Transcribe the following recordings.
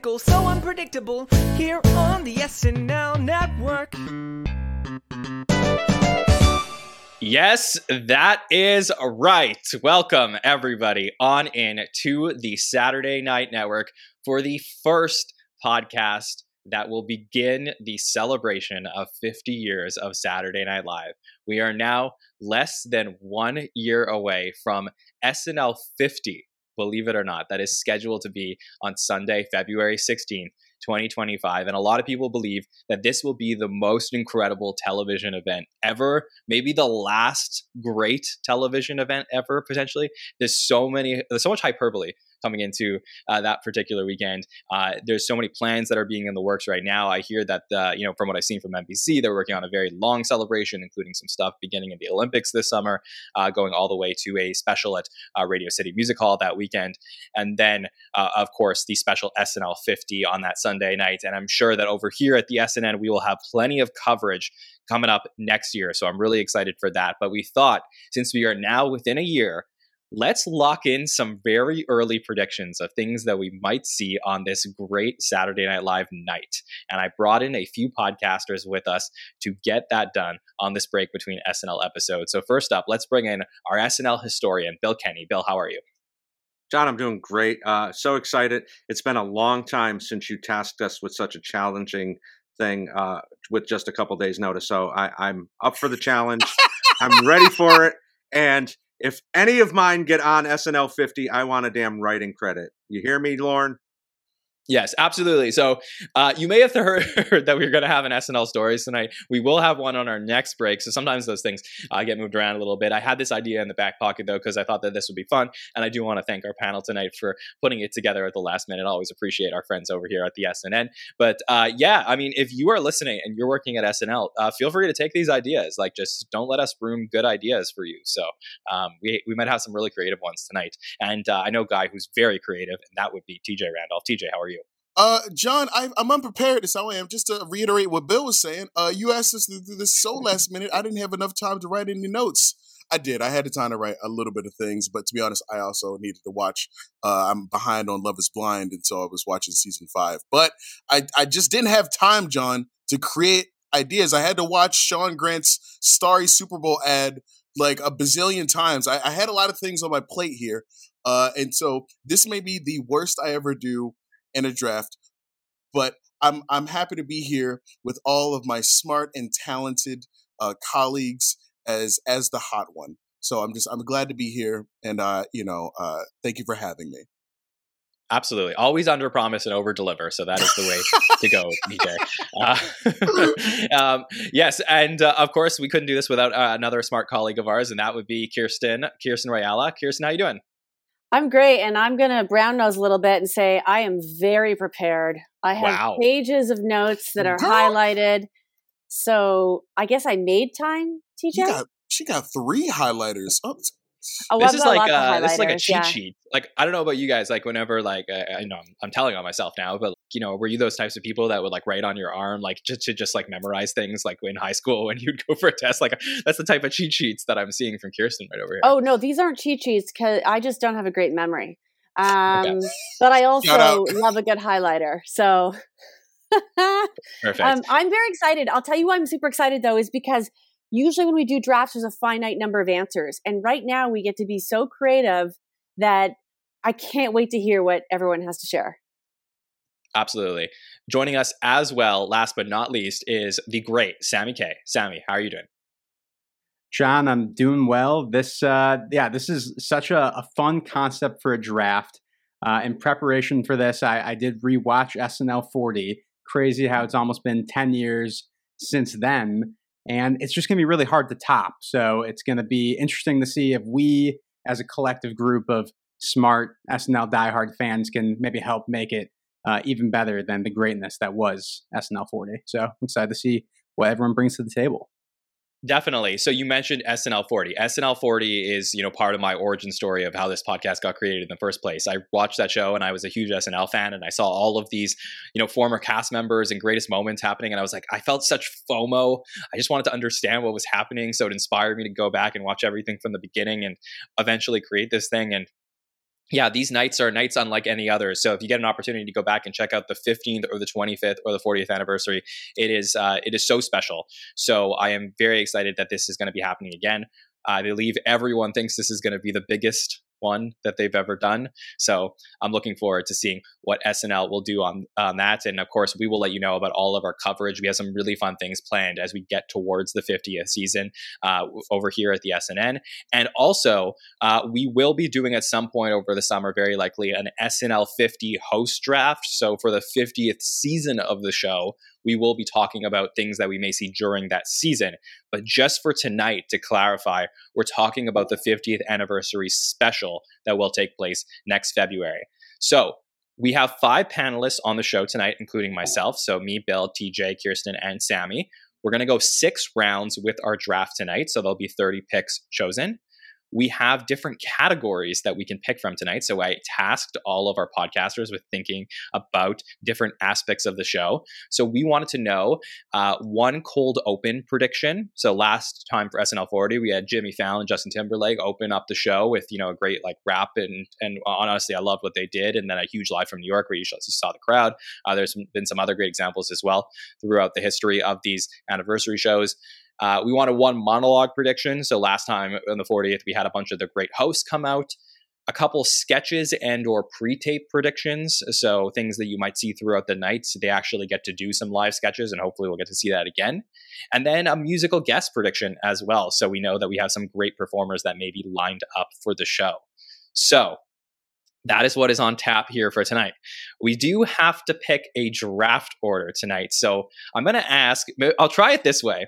so unpredictable here on the SNL network. Yes, that is right. Welcome, everybody, on in to the Saturday Night Network for the first podcast that will begin the celebration of 50 years of Saturday Night Live. We are now less than one year away from SNL 50, believe it or not, that is scheduled to be on Sunday, February 16th. 2025. And a lot of people believe that this will be the most incredible television event ever, maybe the last great television event ever, potentially. There's so many, there's so much hyperbole coming into uh, that particular weekend. Uh, there's so many plans that are being in the works right now. I hear that, uh, you know, from what I've seen from NBC, they're working on a very long celebration, including some stuff beginning in the Olympics this summer, uh, going all the way to a special at uh, Radio City Music Hall that weekend. And then, uh, of course, the special SNL 50 on that Sunday night. And I'm sure that over here at the SNN, we will have plenty of coverage coming up next year. So I'm really excited for that. But we thought since we are now within a year let's lock in some very early predictions of things that we might see on this great Saturday Night Live night. And I brought in a few podcasters with us to get that done on this break between SNL episodes. So, first up, let's bring in our SNL historian, Bill Kenney. Bill, how are you? Jon, I'm doing great. Uh, so excited. It's been a long time since you tasked us with such a challenging thing uh, with just a couple days' notice. So I, I'm up for the challenge. I'm ready for it. And if any of mine get on SNL 50, I want a damn writing credit. You hear me, Lorne? Yes, absolutely. So uh, you may have heard that we are going to have an SNL stories tonight. We will have one on our next break. So sometimes those things uh, get moved around a little bit. I had this idea in the back pocket though because I thought that this would be fun, and I do want to thank our panel tonight for putting it together at the last minute. I always appreciate our friends over here at the SNN. But uh, yeah, I mean, if you are listening and you're working at SNL, uh, feel free to take these ideas. Like, just don't let us ruin good ideas for you. So um, we we might have some really creative ones tonight. And uh, I know a guy who's very creative, and that would be TJ Randolph. TJ, how are you? Uh, Jon, I, am unprepared as I am. Just to reiterate what Bill was saying, uh, you asked us to do this so last minute. I didn't have enough time to write any notes. I did. I had the time to write a little bit of things, but to be honest, I also needed to watch. Uh, I'm behind on Love Is Blind, and so I was watching season five. But I, I just didn't have time, Jon, to create ideas. I had to watch Sean Grant's Starry Super Bowl ad like a bazillion times. I, I had a lot of things on my plate here, uh, and so this may be the worst I ever do in a draft. But I'm I'm happy to be here with all of my smart and talented uh, colleagues as as the hot one. So I'm just I'm glad to be here, and uh, you know, uh, thank you for having me. Absolutely, always under promise and over deliver. So that is the way to go, TJ. Uh, um, yes, and uh, of course we couldn't do this without uh, another smart colleague of ours, and that would be Kirstin Kirstin Rajala. Kirstin, how you doing? I'm great, and I'm going to brown nose a little bit and say I am very prepared. I have wow. pages of notes that are Girl. highlighted. So I guess I made time, TJ. Got, she got three highlighters. Oh, Oh, this is like uh, this is like a cheat yeah. sheet. Like I don't know about you guys. Like whenever like I, I know I'm, I'm, telling on myself now, but you know, were you those types of people that would like write on your arm like just to just like memorize things like in high school when you'd go for a test? Like that's the type of cheat sheets that I'm seeing from Kirstin right over here. Oh no, these aren't cheat sheets because I just don't have a great memory. Um, okay. but I also love a good highlighter. So. Perfect. Um, I'm very excited. I'll tell you why I'm super excited though, is because usually when we do drafts, there's a finite number of answers. And right now we get to be so creative that I can't wait to hear what everyone has to share. Absolutely. Joining us as well, last but not least, is the great Sammy Kay. Sammy, how are you doing? Jon, I'm doing well. This, uh, yeah, this is such a, a fun concept for a draft. Uh, in preparation for this, I, I did rewatch SNL 40. Crazy how it's almost been 10 years since then and it's just going to be really hard to top. So it's going to be interesting to see if we, as a collective group of smart SNL diehard fans, can maybe help make it uh, even better than the greatness that was SNL 40. So I'm excited to see what everyone brings to the table. Definitely. So you mentioned SNL 40. SNL 40 is, you know, part of my origin story of how this podcast got created in the first place. I watched that show and I was a huge SNL fan and I saw all of these, you know, former cast members and greatest moments happening and I was like, I felt such FOMO. I just wanted to understand what was happening, so it inspired me to go back and watch everything from the beginning and eventually create this thing and yeah, these nights are nights unlike any other. So if you get an opportunity to go back and check out the 15th or the 25th or the 40th anniversary, it is uh, it is so special. So I am very excited that this is going to be happening again. I believe everyone thinks this is going to be the biggest one that they've ever done. So I'm looking forward to seeing what SNL will do on, on that. And of course, we will let you know about all of our coverage. We have some really fun things planned as we get towards the 50th season uh, over here at the SNN. And also, uh, we will be doing at some point over the summer, very likely, an SNL 50 host draft. So for the 50th season of the show, we will be talking about things that we may see during that season. But just for tonight, to clarify, we're talking about the 50th anniversary special that will take place next February. So we have five panelists on the show tonight, including myself. So me, Bill, TJ, Kirstin, and Sammy. We're going to go six rounds with our draft tonight. So there'll be 30 picks chosen we have different categories that we can pick from tonight. So I tasked all of our podcasters with thinking about different aspects of the show. So we wanted to know uh, one cold open prediction. So last time for SNL 40, we had Jimmy Fallon, Justin Timberlake open up the show with you know a great like rap and and honestly I loved what they did. And then a huge live from New York where you saw the crowd. Uh, there's been some other great examples as well throughout the history of these anniversary shows. Uh, we wanted one monologue prediction. So last time on the 40th, we had a bunch of the great hosts come out, a couple sketches and or pre-tape predictions. So things that you might see throughout the night. So they actually get to do some live sketches, and hopefully we'll get to see that again. And then a musical guest prediction as well. So we know that we have some great performers that may be lined up for the show. So that is what is on tap here for tonight. We do have to pick a draft order tonight. So I'm going to ask, I'll try it this way.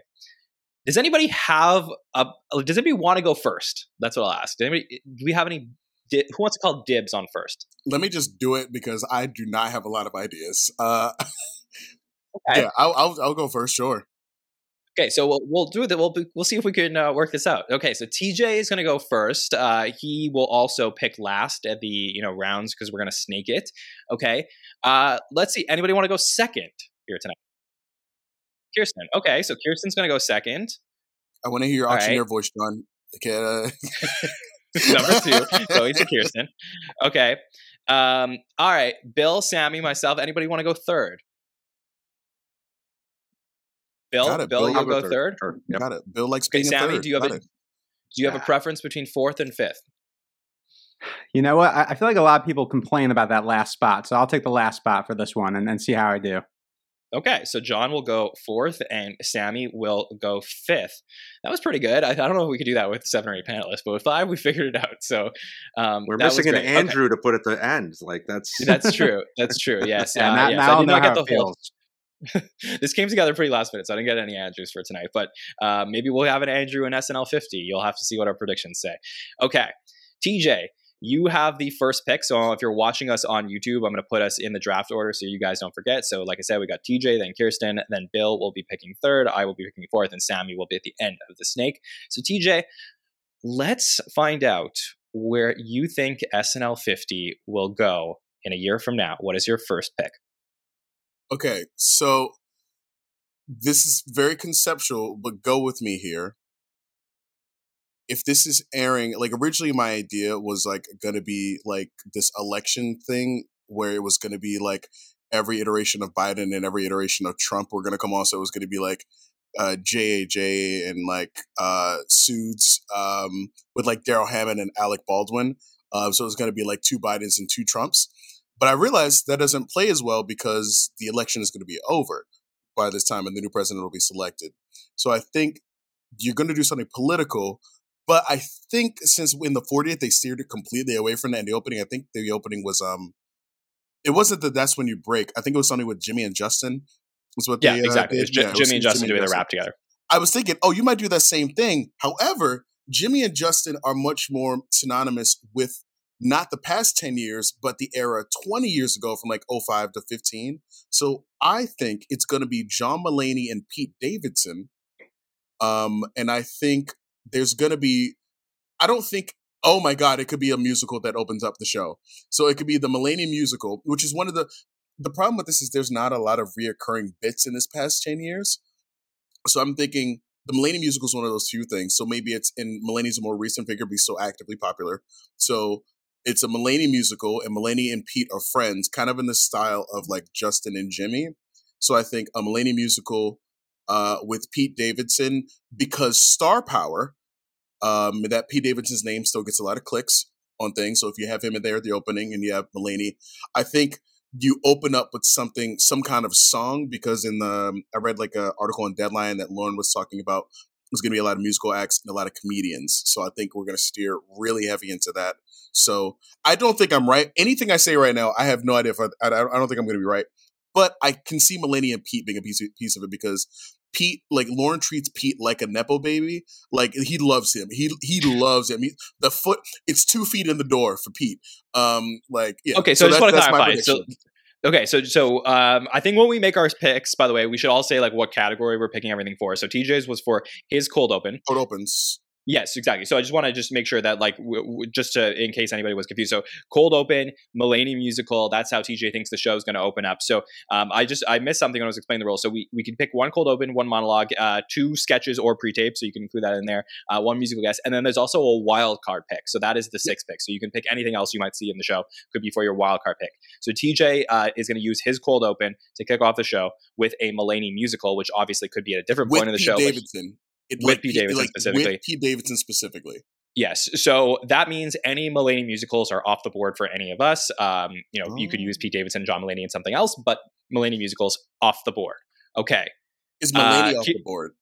Does anybody have a? Does anybody want to go first? That's what I'll ask. Does anybody? Do we have any? Who wants to call dibs on first? Let me just do it because I do not have a lot of ideas. Uh, okay. Yeah, I'll, I'll, I'll go first. Sure. Okay, so we'll, we'll do that. We'll we'll see if we can uh, work this out. Okay, so TJ is going to go first. Uh, he will also pick last at the you know rounds because we're going to snake it. Okay, uh, let's see. Anybody want to go second here tonight? Kirstin. Okay, so Kirstin's going to go second. I want to hear your auctioneer right. voice, Jon. Okay. Uh... Number two, going to Kirstin. Okay. Um, all right, Bill, Sammy, myself. Anybody want to go third? Bill, Bill, Bill, you'll go, go third. third. Yep. Got it. Bill likes being okay, Sammy, third. do you have Got a, it. do you have a preference between fourth and fifth? You know what? I feel like a lot of people complain about that last spot, so I'll take the last spot for this one and, and see how I do. Okay, so Jon will go fourth and Sammy will go fifth. That was pretty good. I, I, don't know if we could do that with seven or eight panelists, but with five, we figured it out. So um, we're missing an Andrew okay. to put at the end. Like that's that's true. That's true. Yes. yeah, uh, now, yes. Now I did not get the whole. this came together pretty last minute, so I didn't get any Andrews for tonight. But uh, maybe we'll have an Andrew in SNL 50. You'll have to see what our predictions say. Okay, TJ, you have the first pick. So if you're watching us on YouTube, I'm going to put us in the draft order so you guys don't forget. So, like I said, we got TJ, then Kirstin, then Bill will be picking third. I will be picking fourth, and Sammy will be at the end of the snake. So, TJ, let's find out where you think SNL 50 will go in a year from now. What is your first pick? Okay, so this is very conceptual, but go with me here if this is airing, like originally my idea was like going to be like this election thing where it was going to be like every iteration of Biden and every iteration of Trump were going to come on. So it was going to be like uh, JAJ and like uh, Suits um, with like Darrell Hammond and Alec Baldwin. Uh, so it was going to be like two Bidens and two Trumps. But I realized that doesn't play as well because the election is going to be over by this time and the new president will be selected. So I think you're going to do something political but I think since in the 40th they steered it completely away from that in the opening, I think the opening was um it wasn't that that's when you break. I think it was something with Jimmy and Justin. Was what yeah, they, uh, exactly. J- yeah, Jimmy and Justin Jimmy doing the rap together. I was thinking, oh, you might do that same thing. However, Jimmy and Justin are much more synonymous with not the past 10 years, but the era 20 years ago from like 05 to 15. So I think it's going to be John Mulaney and Pete Davidson. Um, and I think there's going to be, I don't think, oh my God, it could be a musical that opens up the show. So it could be the Mulaney musical, which is one of the, the problem with this is there's not a lot of reoccurring bits in this past 10 years. So I'm thinking the Mulaney musical is one of those few things. So maybe it's in Mulaney's more recent figure, be so actively popular. So It's a Mulaney musical, and Mulaney and Pete are friends, kind of in the style of like Justin and Jimmy. So I think a Mulaney musical uh, with Pete Davidson because star power. Um, that Pete Davidson's name still gets a lot of clicks on things. So if you have him in there at the opening and you have Mulaney, I think you open up with something, some kind of song, because in the I read like an article on Deadline that Lorne was talking about. There's going to be a lot of musical acts and a lot of comedians. So I think we're going to steer really heavy into that. So I don't think I'm right. Anything I say right now, I have no idea if I, I, I don't think I'm going to be right. But I can see and Pete being a piece of, piece of it because Pete, like Lorne treats Pete like a nepo baby. Like he loves him. He he loves him. He, the foot, it's two feet in the door for Pete. Um, like yeah. Okay, so, so I just want to clarify. So Okay, so so um, I think when we make our picks, by the way, we should all say like what category we're picking everything for. So TJ's was for his cold open. Cold opens. Yes, exactly. So I just want to just make sure that like w- w- just to in case anybody was confused. So cold open, Mulaney musical. That's how TJ thinks the show is going to open up. So um, I just I missed something when I was explaining the rules. So we we can pick one cold open, one monologue, uh, two sketches or pre-tape. So you can include that in there. Uh, one musical guest, and then there's also a wild card pick. So that is the sixth pick. So you can pick anything else you might see in the show. Could be for your wild card pick. So TJ uh, is going to use his cold open to kick off the show with a Mulaney musical, which obviously could be at a different With point in the Pete show. Davidson. It, With like, Pete Pete- Davidson like, specifically. With Pete Davidson specifically. Yes. So that means any Mulaney musicals are off the board for any of us. Um, you know, you could use Oh. Pete Davidson, John Mulaney, and something else, but Mulaney musicals off the board. Okay. Is Mulaney Uh, off Ki- the board?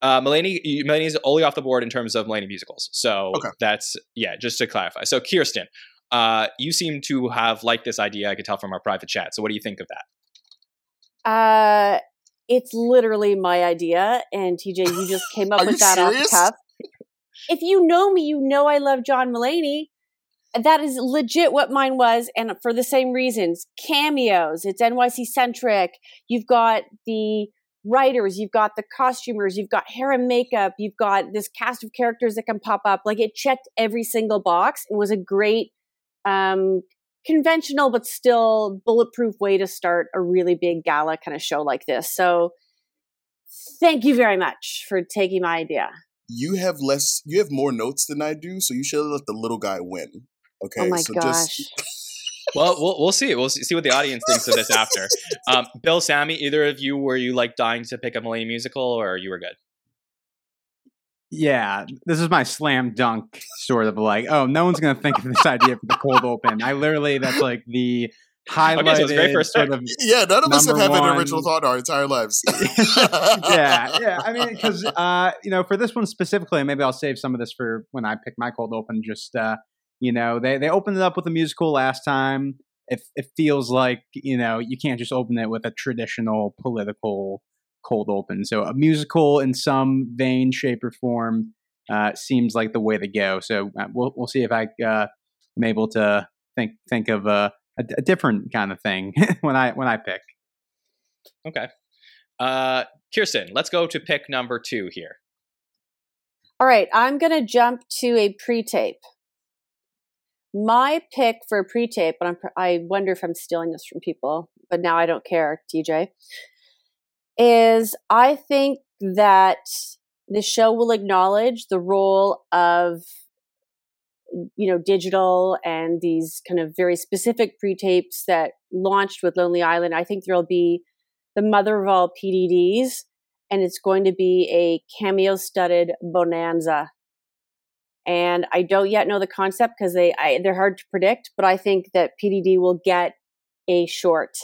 Uh, Mulaney, Mulaney is only off the board in terms of Mulaney musicals. So Okay. that's, yeah, just to clarify. So Kirstin, uh, you seem to have liked this idea. I could tell from our private chat. So what do you think of that? Uh, it's literally my idea, and TJ, you just came up with that off the cuff. If you know me, you know I love John Mulaney. That is legit what mine was, and for the same reasons. Cameos. It's NYC centric. You've got the writers, you've got the costumers, you've got hair and makeup, you've got this cast of characters that can pop up. Like it checked every single box and was a great um conventional but still bulletproof way to start a really big gala kind of show like this. So thank you very much for taking my idea. You have less. You have more notes than I do, so you should let the little guy win. Okay. oh my so gosh. Well, we'll we'll see. We'll see see what the audience thinks of this after. Um, Bill, Sammy, either of you were you like dying to pick a Mulaney musical, or you were good? Yeah, this is my slam dunk sort of like, oh, no one's gonna think of this idea for the cold open. I literally that's like the highlighted so it's first sort of Yeah, none of us have Number had an original thought our entire lives. yeah, yeah. I mean, because uh, you know, for this one specifically, maybe I'll save some of this for when I pick my cold open. Just uh, you know, they they opened it up with a musical last time. It it feels like you know you can't just open it with a traditional political cold open. So a musical in some vein, shape, or form uh, seems like the way to go. So uh, we'll we'll see if I uh, am able to think think of a, a, a different kind of thing when I when I pick. Okay. Uh, Kirstin, let's go to pick number two here. All right, I'm going to jump to a pre-tape. My pick for a pre-tape, and I'm, I wonder if I'm stealing this from people, but now I don't care, TJ, is I think that the show will acknowledge the role of you know digital and these kind of very specific pre-tapes that launched with Lonely Island. I think there'll be the mother of all PDDs and it's going to be a cameo studded bonanza. And I don't yet know the concept because they I, they're hard to predict, but I think that PDD will get a short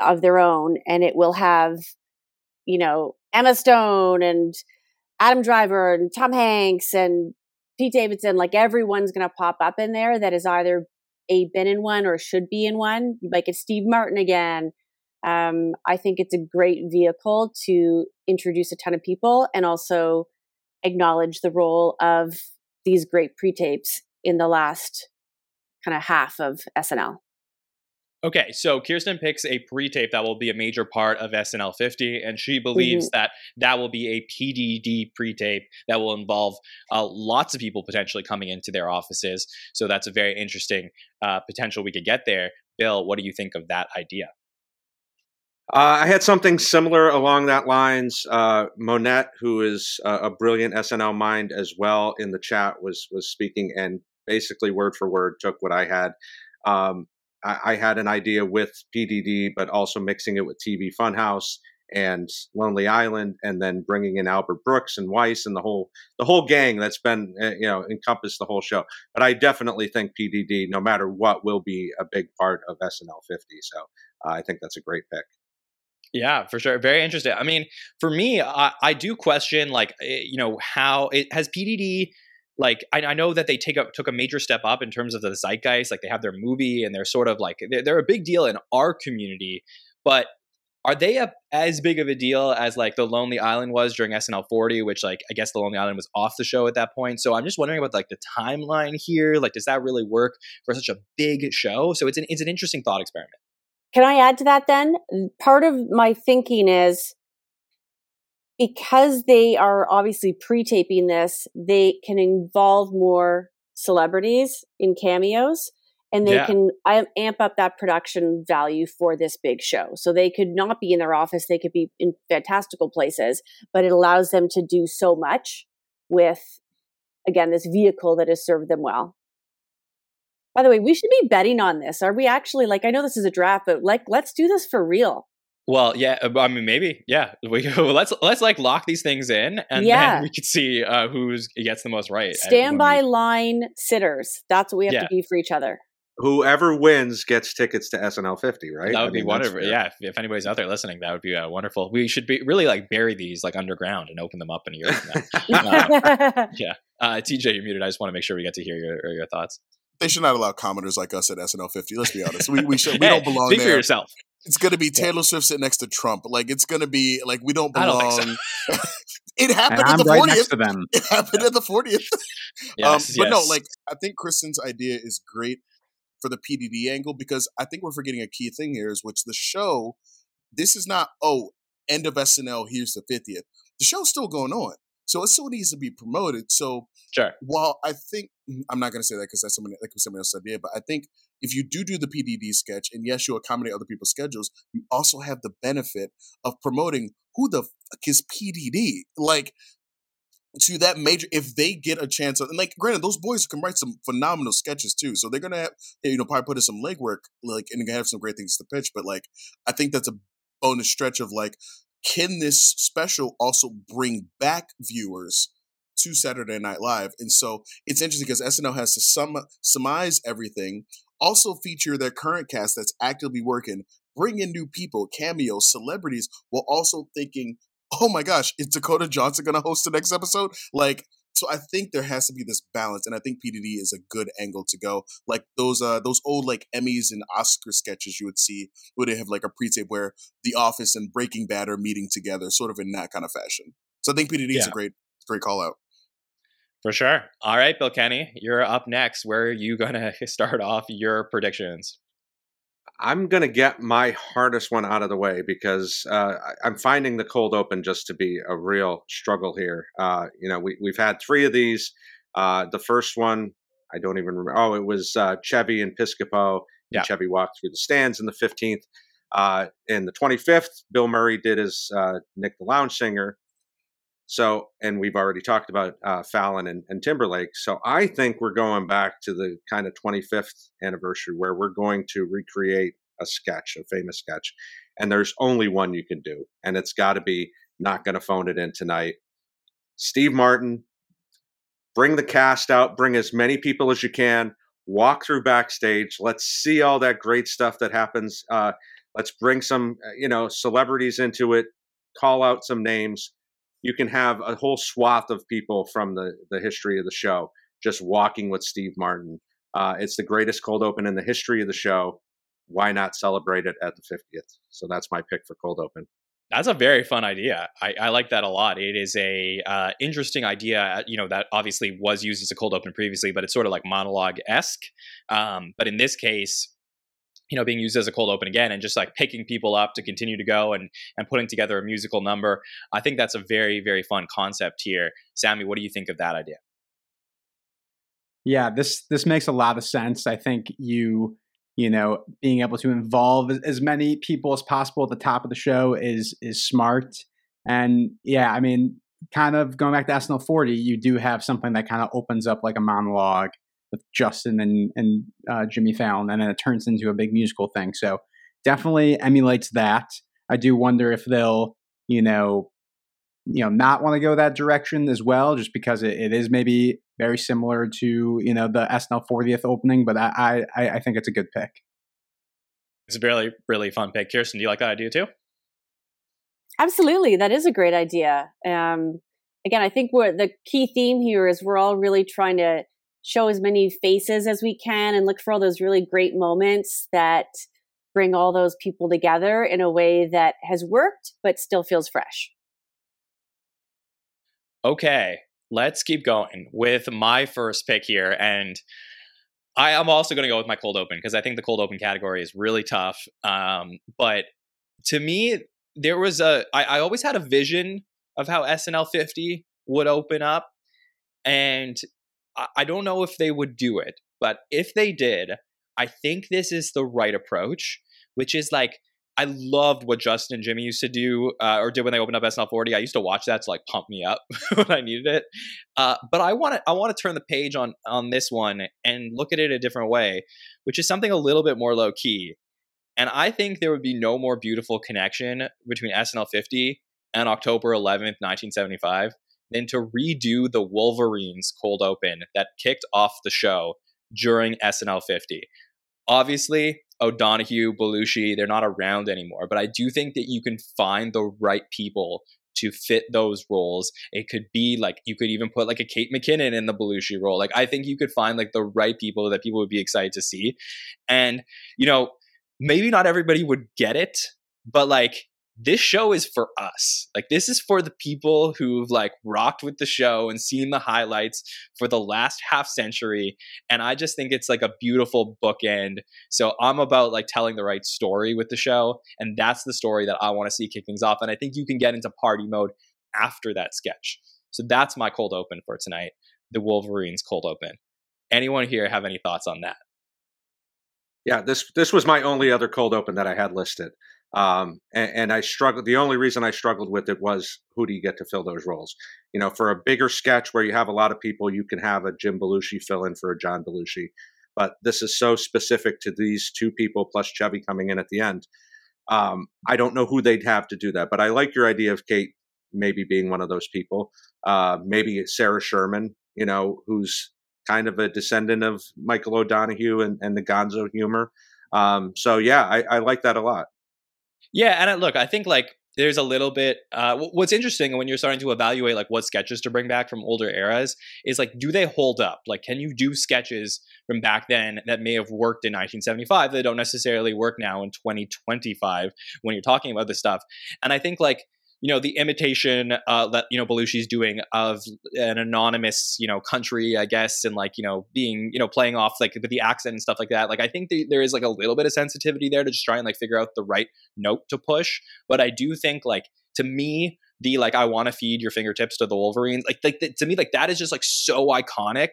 of their own, and it will have, you know, Emma Stone and Adam Driver and Tom Hanks and Pete Davidson. Like everyone's going to pop up in there that is either a been in one or should be in one. Might get Steve Martin again. Um, I think it's a great vehicle to introduce a ton of people and also acknowledge the role of these great pre-tapes in the last kind of half of SNL. Okay, so Kirstin picks a pre-tape that will be a major part of SNL 50, and she believes Mm-hmm. that that will be a PDD pre-tape that will involve uh, lots of people potentially coming into their offices. So that's a very interesting uh, potential we could get there. Bill, what do you think of that idea? Uh, I had something similar along that lines. Uh, Monette, who is uh, a brilliant SNL mind as well, in the chat was was speaking, and basically word for word took what I had. Um, I, I, had an idea with PDD, but also mixing it with TV Funhouse and Lonely Island, and then bringing in Albert Brooks and Weis and the whole the whole gang that's been uh, you know encompassed the whole show. But I definitely think PDD, no matter what, will be a big part of SNL 50. So uh, I think that's a great pick. Yeah, for sure. Very interesting. I mean, for me, I, I do question like eh, you know how it has PDD. Like I, I know that they take a, took a major step up in terms of the zeitgeist. Like they have their movie and they're sort of like they're, they're a big deal in our community. But are they a, as big of a deal as like the Lonely Island was during SNL 40, which like I guess the Lonely Island was off the show at that point. So I'm just wondering about like the timeline here. Like, does that really work for such a big show? So it's an it's an interesting thought experiment. Can I add to that then? Part of my thinking is because they are obviously pre taping this, they can involve more celebrities in cameos and they yeah. can amp up that production value for this big show. So they could not be in their office, they could be in fantastical places, but it allows them to do so much with, again, this vehicle that has served them well. By the way, we should be betting on this. Are we actually like? I know this is a draft, but like, let's do this for real. Well, yeah, uh, I mean, maybe, yeah. We let's let's like lock these things in, and yeah. then we can see uh, who gets the most right. Standby we... line sitters. That's what we have yeah. to be for each other. Whoever wins gets tickets to SNL 50, right? That would I mean, be wonderful. Yeah, if, if, anybody's out there listening, that would be uh, wonderful. We should be really like bury these like underground and open them up in a year from now. uh, yeah, uh, TJ, you're muted. I just want to make sure we get to hear your your thoughts they should not allow commenters like us at SNL 50. Let's be honest. We we, should, we don't belong Speak there. for yourself. It's gonna be Taylor. Swift sitting next to Trump. Like it's gonna be like we don't belong. Don't so. it happened at the fortieth. It happened at the fortieth. yes, um, but yes. no, like I think Kristen's idea is great for the PDD angle because I think we're forgetting a key thing here is which the show. This is not oh end of SNL. Here's the fiftieth. The show's still going on. So it still needs to be promoted. So sure. while I think I'm not going to say that because that's somebody like somebody else's idea, but I think if you do do the PDD sketch and yes, you accommodate other people's schedules, you also have the benefit of promoting who the fuck is PDD. Like to that major if they get a chance of, and like granted those boys can write some phenomenal sketches too so they're gonna have you know probably put in some legwork like and have some great things to pitch but like i think that's a bonus stretch of like can this special also bring back viewers to Saturday Night Live? And so it's interesting because SNL has to sum surmise everything, also feature their current cast that's actively working, bring in new people, cameos, celebrities, while also thinking, oh my gosh, is Dakota Johnson going to host the next episode? Like, so I think there has to be this balance, and I think PDD is a good angle to go. Like those uh those old like Emmys and Oscar sketches you would see where they have like a pre-tape where The Office and Breaking Bad are meeting together, sort of in that kind of fashion. So I think PDD yeah. is a great great call out. For sure. All right, Bill Kenney, you're up next. Where are you gonna start off your predictions? I'm going to get my hardest one out of the way because uh, I'm finding the cold open just to be a real struggle here. Uh, you know, we, we've had three of these. Uh, the first one, I don't even remember. Oh, it was uh, Chevy and Piscopo. Yeah. Chevy walked through the stands in the 15th. Uh, in the 25th, Bill Murray did his uh, Nick the Lounge Singer. So, and we've already talked about uh, Fallon and, and, Timberlake. So, I think we're going back to the kind of 25th anniversary where we're going to recreate a sketch, a famous sketch. And there's only one you can do, and it's got to be not going to phone it in tonight. Steve Martin, bring the cast out, bring as many people as you can, walk through backstage. Let's see all that great stuff that happens. Uh, let's bring some, uh, you know, celebrities into it, call out some names you can have a whole swath of people from the, the history of the show just walking with Steve Martin. Uh, it's the greatest cold open in the history of the show. Why not celebrate it at the 50th? So that's my pick for cold open. That's a very fun idea. I, I like that a lot. It is a uh, interesting idea. Uh, you know that obviously was used as a cold open previously, but it's sort of like monologue esque. Um, but in this case, you know being used as a cold open again and just like picking people up to continue to go and and putting together a musical number i think that's a very very fun concept here. Sammy what do you think of that idea? Yeah this this makes a lot of sense. I think you you know being able to involve as many people as possible at the top of the show is is smart. And yeah i mean kind of going back to snl 40 you do have something that kind of opens up like a monologue with Justin and and uh, Jimmy Fallon, and then it turns into a big musical thing. So definitely emulates that. I do wonder if they'll, you know, you know, not want to go that direction as well, just because it, it is maybe very similar to you know the SNL 40th opening. But I I, I think it's a good pick. It's a really really fun pick. Kirstin, do you like that idea too? Absolutely, that is a great idea. Um, again, I think what the key theme here is we're all really trying to show as many faces as we can and look for all those really great moments that bring all those people together in a way that has worked but still feels fresh. Okay, let's keep going with my first pick here. And I am also going to go with my cold open because I think the cold open category is really tough. Um, but to me, there was a, I, I always had a vision of how SNL 50 would open up. And I, don't know if they would do it, but if they did, I think this is the right approach, which is like I loved what Justin and Jimmy used to do uh, or did when they opened up SNL 40. I used to watch that to like pump me up when I needed it. Uh, but I want to I want to turn the page on on this one and look at it a different way, which is something a little bit more low key. And I think there would be no more beautiful connection between SNL 50 and October 11th, 1975 than to redo the Wolverines cold open that kicked off the show during SNL 50. Obviously, O'Donoghue, Belushi, they're not around anymore, but I do think that you can find the right people to fit those roles. It could be like you could even put like a Kate McKinnon in the Belushi role. Like I think you could find like the right people that people would be excited to see. And you know, maybe not everybody would get it, but like this show is for us. Like this is for the people who've like rocked with the show and seen the highlights for the last half century. And I just think it's like a beautiful bookend. So I'm about like telling the right story with the show. And that's the story that I want to see kick things off. And I think you can get into party mode after that sketch. So that's my cold open for tonight. The Wolverines cold open. Anyone here have any thoughts on that? Yeah, this this was my only other cold open that I had listed. Um, and, and, I struggled. The only reason I struggled with it was who do you get to fill those roles? You know, for a bigger sketch where you have a lot of people, you can have a Jim Belushi fill in for a John Belushi. But this is so specific to these two people plus Chevy coming in at the end. Um, I don't know who they'd have to do that, but I like your idea of Kate maybe being one of those people. Uh, maybe Sarah Sherman, you know, who's kind of a descendant of Michael O'Donoghue and, and the Gonzo humor. Um, so yeah, I, I like that a lot. Yeah, and I, look, I think like there's a little bit uh, what's interesting when you're starting to evaluate like what sketches to bring back from older eras is like do they hold up? Like can you do sketches from back then that may have worked in 1975 that don't necessarily work now in 2025 when you're talking about this stuff? And i think like you know the imitation uh, that you know Belushi's doing of an anonymous you know country, I guess, and like you know being you know playing off like with the accent and stuff like that. Like I think the, there is like a little bit of sensitivity there to just try and like figure out the right note to push. But I do think like to me the like I want to feed your fingertips to the Wolverines like like the, to me like that is just like so iconic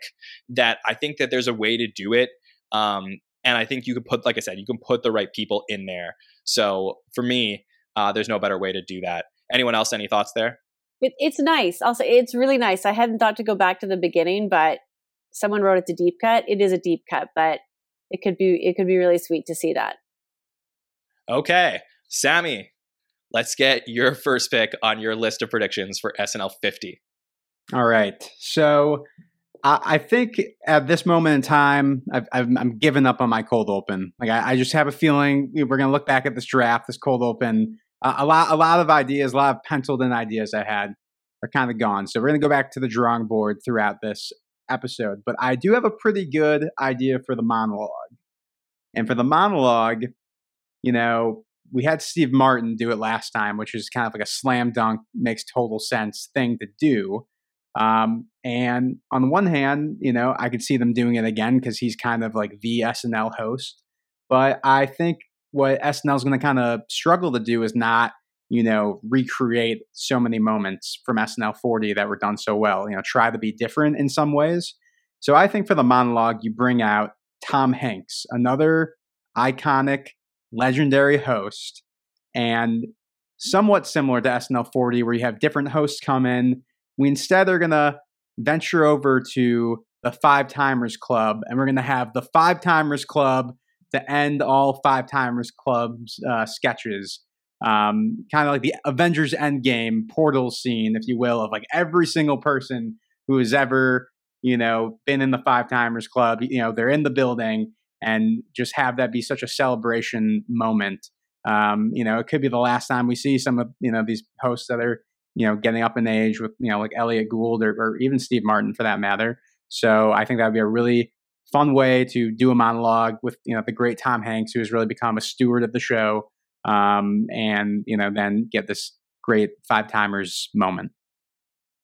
that I think that there's a way to do it. Um, and I think you can put like I said you can put the right people in there. So for me, uh, there's no better way to do that. Anyone else? Any thoughts there? It, it's nice. I'll say it's really nice. I hadn't thought to go back to the beginning, but someone wrote it's a deep cut. It is a deep cut, but it could be it could be really sweet to see that. Okay, Sammy, let's get your first pick on your list of predictions for SNL 50. All right, so I, I think at this moment in time, i am giving up on my cold open. Like I, I just have a feeling we're going to look back at this draft, this cold open, uh, a lot, a lot of ideas, a lot of penciled in ideas I had are kind of gone. So we're going to go back to the drawing board throughout this episode. But I do have a pretty good idea for the monologue. And for the monologue, you know, we had Steve Martin do it last time, which is kind of like a slam dunk, makes total sense thing to do. Um, and on the one hand, you know, I could see them doing it again because he's kind of like the SNL host. But I think what SNL is going to kind of struggle to do is not, you know, recreate so many moments from SNL 40 that were done so well. You know, try to be different in some ways. So I think for the monologue, you bring out Tom Hanks, another iconic, legendary host, and somewhat similar to SNL 40, where you have different hosts come in. We instead are going to venture over to the Five Timers Club, and we're going to have the Five Timers Club to end all Five Timers Club's uh, sketches. Um, kind of like the Avengers Endgame portal scene, if you will, of like every single person who has ever, you know, been in the Five Timers Club. You know, they're in the building, and just have that be such a celebration moment. Um, you know, it could be the last time we see some of you know these hosts that are you know getting up in age with you know like Elliott Gould or, or even Steve Martin for that matter. So I think that would be a really fun way to do a monologue with you know the great Tom Hanks, who has really become a steward of the show, um, and you know then get this great five timers moment.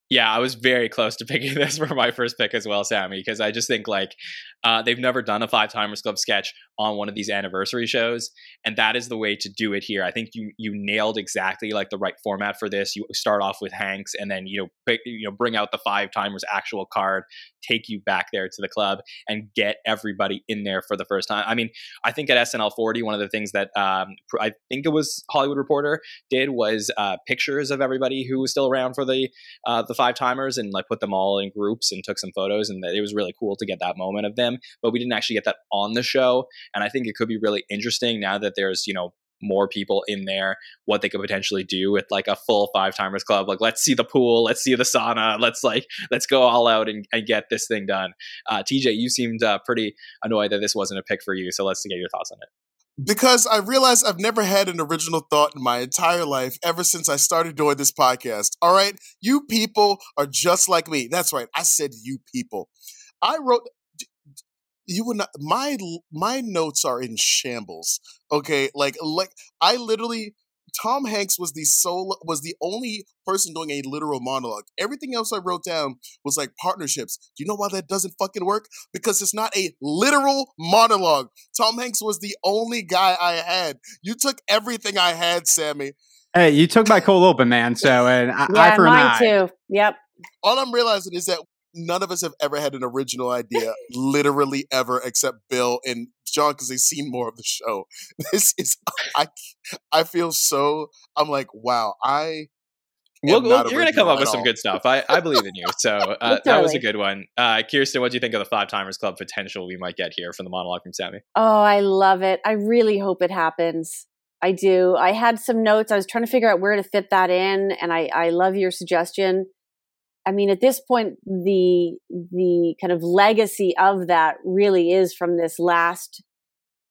Yeah, I was very close to picking this for my first pick as well, Sammy, because I just think like uh, they've never done a Five Timers Club sketch on one of these anniversary shows, and that is the way to do it here. I think you you nailed exactly like the right format for this. You start off with Hanks, and then you know pick, you know bring out the Five Timers actual card, take you back there to the club, and get everybody in there for the first time. I mean, I think at SNL 40, one of the things that um, I think it was Hollywood Reporter did was uh, pictures of everybody who was still around for the uh, the Five Timers, and like put them all in groups and took some photos, and it was really cool to get that moment of them them, but we didn't actually get that on the show. And I think it could be really interesting now that there's, you know, more people in there, what they could potentially do with like a full five timers club. Like, let's see the pool, let's see the sauna, let's like, let's go all out and, and get this thing done. Uh, TJ, you seemed uh, pretty annoyed that this wasn't a pick for you. So let's get your thoughts on it because I realized I've never had an original thought in my entire life ever since I started doing this podcast. All right, you people are just like me. That's right. I said you people. I wrote you would not my my notes are in shambles okay? Like like i literally tom hanks was the sole was the only person doing a literal monologue. Everything else i wrote down was like partnerships. Do you know why that doesn't fucking work? Because it's not a literal monologue. Tom hanks was the only guy i had. You took everything i had sammy. Hey you took my cold open man so and I, yeah, I for mine too. Yep. All I'm realizing is that none of us have ever had an original idea, literally ever, except Bill and Jon, because they've seen more of the show. This is, I, I feel so. I'm like, wow, I. Well, well you're going to come up with some good stuff. I, I believe in you. So uh, that was a good one. Uh, Kirstin, what do you think of the Five Timers Club potential we might get here from the monologue from Sammy? Oh, I love it. I really hope it happens. I do. I had some notes. I was trying to figure out where to fit that in, and I, I love your suggestion. I mean, at this point, the the kind of legacy of that really is from this last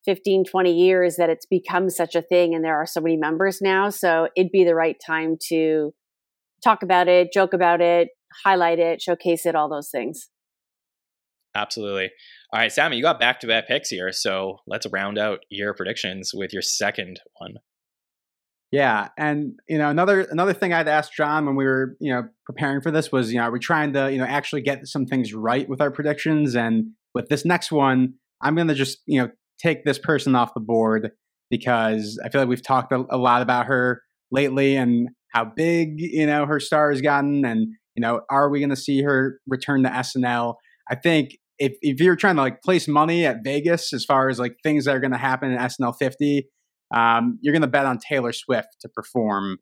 15, 20 years that it's become such a thing and there are so many members now. So it'd be the right time to talk about it, joke about it, highlight it, showcase it, all those things. Absolutely. All right, Sammy, you got back to back picks here. So let's round out your predictions with your second one. Yeah, and you know another another thing I'd asked Jon when we were you know preparing for this was you know are we trying to you know actually get some things right with our predictions and with this next one I'm going to just you know take this person off the board because I feel like we've talked a, a lot about her lately and how big you know her star has gotten and you know are we going to see her return to SNL? I think if if you're trying to like place money at Vegas as far as like things that are going to happen in SNL 50 um, you're going to bet on Taylor Swift to perform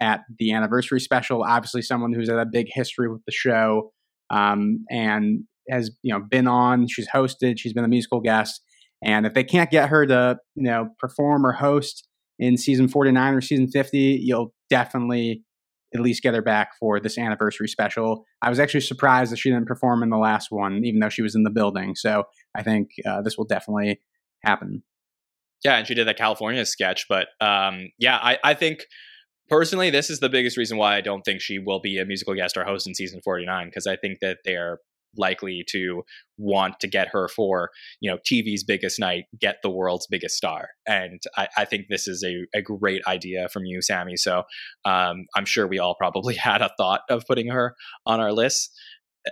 at the anniversary special. Obviously, someone who's had a big history with the show um, and has you know been on. She's hosted. She's been a musical guest. And if they can't get her to you know perform or host in season 49 or season 50, you'll definitely at least get her back for this anniversary special. I was actually surprised that she didn't perform in the last one, even though she was in the building. So I think uh, this will definitely happen. Yeah, and she did the California sketch. But um, yeah, I, I think personally, this is the biggest reason why I don't think she will be a musical guest or host in season 49, because I think that they're likely to want to get her for you know tv's biggest night get the world's biggest star and i, I think this is a, a great idea from you sammy so um, i'm sure we all probably had a thought of putting her on our list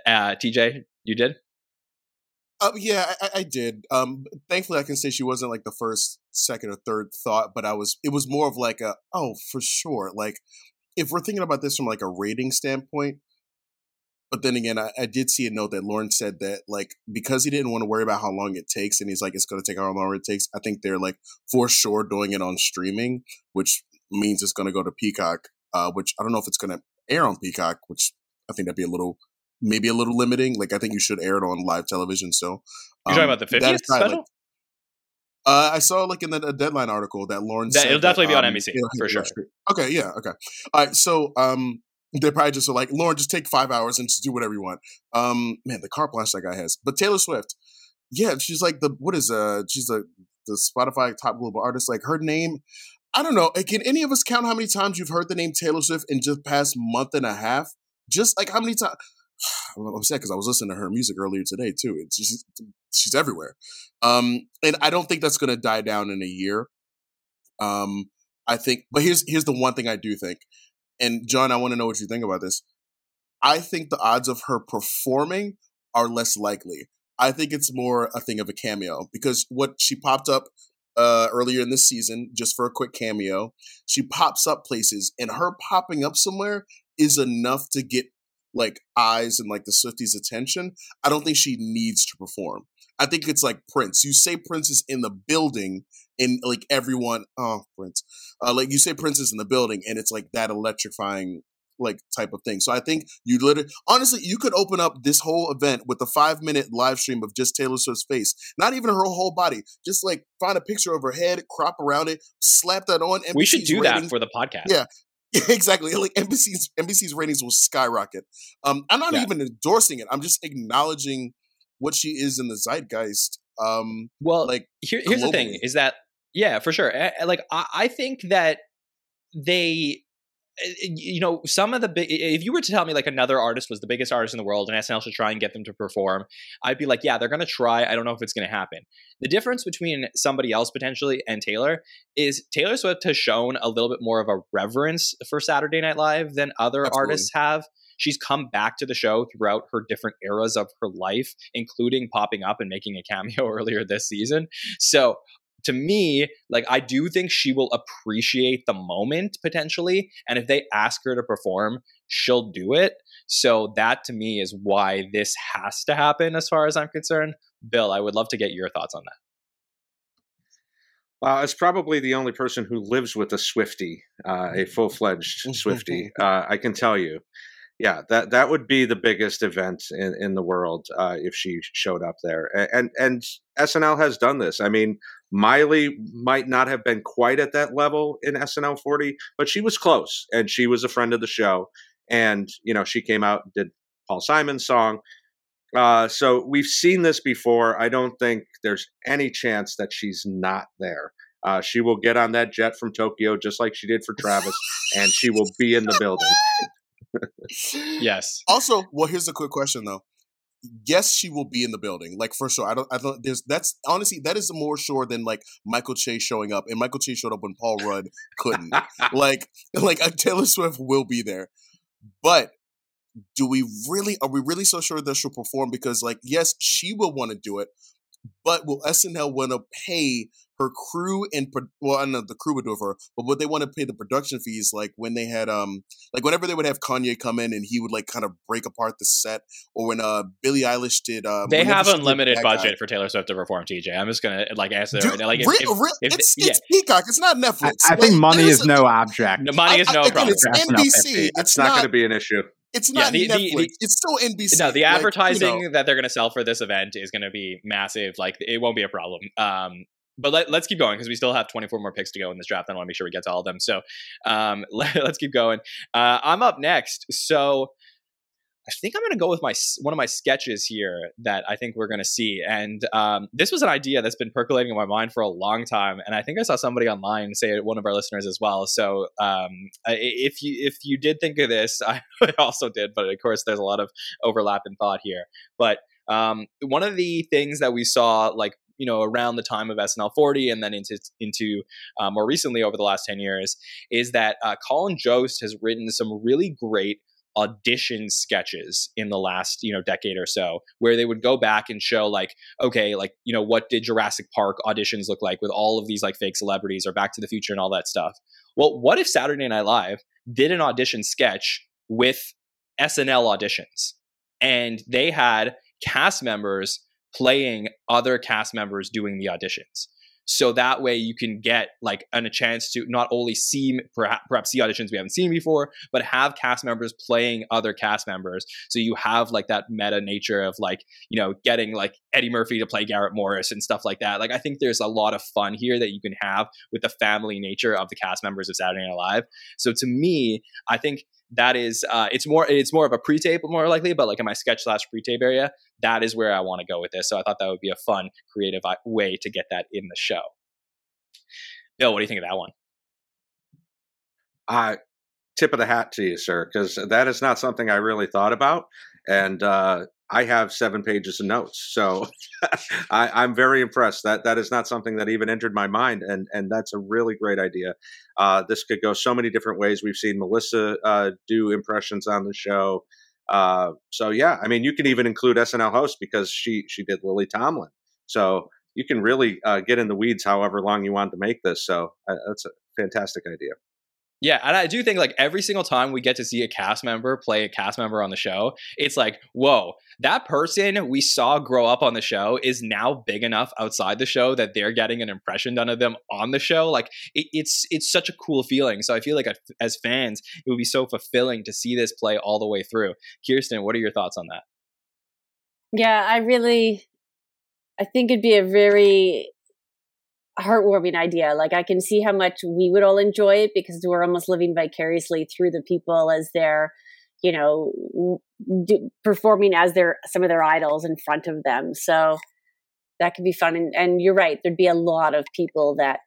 uh, tj you did uh, yeah, I, I did. Um, thankfully, I can say she wasn't like the first, second, or third thought, but I was. It was more of like a, oh, for sure. Like, if we're thinking about this from like a rating standpoint, but then again, I, I, did see a note that Lorne said that like because he didn't want to worry about how long it takes, and he's like, it's going to take how long it takes. I think they're like for sure doing it on streaming, which means it's going to go to Peacock. Uh, which I don't know if it's going to air on Peacock, which I think that'd be a little maybe a little limiting. Like I think you should air it on live television So still. You're talking about the 50th special? Like, uh, I saw like in the, the deadline article that Lorne that, said it'll definitely that, be on um, NBC it'll hit for sure. Okay, yeah, okay. All right, so um, they probably just were like, Lorne, just take five hours and just do whatever you want. Um, man, the car blast that guy has. But Taylor Swift, yeah, she's like the what is uh, she's a the Spotify top global artist. Like her name, I don't know. Can any of us count how many times you've heard the name Taylor Swift in just past month and a half? Just like how many times? I'm sad because I was listening to her music earlier today too. It's she's, she's everywhere, um, and I don't think that's going to die down in a year. Um, I think, but here's here's the one thing I do think, and Jon, I want to know what you think about this. I think the odds of her performing are less likely. I think it's more a thing of a cameo because what she popped up uh, earlier in this season just for a quick cameo. She pops up places, and her popping up somewhere is enough to get like eyes and like the Swifties' attention. I don't think she needs to perform. I think it's like Prince. You say Prince is in the building, and like everyone, oh Prince, uh, like you say Prince is in the building, and it's like that electrifying like type of thing. So I think you literally, honestly, you could open up this whole event with a five minute live stream of just Taylor Swift's face, not even her whole body. Just like find a picture of her head, crop around it, slap that on. we should do ratings. that for the podcast. Yeah. exactly. Like NBC's NBC's ratings will skyrocket. Um, I'm not Yeah. even endorsing it. I'm just acknowledging what she is in the zeitgeist. Um, Well, like Here, here's the thing: is that yeah, for sure. Eh, Like I, I think that they, Eh, eh, you know, some of the big. If you were to tell me like another artist was the biggest artist in the world and SNL should try and get them to perform, I'd be like, yeah, they're gonna try. I don't know if it's gonna happen. The difference between somebody else potentially and Taylor is Taylor Swift has shown a little bit more of a reverence for Saturday Night Live than other Absolutely. artists have. She's come back to the show throughout her different eras of her life, including popping up and making a cameo earlier this season. So to me, like I do think she will appreciate the moment potentially, and if they ask her to perform, she'll do it. So that to me is why this has to happen, as far as I'm concerned. Bill, I would love to get your thoughts on that. Well, as probably the only person who lives with a Swifty, uh, a full fledged Swifty, uh, I can tell you, yeah, that that would be the biggest event in, in the world uh, if she showed up there. And and SNL has done this. I mean, Miley might not have been quite at that level in SNL 40, but she was close, and she was a friend of the show. And you know, she came out and did Paul Simon's song. Uh, so we've seen this before. I don't think there's any chance that she's not there. Uh, she will get on that jet from Tokyo just like she did for Travis, and she will be in the building. Yes. Also, well, here's a quick question though. Yes, she will be in the building, like for sure. I don't. I don't. There's that's honestly that is more sure than like Michael Chase showing up, and Michael Chase showed up when Paul Rudd couldn't. like, like uh, Taylor Swift will be there, but do we really? Are we really so sure that she'll perform? Because like, yes, she will want to do it, but will SNL want to pay her crew and well, I don't know the crew would do it for her, but would they want to pay the production fees like when they had um like whenever they would have Kanye come in and he would like kind of break apart the set, or when uh Billie Eilish did um They have unlimited Bad Guy. budget for Taylor Swift to perform. TJ, I'm just gonna like answer Dude, that. Like, if, re- if- re- if- it's, yeah. it's Peacock. It's not Netflix. I think Like, money is a- no object. No, money is I- no again, problem. It's That's NBC. fifty. It's It's not going to be an issue. It's not the- the- Netflix. the- it's still NBC. No, the Like, you advertising know. that they're going to sell for this event is going to be massive. Like, it won't be a problem. Um, but let, let's keep going because we still have 24 more picks to go in this draft. I want to make sure we get to all of them. So um, let, us keep going. Uh, I'm up next. So I think I'm going to go with my one of my sketches here that I think we're going to see. And um, this was an idea that's been percolating in my mind for a long time. And I think I saw somebody online say one of our listeners as well. So um, if you if you did think of this, I also did. But of course, there's a lot of overlap in thought here. But um, one of the things that we saw, like you know, around the time of SNL 40, and then into into uh, more recently over the last 10 years, is that uh, Colin Jost has written some really great audition sketches in the last you know decade or so where they would go back and show like okay like you know what did Jurassic Park auditions look like with all of these like fake celebrities or Back to the Future and all that stuff? Well what if Saturday Night Live did an audition sketch with SNL auditions? And they had cast members playing other cast members doing the auditions. So that way you can get like an, a chance to not only see perhaps, perhaps see auditions we haven't seen before but have cast members playing other cast members. So you have like that meta nature of like you know getting like eddie murphy to play garrett morris and stuff like that. Like i think there's a lot of fun here that you can have with the family nature of the cast members of saturday night live. So to me i think that is uh, it's more it's more of a pre-tape more likely but like in my sketch slash pre-tape area that is where i want to go with this. So i thought that would be a fun creative uh, way to get that in the show. Bill what do you think of that one? Uh, tip of the hat to you sir because that is not something i really thought about. And uh, I have seven pages of notes, so I, am very impressed. That that is not something that even entered my mind, and and that's a really great idea. Uh, this could go so many different ways. We've seen Melissa uh, do impressions on the show, uh, so yeah. I mean, you can even include SNL hosts because she she did Lily Tomlin, so you can really uh, get in the weeds however long you want to make this. So uh, that's a fantastic idea. Yeah, and I do think like every single time we get to see a cast member play a cast member on the show, it's like, whoa, that person we saw grow up on the show is now big enough outside the show that they're getting an impression done of them on the show. Like it, it's it's such a cool feeling. So I feel like as fans, it would be so fulfilling to see this play all the way through. Kirstin, what are your thoughts on that? Yeah, I really, I think it'd be a very heartwarming idea. Like I can see how much we would all enjoy it because we're almost living vicariously through the people as they're, you know, do, performing as their some of their idols in front of them. So that could be fun. And, and you're right, there'd be a lot of people that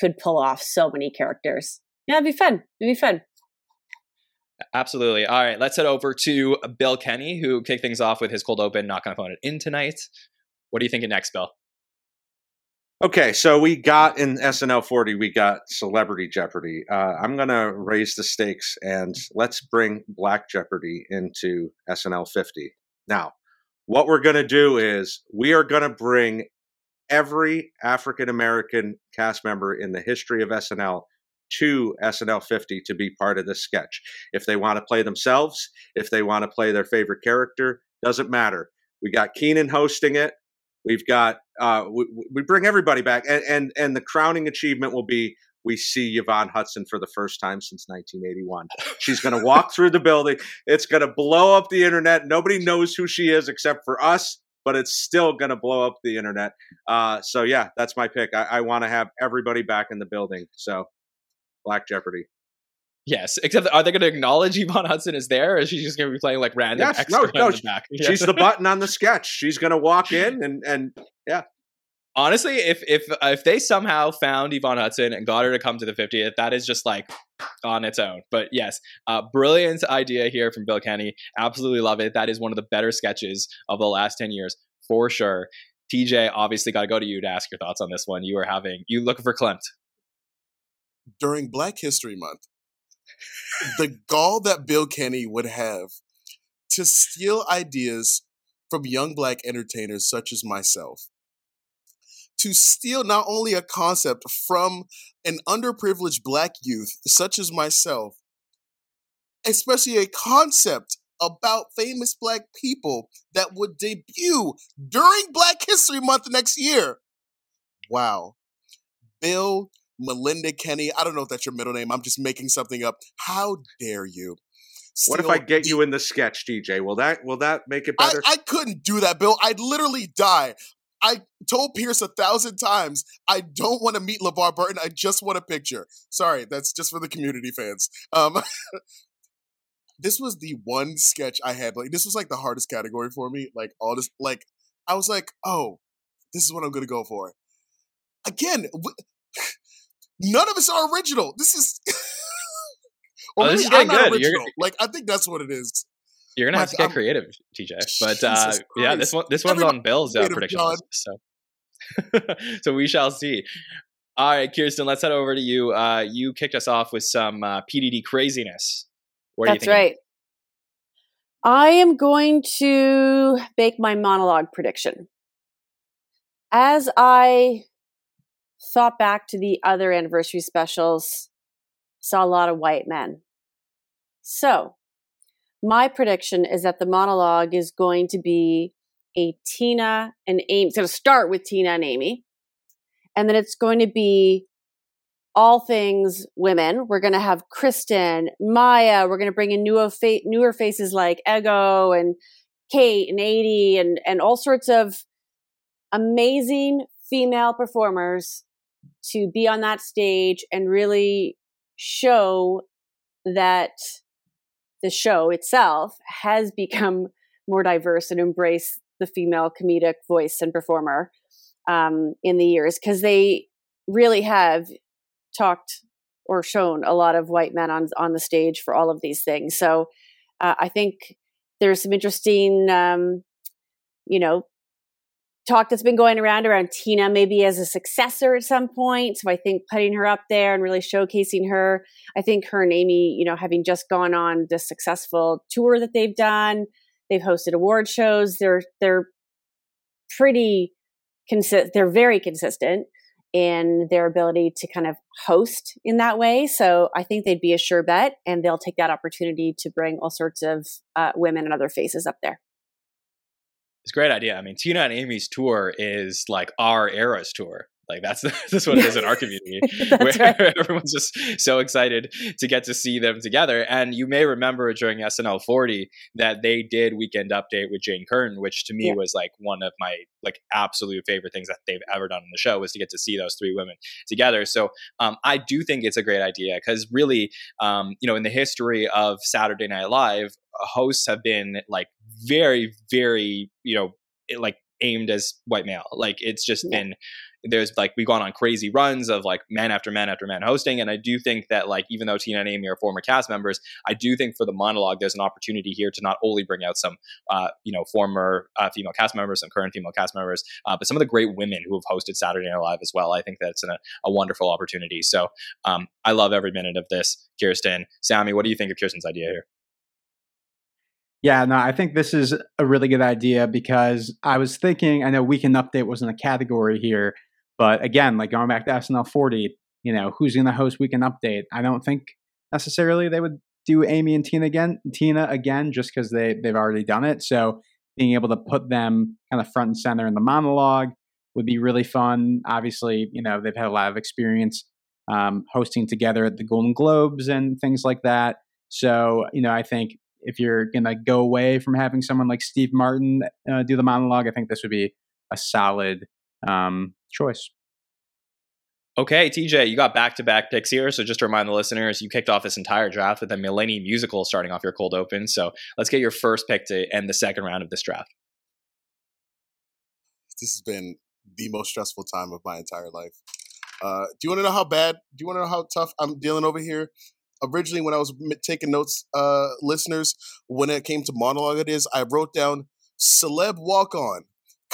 could pull off so many characters. Yeah, it'd be fun. It'd be fun. Absolutely. All right, let's head over to Bill Kenney, who kicked things off with his cold open. Not going to phone it in tonight. What are you thinking next, Bill? Okay, so we got in SNL 40, we got Celebrity Jeopardy. Uh, I'm going to raise the stakes and let's bring Black Jeopardy into SNL 50. Now, what we're going to do is we are going to bring every African American cast member in the history of SNL to SNL 50 to be part of this sketch. If they want to play themselves, if they want to play their favorite character, doesn't matter. We got Kenan hosting it. We've got uh, we, we, bring everybody back, and, and and the crowning achievement will be we see Yvonne Hudson for the first time since 1981. She's going to walk through the building. It's going to blow up the internet. Nobody knows who she is except for us, but it's still going to blow up the internet. Uh, so yeah, that's my pick. I, I want to have everybody back in the building. So Black Jeopardy. Yes, except are they going to acknowledge Yvonne Hudson is there, or is she just going to be playing like random yes, extra no, no, the back? She's the button on the sketch. She's going to walk in and and yeah. Honestly, if if if they somehow found Yvonne Hudson and got her to come to the 50th, that is just like on its own. But yes, uh, brilliant idea here from Bill Kenney. Absolutely love it. That is one of the better sketches of the last 10 years for sure. TJ, obviously, got to go to you to ask your thoughts on this one. You are having you looking for Klimt during Black History Month the gall that Bill Kenney would have to steal ideas from young black entertainers such as myself. To steal not only a concept from an underprivileged black youth such as myself, especially a concept about famous black people that would debut during Black History Month next year. Wow. Bill Melinda Kenney. I don't know if that's your middle name. I'm just making something up. How dare you? Still, what if I get you in the sketch, TJ? Will that will that make it better? I, I couldn't do that, Bill. I'd literally die. I told Pierce a thousand times I don't want to meet LeVar Burton. I just want a picture. Sorry, that's just for the community fans. Um, this was the one sketch I had. Like this was like the hardest category for me. Like all this, like I was like, oh, this is what I'm gonna go for. Again, None of us are original. This is. or oh, this is getting good. You're... Like I think that's what it is. You're gonna have to get I'm... creative, TJ. But uh, yeah, this one this one's on Bill's uh, prediction list, so so we shall see. All right, Kirstin, let's head over to you. Uh, you kicked us off with some uh, PDD craziness. What do you think? That's right. I am going to make my monologue prediction. As I thought back to the other anniversary specials, saw a lot of white men. So, my prediction is that the monologue is going to be a Tina and Amy. It's going to start with Tina and Amy. and then it's going to be all things women. We're going to have Kristen, Maya. We're going to bring in newer, fa- newer faces like Ego and Kate and Aidy and and all sorts of amazing female performers to be on that stage and really show that the show itself has become more diverse and embrace the female comedic voice and performer um, in the years because they really have talked or shown a lot of white men on on the stage for all of these things. So uh, I think there's some interesting, um, you know, talk that's been going around around Tina maybe as a successor at some point. So I think putting her up there and really showcasing her. I think her and Amy, you know, having just gone on the successful tour that they've done, they've hosted award shows. They're they're pretty consist. They're very consistent in their ability to kind of host in that way. So I think they'd be a sure bet, and they'll take that opportunity to bring all sorts of uh, women and other faces up there. It's a great idea. I mean, Tina and Amy's tour is like our era's tour. Like that's that's what it is in our community, where right. everyone's just so excited to get to see them together. And you may remember during SNL 40 that they did Weekend Update with Jane Curtin, which to me yeah. was like one of my like absolute favorite things that they've ever done on the show was to get to see those three women together. So um, I do think it's a great idea because really, um, you know, in the history of Saturday Night Live, hosts have been like very, very, you know, like aimed as white male. Like it's just yeah. been there's like we've gone on crazy runs of like man after man after man hosting and i do think that like even though tina and amy are former cast members i do think for the monologue there's an opportunity here to not only bring out some uh, you know former uh, female cast members some current female cast members uh, but some of the great women who have hosted saturday night live as well. I think that's an, a wonderful opportunity. So um, i love every minute of this. Kirstin sammy what do you think of kirstin's idea here? Yeah, no, I think this is a really good idea because I was thinking, I know Weekend Update wasn't a category here, but again, like going back to SNL 40, you know, who's going to host Weekend Update? I don't think necessarily they would do Amy and Tina again, Tina again, just because they they've already done it. So being able to put them kind of front and center in the monologue would be really fun. Obviously, you know, they've had a lot of experience um, hosting together at the Golden Globes and things like that. So, you know, I think if you're going to go away from having someone like Steve Martin uh, do the monologue, I think this would be a solid um, choice. Okay, TJ, you got back to back picks here. So just to remind the listeners, you kicked off this entire draft with a Millennium musical starting off your cold open. So let's get your first pick to end the second round of this draft. This has been the most stressful time of my entire life. Uh, do you want to know how bad? Do you want to know how tough I'm dealing over here? Originally, when I was taking notes, uh, listeners, when it came to monologue, it is I wrote down celeb walk on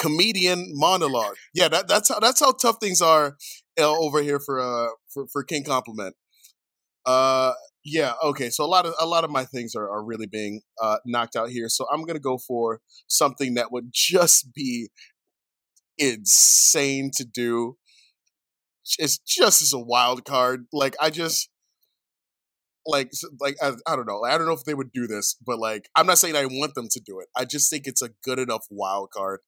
comedian monologue. Yeah, that, that's how that's how tough things are uh, over here for uh for, for King Compliment. Uh yeah, okay. So a lot of a lot of my things are, are really being uh knocked out here. So I'm gonna go for something that would just be insane to do. It's just as a wild card. Like I just like like I, I, don't know i don't know if they would do this but like i'm not saying i want them to do it i just think it's a good enough wild card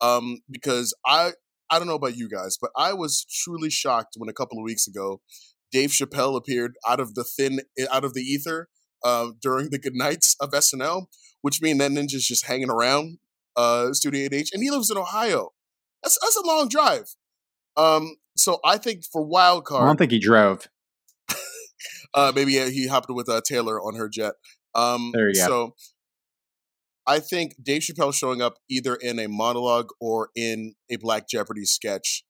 um, because I I don't know about you guys, but I was truly shocked when a couple of weeks ago Dave Chappelle appeared out of the thin eh, out of the ether uh, during the good nights of SNL, which means that ninja's just hanging around uh, Studio 8H, and he lives in Ohio. That's that's a long drive. Um, so I think for wild card, I don't think he drove. uh, maybe he hopped with uh, Taylor on her jet. Um, there you go. So I think Dave Chappelle showing up either in a monologue or in a Black Jeopardy sketch,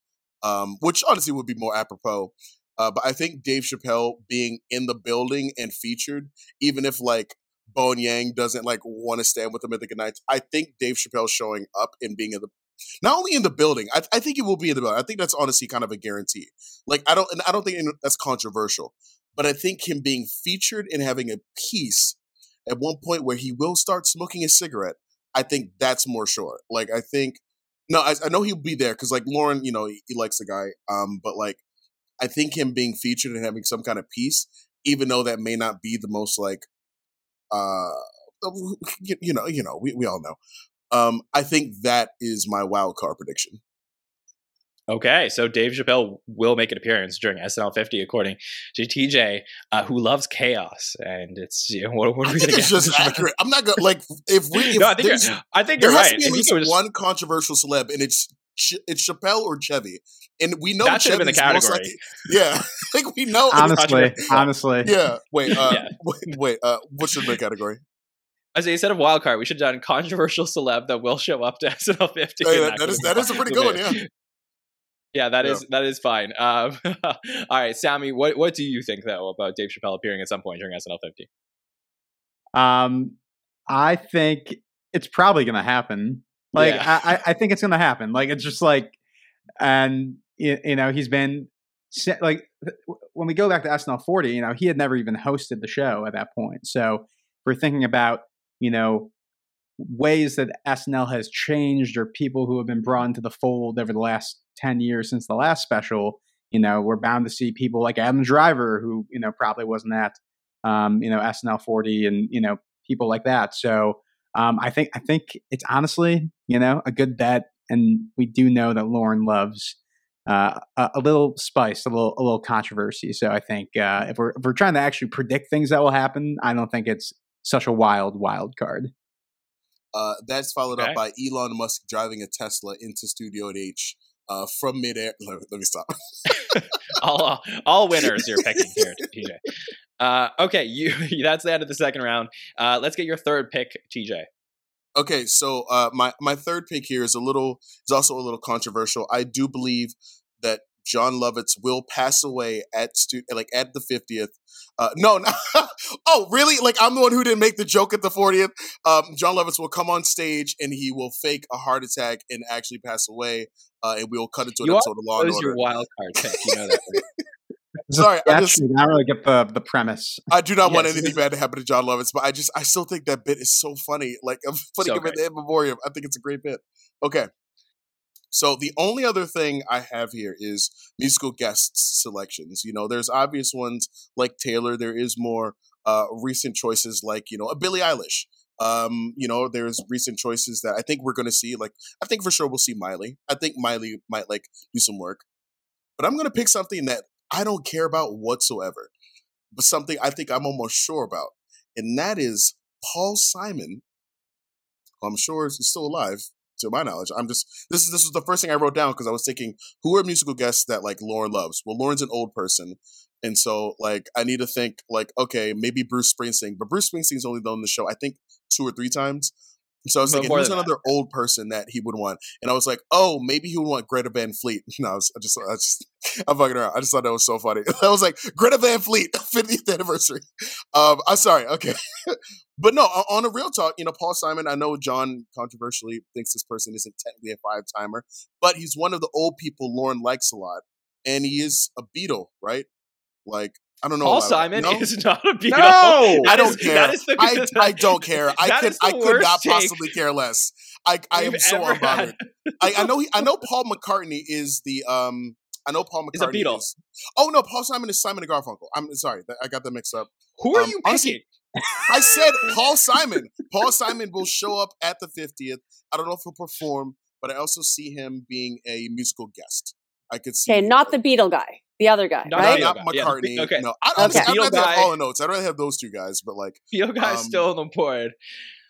um, which honestly would be more apropos. Uh, but I think Dave Chappelle being in the building and featured, even if like Bowen Yang doesn't like want to stand with at the good nights, I think Dave Chappelle showing up and being in the not only in the building, I, I think it will be in the building. I think that's honestly kind of a guarantee. Like I don't, and I don't think that's controversial, but I think him being featured and having a piece at one point where he will start smoking a cigarette, I think that's more sure. Like I think no, I, I know he'll be there because like Lorne, you know, he, he, likes the guy. Um, but like I think him being featured and having some kind of piece, even though that may not be the most like uh you, you know, you know, we, we all know. Um, I think that is my wild card prediction. Okay, so Dave Chappelle will make an appearance during SNL 50, according to TJ, uh, who loves chaos, and it's you know what, what are we gonna it's get? just accurate. I'm not gonna like if we. If no, I think you're, I think there you're has right. to be at least you just- one controversial celeb, and it's Ch- it's Chappelle or Chevy, and we know That should have been the Chevy's most category. likely- yeah, like we know. honestly, honestly. yeah. Wait. Uh, Yeah. Wait. Wait. Uh, what should be the category? I say instead of wild card, we should have done controversial celeb that will show up to SNL 50. Hey, that- that, that, is, that is a pretty good one, yeah. Yeah, that Yeah. is that is fine. Um, all right, Sammy, what what do you think though about Dave Chappelle appearing at some point during SNL 50? Um, I think it's probably going to happen. Like, Yeah. I, I- I think it's going to happen. Like, it's just like, and you, you know, he's been like when we go back to SNL 40, you know, he had never even hosted the show at that point. So we're thinking about, you know, ways that SNL has changed or people who have been brought into the fold over the last 10 years since the last special. You know, we're bound to see people like Adam Driver, who, you know, probably wasn't at, um, you know, SNL 40 and, you know, people like that. So um, I think, I think it's honestly, you know, a good bet. And we do know that Lorne loves uh, a, a little spice, a little, a little controversy. So I think uh, if we're, if we're trying to actually predict things that will happen, I don't think it's such a wild, wild card. Uh, that's followed Okay. up by Elon Musk driving a Tesla into Studio H uh, from midair. Let, let me stop. all all winners you're picking here, TJ. Uh, okay, you that's the end of the second round. Uh, let's get your third pick, TJ. Okay, so uh, my my third pick here is a little is also a little controversial. I do believe Jon Lovitz will pass away at stu- like at the fiftieth. Uh, no, no. oh, really? Like I'm the one who didn't make the joke at the fortieth. Um, Jon Lovitz will come on stage and he will fake a heart attack and actually pass away. Uh, and we will cut into an You episode of Law That and was your wild card pick. You know that. right? Sorry, I just I don't really get the, the premise. I do not want anything bad to happen to Jon Lovitz, but I just I still think that bit is so funny. Like I'm putting So him in the in memoriam. I think it's a great bit. Okay. So the only other thing I have here is musical guest selections. You know, there's obvious ones like Taylor. There is more uh, recent choices like you know a Billie Eilish. Um, you know, there's recent choices that I think we're going to see. Like I think for sure we'll see Miley. I think Miley might like do some work, but I'm going to pick something that I don't care about whatsoever but something I think I'm almost sure about, and that is Paul Simon. I'm sure is still alive, to my knowledge. I'm just this is this was the first thing I wrote down because I was thinking, who are musical guests that like Lorne loves? Well, Lorne's an old person, and so like I need to think like, okay, maybe Bruce Springsteen, but Bruce Springsteen's only done the show I think two or three times. So I was But thinking, who's than that. another old person that he would want? And I was like, oh, maybe he would want Greta Van Fleet. No, I, was, I just, I just, I'm fucking around. I just thought that was so funny. I was like, Greta Van Fleet, 50th anniversary. Um, I'm sorry. Okay. but no, on a real talk, you know, Paul Simon, I know Jon controversially thinks this person isn't technically a five timer, but he's one of the old people Lorne likes a lot. And he is a Beatle, right? Like, I don't know. Paul a lot- Simon no? is not a Beatle. No! That I don't is- care. That is the, I, I don't care. I could I could not possibly care less. I I am we've so ever unbothered. I, I know he, I know Paul McCartney is the um I know Paul McCartney Is a McCartney Beatle. is- oh no, Paul Simon is Simon and Garfunkel. I'm sorry, I got that mixed up. Who are Um, you honestly- picking? I said Paul Simon. Paul Simon will show up at the 50th. I don't know if he'll perform, but I also see him being a musical guest. I could see Okay, not the Beatle guy, the other guy, Not not, right? Beatle not guy. Yeah, McCartney. Okay. No, I, Okay. honestly, I'd Beatle rather have guy- Hall and Oates. I'd rather have those two guys, but like, Beatle guy's um, still on the board.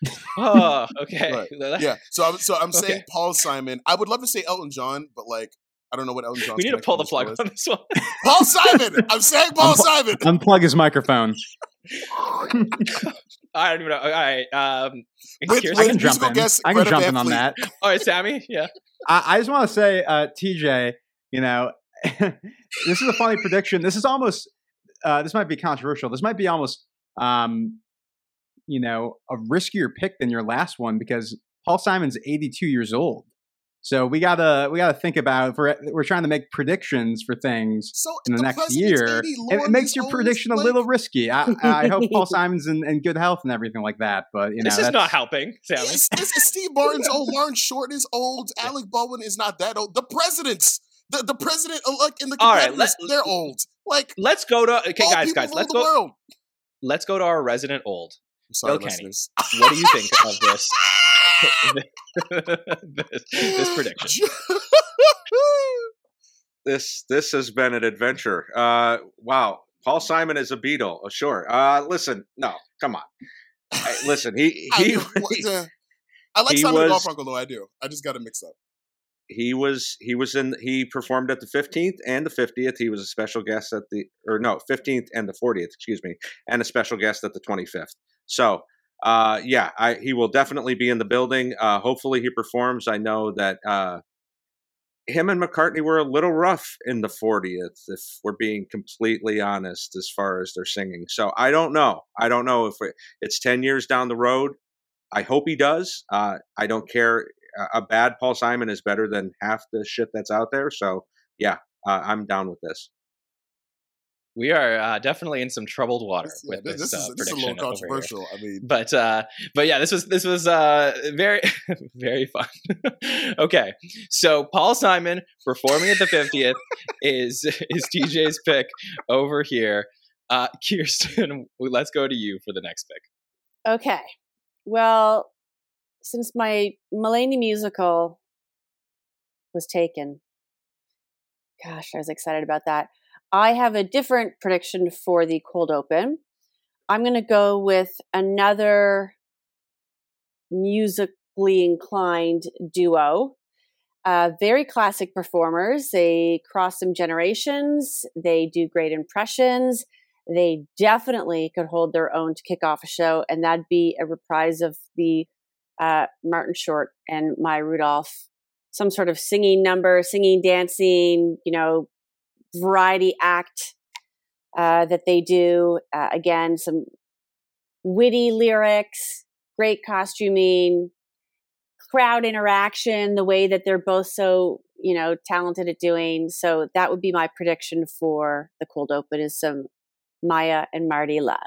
Oh, okay. yeah. So I'm so I'm saying Okay. Paul Simon. I would love to say Elton John, but like, I don't know what Elton John. We need to pull the plug on this one. Paul Simon. I'm saying Paul Unpl- Simon. Unplug his microphone. I don't even know. All right. Um, With- here's- I with- can jump in. guest, I can Greta jump in on that. all right, Sammy. Yeah. I, I just want to say, uh, TJ, you know, this is a funny prediction. This is almost, uh, this might be controversial. This might be almost, um, you know, a riskier pick than your last one because Paul Simon's 82 years old. So we gotta we gotta think about if we're we're trying to make predictions for things So in the, the next year. 80, It, it makes your old, prediction a like- little risky. I, I hope Paul Simon's in, in good health and everything like that. But you know, This is not helping, Sammy. Yes, this is Steve Martin's old. Lauren Short is old. Alec Baldwin is not that old. The presidents, the, the president elect in the All right, let- they're old. Like Let's go to okay, old guys, guys. Let's go. world. Let's go to our resident old. I'm sorry, Bill Kenney. What do you think of this? this, this prediction. this this has been an adventure. Uh, wow, Paul Simon is a Beatle. Oh, sure. Uh, listen, no, come on. I, listen, he I, he, what he, the- I like Simon and was- Garfunkel though. I do. I just got to mix up. He was he was in he performed at the 15th and the 50th. He was a special guest at the or no 15th and the 40th, excuse me, and a special guest at the 25th. So uh, yeah, I, he will definitely be in the building. Uh, hopefully he performs. I know that uh, him and McCartney were a little rough in the 40th, if we're being completely honest, as far as their singing. So I don't know. I don't know if it, it's 10 years down the road. I hope he does. Uh, I don't care. A- A bad Paul Simon is better than half the shit that's out there. So yeah, uh, I'm down with this. We are uh, definitely in some troubled water This, yeah, with this, this, this uh, is this is a little controversial. I mean, but uh but yeah this was this was uh very very fun okay so paul simon performing at the 50th is is tj's pick over here uh kirstin let's go to you for the next pick Okay. Well, since my Mulaney musical was taken, gosh, I was excited about that. I have a different prediction for the cold open. I'm going to go with another musically inclined duo. Uh, very classic performers. They cross some generations. They do great impressions they definitely could hold their own to kick off a show, and that'd be a reprise of the uh, Martin Short and Maya Rudolph, some sort of singing number, singing, dancing, you know, variety act uh, that they do. Uh, again, some witty lyrics, great costuming, crowd interaction, the way that they're both so you know talented at doing. So that would be my prediction for the cold open is some Maya and Marty Love.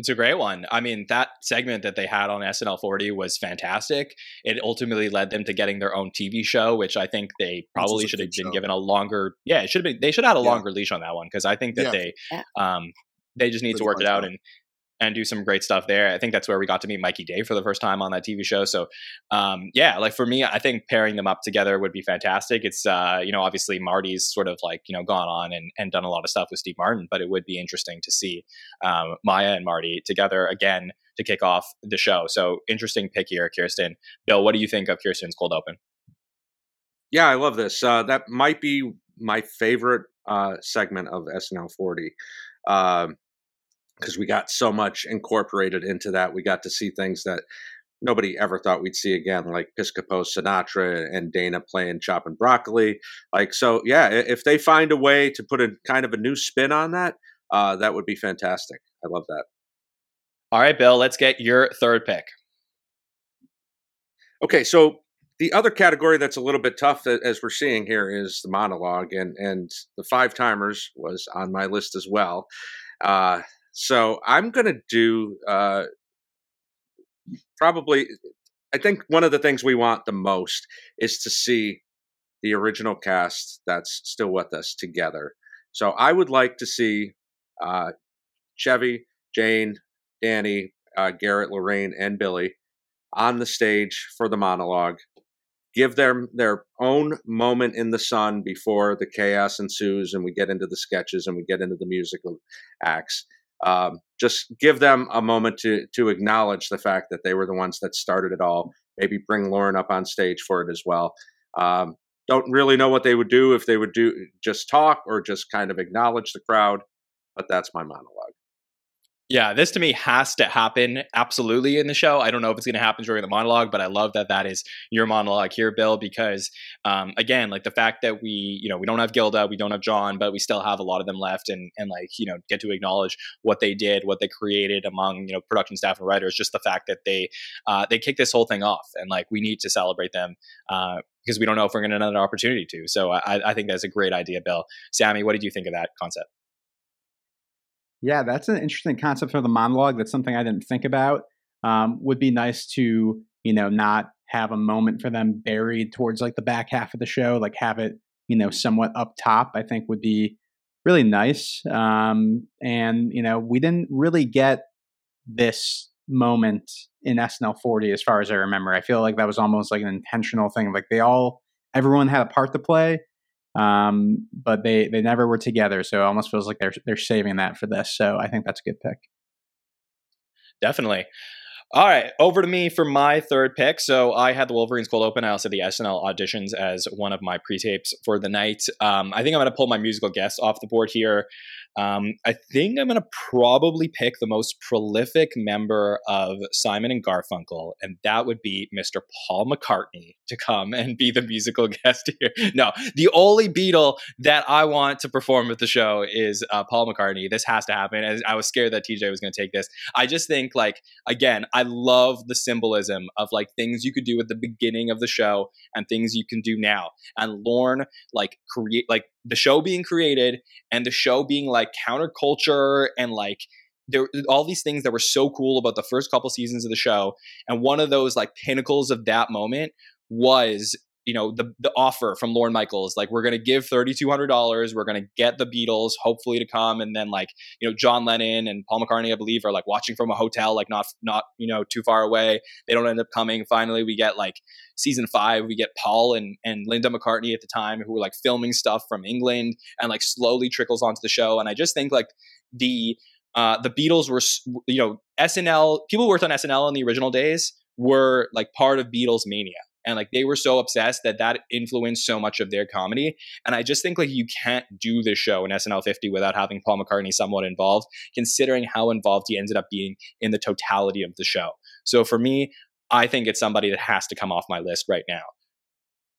It's a great one. I mean, that segment that they had on SNL 40 was fantastic. It ultimately led them to getting their own TV show, which I think they probably should have been show. given a longer. Yeah, it should have been. They should have had a Yeah. longer leash on that one because I think that Yeah. they, um, they just need to work it out so. and and do some great stuff there. I think that's where we got to meet Mikey Day for the first time on that TV show. So, um, yeah, like for me, I think pairing them up together would be fantastic. It's, uh, you know, obviously Marty's sort of like, you know, gone on and, and done a lot of stuff with Steve Martin, but it would be interesting to see um, Maya and Marty together again to kick off the show. So, interesting pick here, Kirstin. Bill, what do you think of Kirstin's cold open? Yeah, I love this. Uh, that might be my favorite uh, segment of SNL 40 because we got so much incorporated into that. We got to see things that nobody ever thought we'd see again, like Piscopo Sinatra and Dana playing chopping broccoli. Like, so yeah, if they find a way to put a kind of a new spin on that, uh, that would be fantastic. I love that. All right, Bill, let's get your third pick. Okay, so the other category that's a little bit tough, as we're seeing here, is the monologue, and and the five timers was on my list as well. Uh, so I'm going to do uh, probably. I think one of the things we want the most is to see the original cast that's still with us together. So I would like to see uh, Chevy, Jane, Danny, uh, Garrett, Lorraine, and Billy on the stage for the monologue. Give them their own moment in the sun before the chaos ensues and we get into the sketches and we get into the musical acts. Um, just give them a moment to to acknowledge the fact that they were the ones that started it all. Maybe bring Lorne up on stage for it as well. Um, don't really know what they would do if they would do just talk or just kind of acknowledge the crowd, but that's my monologue. Yeah, this to me has to happen absolutely in the show. I don't know if it's going to happen during the monologue, but I love that that is your monologue here, Bill, because um, again, like the fact that we, you know, we don't have Gilda, we don't have John, but we still have a lot of them left, and and like you know, get to acknowledge what they did, what they created among you know production staff and writers. Just the fact that they uh, they kick this whole thing off, and like we need to celebrate them. Uh, because we don't know if we're going to another opportunity to. So I, I think that's a great idea, Bill. Sammy, what did you think of that concept? Yeah, that's an interesting concept for the monologue. That's something I didn't think about. Um, would be nice to, you know, not have a moment for them buried towards like the back half of the show, like have it, you know, somewhat up top, I think would be really nice. Um, and, you know, we didn't really get this moment in SNL 40 as far as I remember. I feel like that was almost like an intentional thing. Like they all, everyone had a part to play. Um, but they they never were together. So it almost feels like they're they're saving that for this. So I think that's a good pick. Definitely. All right, over to me for my third pick. So I had the Wolverines cold open. I also had the SNL auditions as one of my pre-tapes for the night. Um, I think I'm going to pull my musical guest off the board here. Um, I think I'm going to probably pick the most prolific member of Simon and Garfunkel, and that would be Mr. Paul McCartney to come and be the musical guest here. No, the only Beatle that I want to perform with the show is uh, Paul McCartney. This has to happen. As I was scared that TJ was going to take this. I just think, like, again, I love the symbolism of like things you could do at the beginning of the show and things you can do now. And Lorne, like, create like the show being created and the show being like counterculture and like there all these things that were so cool about the first couple seasons of the show. And one of those like pinnacles of that moment was you know the the offer from Lorne Michaels like we're going to give $3200 we're going to get the Beatles hopefully to come and then like you know John Lennon and Paul McCartney I believe are like watching from a hotel like not not you know too far away. They don't end up coming. Finally we get like season 5 we get Paul and and Linda McCartney at the time who were like filming stuff from England and like slowly trickles onto the show. And I just think like the uh the Beatles were you know SNL people worked on SNL in the original days were like part of Beatles mania and like they were so obsessed that that influenced so much of their comedy. And i just think like you can't do this show in snl 50 without having paul mccartney somewhat involved considering how involved he ended up being in the totality of the show. So for me i think it's somebody that has to come off my list right now.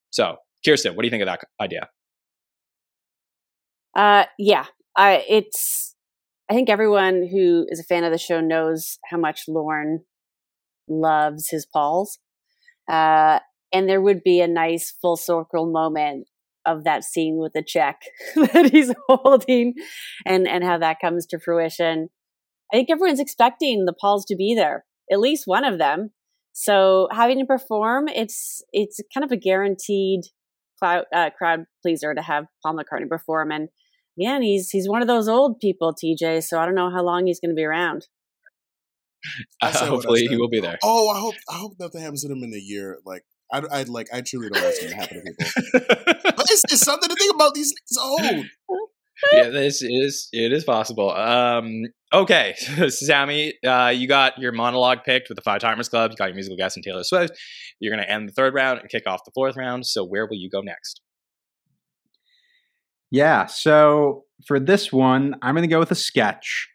So kirstin what do you think of that idea? Uh yeah. I it's i think everyone who is a fan of the show knows how much lorne loves his pauls. Uh, and there would be a nice full circle moment of that scene with the check that he's holding and and how that comes to fruition. I think everyone's expecting the pauls to be there at least one of them. So having to perform it's it's kind of a guaranteed crowd, uh, crowd pleaser to have paul mccartney perform. And again he's he's one of those old people tj so i don't know how long he's going to be around. Uh, hopefully he will be there. Oh i hope i hope nothing happens to him in a year like I, I like. I truly don't want something to happen to people. but it's, it's something to think about. These it's old. yeah, this is it is possible. Um, okay, Sammy, uh, you got your monologue picked with the Five Timers Club. You got your musical guest and Taylor Swift. You're going to end the third round and kick off the fourth round. So where will you go next? Yeah, so for this one, I'm going to go with a sketch.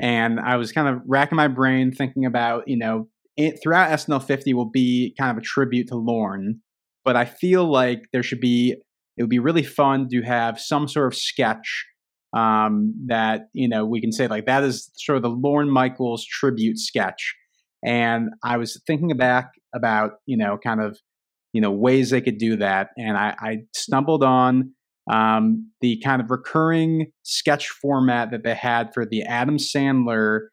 And I was kind of racking my brain thinking about, you know, it, throughout SNL 50 will be kind of a tribute to Lorne, but I feel like there should be it would be really fun to have some sort of sketch um, that you know we can say like that is sort of the Lorne Michaels tribute sketch. And I was thinking back about you know kind of you know ways they could do that, and I, I stumbled on um, the kind of recurring sketch format that they had for the Adam Sandler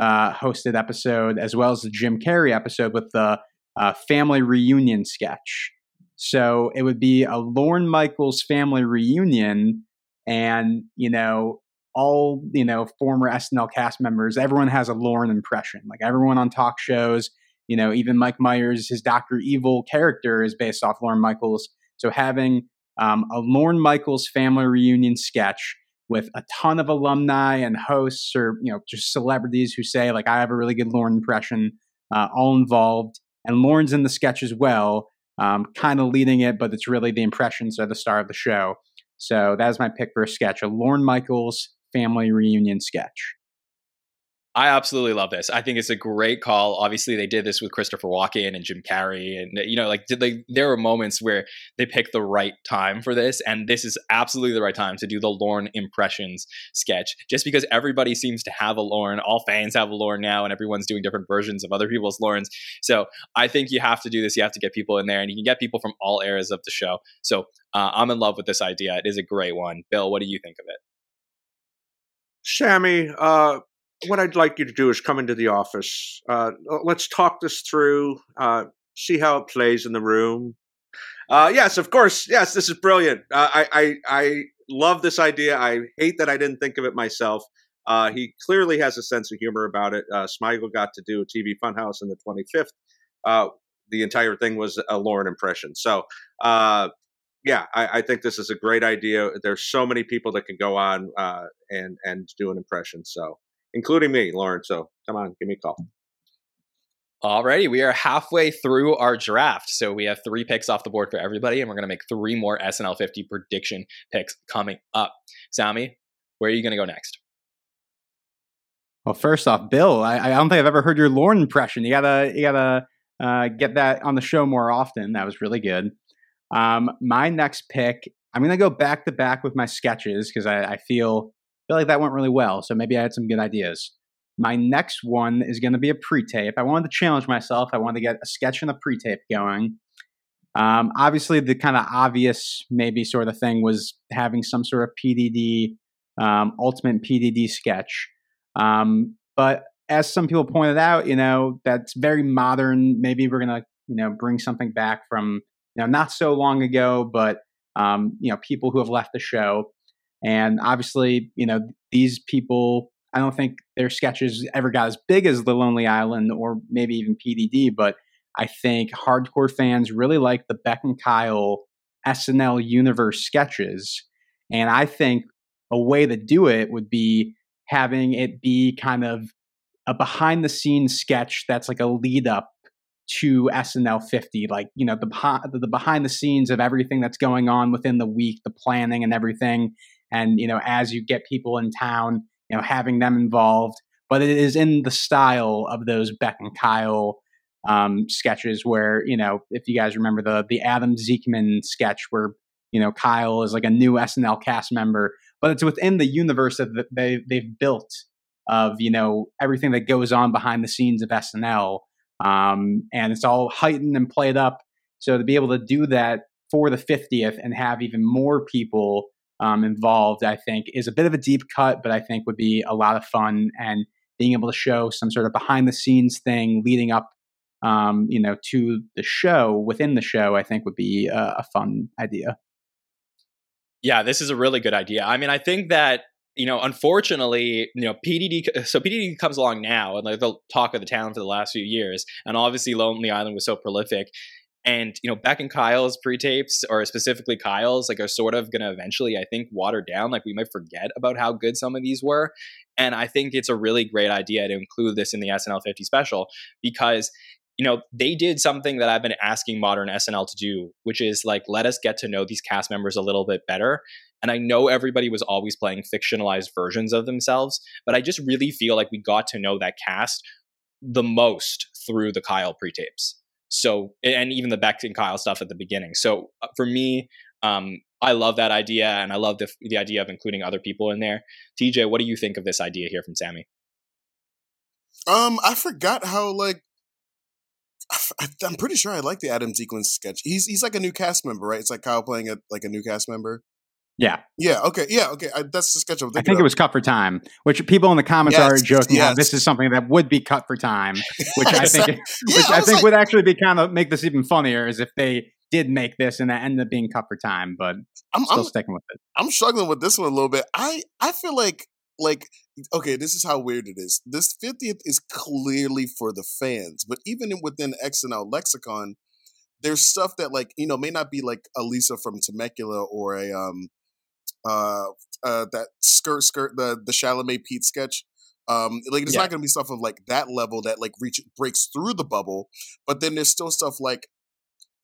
uh, hosted episode, as well as the Jim Carrey episode with the uh, family reunion sketch. So it would be a Lorne Michaels family reunion, and you know all you know former SNL cast members. Everyone has a Lorne impression. Like everyone on talk shows, you know, even Mike Myers, his Doctor Evil character is based off Lorne Michaels. So having um, a Lorne Michaels family reunion sketch with a ton of alumni and hosts or you know just celebrities who say like I have a really good Lorne impression, uh, all involved, and Lorne's in the sketch as well, um, kind of leading it, but it's really the impressions are the star of the show. So that is my pick for a sketch, a Lorne Michaels family reunion sketch. I absolutely love this. I think it's a great call. Obviously, they did this with Christopher Walken and Jim Carrey, and you know, like, did they, there were moments where they picked the right time for this, and this is absolutely the right time to do the Lorne impressions sketch. Just because everybody seems to have a Lorne, all fans have a Lorne now, and everyone's doing different versions of other people's Lornes. So I think you have to do this. You have to get people in there, and you can get people from all eras of the show. So uh, I'm in love with this idea. It is a great one. Bill, what do you think of it? Sammy, uh, what I'd like you to do is come into the office. Uh, let's talk this through. Uh, see how it plays in the room. Uh, yes, of course. Yes, this is brilliant. Uh, I, I I love this idea. I hate that I didn't think of it myself. Uh, he clearly has a sense of humor about it. Uh, Smigel got to do a TV Funhouse in the 25th. the entire thing was a Lorne impression. So yeah, I, I, think this is a great idea. There's so many people that can go on uh, and and do an impression. So, including me, Lorne. So, come on, give me a call. Alrighty, we are halfway through our draft. So we have three picks off the board for everybody, and we're going to make three more SNL 50 prediction picks coming up. Sammy, where are you going to go next? Well, first off, Bill, I, I, don't think I've ever heard your Lorne impression. You gotta, you gotta uh, get that on the show more often. That was really good. Um, my next pick, I'm gonna go back to back with my sketches because I, I feel feel like that went really well. So maybe I had some good ideas. My next one is going to be a pre-tape. I wanted to challenge myself. I wanted to get a sketch and a pre-tape going. Um, obviously, the kind of obvious, maybe sort of thing was having some sort of PDD, um, ultimate PDD sketch. Um, but as some people pointed out, you know, that's very modern. Maybe we're going to, you know, bring something back from, you know, not so long ago, but, um, you know, people who have left the show. And obviously, you know, these people, I don't think their sketches ever got as big as The Lonely Island or maybe even PDD, but I think hardcore fans really like the Beck and Kyle SNL universe sketches. And I think a way to do it would be having it be kind of a behind the scenes sketch that's like a lead up to SNL 50, like, you know, the, the behind the scenes of everything that's going on within the week, the planning and everything. And, you know, as you get people in town, you know, having them involved. But it is in the style of those Beck and Kyle um, sketches where, you know, if you guys remember the the Adam Zeekman sketch where, you know, Kyle is like a new SNL cast member but it's within the universe that they they've built of you know everything that goes on behind the scenes of SNL, um, and it's all heightened and played up. So to be able to do that for the 50th and have even more people um, involved, I think is a bit of a deep cut, but I think would be a lot of fun and being able to show some sort of behind the scenes thing leading up, um, you know, to the show within the show, I think would be a, a fun idea. Yeah, this is a really good idea. I mean, I think that you know, unfortunately, you know, PDD. So PDD comes along now, and like the talk of the town for the last few years, and obviously Lonely Island was so prolific. And you know, Beck and Kyle's pre-tapes, or specifically Kyle's, like are sort of to eventually, I think, water down. Like we might forget about how good some of these were. And I think it's a really great idea to include this in the SNL 50 special because you know, they did something that I've been asking modern SNL to do, which is like let us get to know these cast members a little bit better. And I know everybody was always playing fictionalized versions of themselves, but I just really feel like we got to know that cast the most through the Kyle pre-tapes. So, and even the Beck and Kyle stuff at the beginning. So, uh, for me, um, I love that idea, and I love the the idea of including other people in there. TJ, what do you think of this idea here from Sammy? Um, I forgot how like I, am pretty sure I like the Adam Zeekman sketch. He's he's like a new cast member, right? It's like Kyle playing a like a new cast member. Yeah. Yeah. Okay. Yeah. Okay. I, that's the sketch. I'm I think it was cut for time, which people in the comments yes, are joking. Yes. this is something that would be cut for time, which I think, yeah, which I, I think like, would actually be kind of make this even funnier, is if they did make this and it ended up being cut for time. But I'm still I'm, sticking with it. I'm struggling with this one a little bit. I I feel like like okay this is how weird it is this 50th is clearly for the fans but even within SNL lexicon there's stuff that like you know may not be like elisa from temecula or a um uh uh that skirt skirt the the Chalamet Pete sketch um like it's yeah. not gonna be stuff of like that level that like reach breaks through the bubble but then there's still stuff like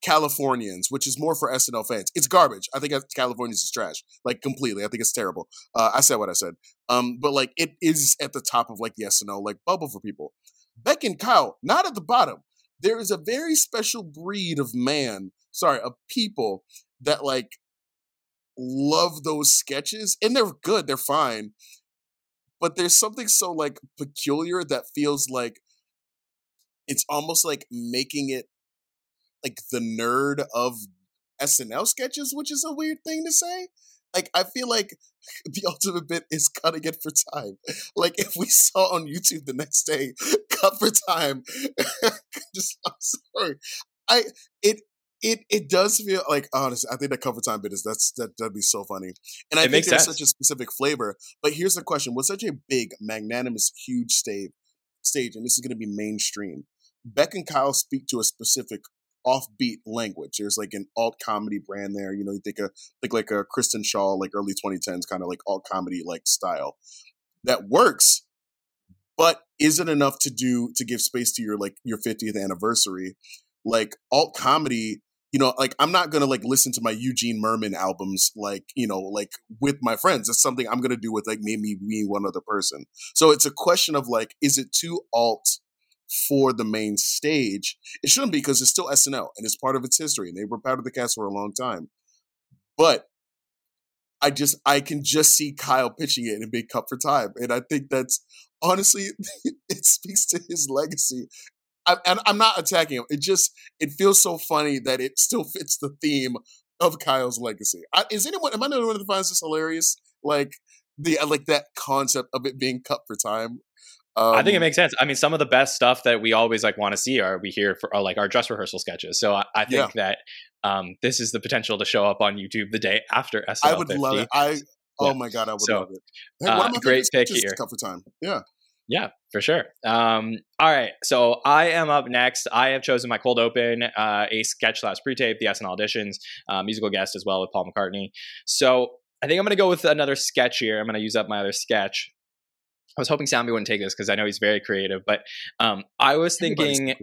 Californians, which is more for SNL fans. It's garbage. I think Californians is trash, like completely. I think it's terrible. Uh, I said what I said. Um, but like it is at the top of like the SNL like bubble for people. Beck and Kyle, not at the bottom. There is a very special breed of man, sorry, of people that like love those sketches, and they're good. They're fine, but there's something so like peculiar that feels like it's almost like making it like the nerd of SNL sketches, which is a weird thing to say. Like I feel like the ultimate bit is cutting it for time. Like if we saw on YouTube the next day, cut for time. just I'm sorry. I it it it does feel like honestly, I think that cover time bit is that's that that'd be so funny. And I it think there's sense. such a specific flavor. But here's the question: With such a big, magnanimous, huge stage, stage, and this is going to be mainstream, Beck and Kyle speak to a specific offbeat language. There's like an alt comedy brand there. You know, you think a think like a Kristen Schaal, like early 2010s kind of like alt comedy like style that works, but isn't enough to do to give space to your like your 50th anniversary. Like alt comedy you know, like I'm not gonna like listen to my Eugene Mirman albums like you know like with my friends. It's something I'm gonna do with like maybe me one other person. So it's a question of like, is it too alt for the main stage? It shouldn't be because it's still SNL and it's part of its history, and they were part of the cast for a long time. But I just I can just see Kyle pitching it in a Big Cup for Time, and I think that's honestly it speaks to his legacy I, and I'm not attacking him. It just it feels so funny that it still fits the theme of Kyle's legacy. I, is anyone? Am I the only one that finds this hilarious? Like the uh, like that concept of it being cut for time. Um, I think it um makes sense. I mean, some of the best stuff that we always like want to see are we here for are like our dress rehearsal sketches. So I, I think yeah. that um, this is the potential to show up on YouTube the day after SNL. I would 50. love it. I oh yeah. my god, I would so, love it. Hey, uh, great pick here. Cut for time. Yeah. Yeah, for sure. Um, all right, so I am up next. I have chosen my cold open, uh, a sketch slash pre-tape, the SNL auditions, uh, musical guest as well with Paul McCartney. So I think I'm going to go with another sketch here. I'm going to use up my other sketch. I was hoping Sammy wouldn't take this because I know he's very creative, but um, I was thinking.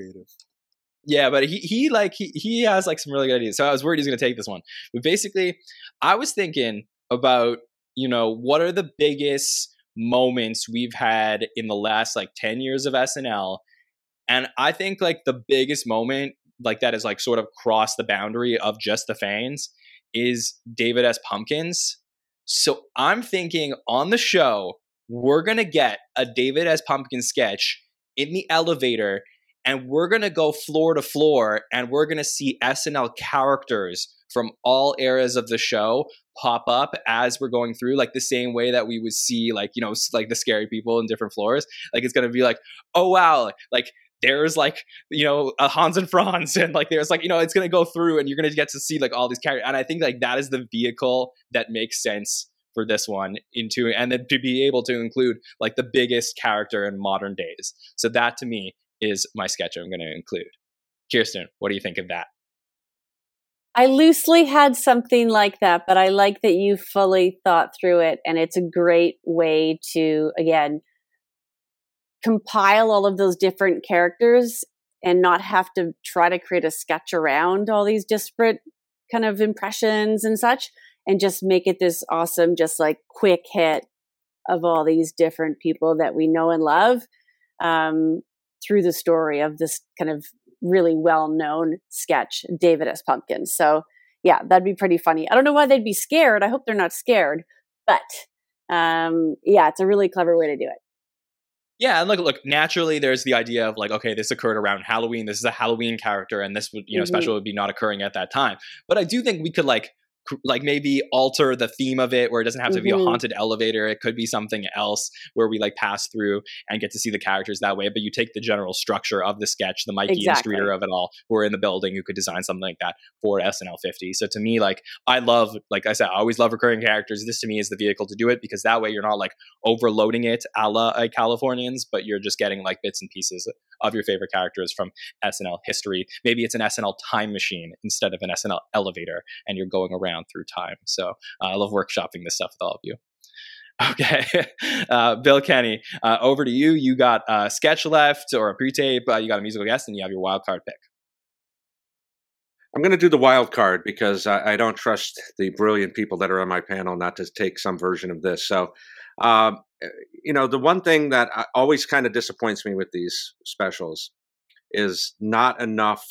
Yeah, but he he like he he has like some really good ideas. So I was worried he's going to take this one. But basically, I was thinking about you know what are the biggest moments we've had in the last like 10 years of SNL. And I think like the biggest moment like that is like sort of crossed the boundary of just the fans is David S. Pumpkins. So I'm thinking on the show, we're going to get a David S. Pumpkins sketch in the elevator and we're going to go floor to floor and we're going to see SNL characters from all eras of the show pop up as we're going through, like the same way that we would see, like, you know, like the scary people in different floors. Like, it's going to be like, oh, wow, like, there's like you know a Hans and Franz and like there's like you know it's gonna go through and you're gonna get to see like all these characters and I think like that is the vehicle that makes sense for this one into and then to be able to include like the biggest character in modern days. So that to me is my sketch I'm gonna include. Kirstin, what do you think of that? I loosely had something like that, but I like that you fully thought through it. And it's a great way to, again, compile all of those different characters and not have to try to create a sketch around all these disparate kind of impressions and such and just make it this awesome, just like quick hit of all these different people that we know and love um, through the story of this kind of really well known sketch, David S. Pumpkins. So, yeah, that'd be pretty funny. I don't know why they'd be scared. I hope they're not scared, but um, yeah, it's a really clever way to do it. Yeah, and look, look. Naturally, there's the idea of like, okay, this occurred around Halloween. This is a Halloween character, and this would, you know, mm-hmm. special would be not occurring at that time. But I do think we could like like maybe alter the theme of it where it doesn't have to be mm-hmm. a haunted elevator it could be something else where we like pass through and get to see the characters that way but you take the general structure of the sketch the mikey exactly. and streeter of it all who are in the building who could design something like that for snl 50 so to me like i love like i said i always love recurring characters this to me is the vehicle to do it because that way you're not like overloading it a la uh, californians but you're just getting like bits and pieces of your favorite characters from snl history maybe it's an snl time machine instead of an snl elevator and you're going around through time. So uh, I love workshopping this stuff with all of you. Okay, uh, Bill Kenney, uh, over to you. You got a sketch left or a pre-tape. Uh, you got a musical guest, and you have your wild card pick. I'm going to do the wild card because I, I, don't trust the brilliant people that are on my panel not to take some version of this. So, um, eh, you know, the one thing that always kind of disappoints me with these specials is not enough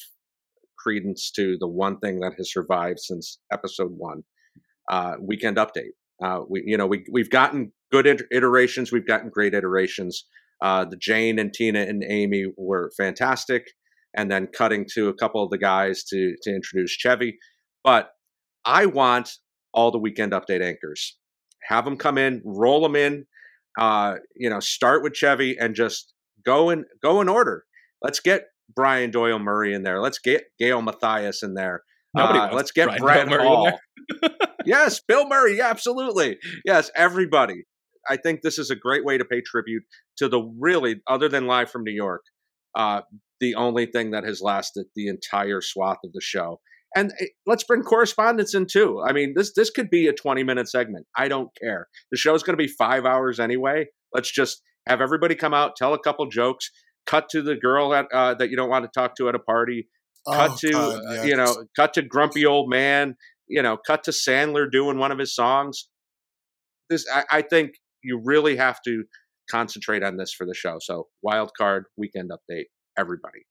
credence to the one thing that has survived since episode one uh, weekend update. Uh, we, you know, we we've gotten good iterations, we've gotten great iterations. Uh, the Jane and Tina and Amy were fantastic, and then cutting to a couple of the guys to to introduce Chevy. But I want all the weekend update anchors. Have them come in, roll them in. Uh, you know, start with Chevy and just go in go in order. Let's get Brian Doyle Murray in there. Let's get Gail Matthius in there. Uh, let's get Brian Brett Doyle Hall. yes, Bill Murray. Yeah, absolutely. Yes, everybody. I think this is a great way to pay tribute to the really, other than live from New York, uh, the only thing that has lasted the entire swath of the show. And eh, let's bring correspondence in too. I mean, this this could be a 20 minute segment. I don't care. The show's going to be five hours anyway. Let's just have everybody come out, tell a couple jokes, cut to the girl at, uh, that you don't want to talk to at a party, cut Oh, to God, uh, yes. you know, cut to grumpy old man, you know, cut to Sandler doing one of his songs. This, I, I think, you really have to concentrate on this for the show. So, wild card weekend update, everybody.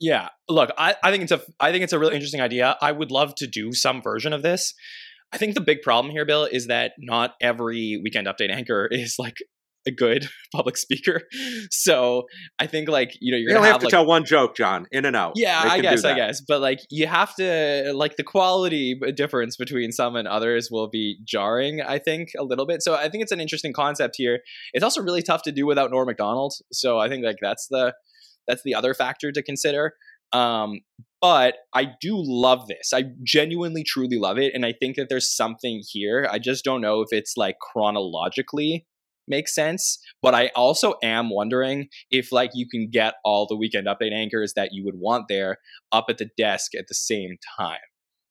Yeah, look, I, I think it's a I think it's a really interesting idea. I would love to do some version of this. I think the big problem here, Bill, is that not every weekend update anchor is like a good public speaker. So I think like you know you're You gonna only have, have, to like, tell one joke, Jon, in and out. yeah, I guess, I guess, but like you have to like the quality difference between some and others will be jarring. I think a little bit. So I think it's an interesting concept here. It's also really tough to do without Norm Macdonald. So I think like that's the that's the other factor to consider. Um, but I do love this. I genuinely, truly love it, and I think that there's something here. I just don't know if it's like chronologically makes sense. But I also am wondering if like you can get all the weekend update anchors that you would want there up at the desk at the same time.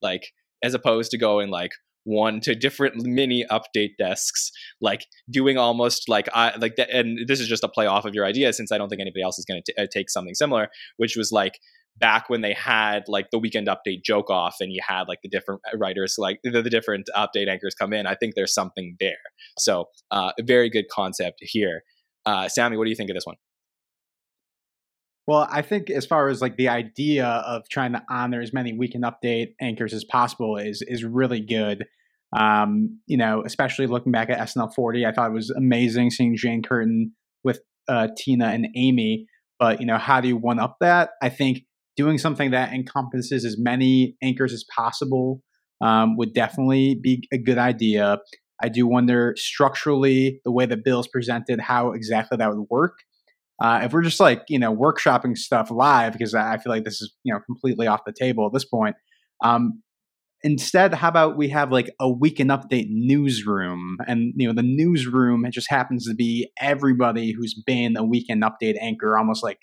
Like as opposed to going like one to different mini update desks, like doing almost like I like that. And this is just a play off of your idea, since I don't think anybody else is going to uh, take something similar, which was like back when they had like the weekend update joke off and you had like the different writers like the, the different update anchors come in i think there's something there so uh, a very good concept here uh, sammy what do you think of this one Well, I think as far as like the idea of trying to honor as many weekend update anchors as possible is is really good. Um, you know, especially looking back at SNL 40, I thought it was amazing seeing Jane Curtin with uh, Tina and Amy. But you know, how do you one up that? I think doing something that encompasses as many anchors as possible um, would definitely be a good idea. I do wonder structurally the way that Bill's presented how exactly that would work. Uh, if we're just like you know workshopping stuff live, because I I feel like this is you know completely off the table at this point. Um, instead, how about we have like a weekend update newsroom, and you know the newsroom it just happens to be everybody who's been a weekend update anchor, almost like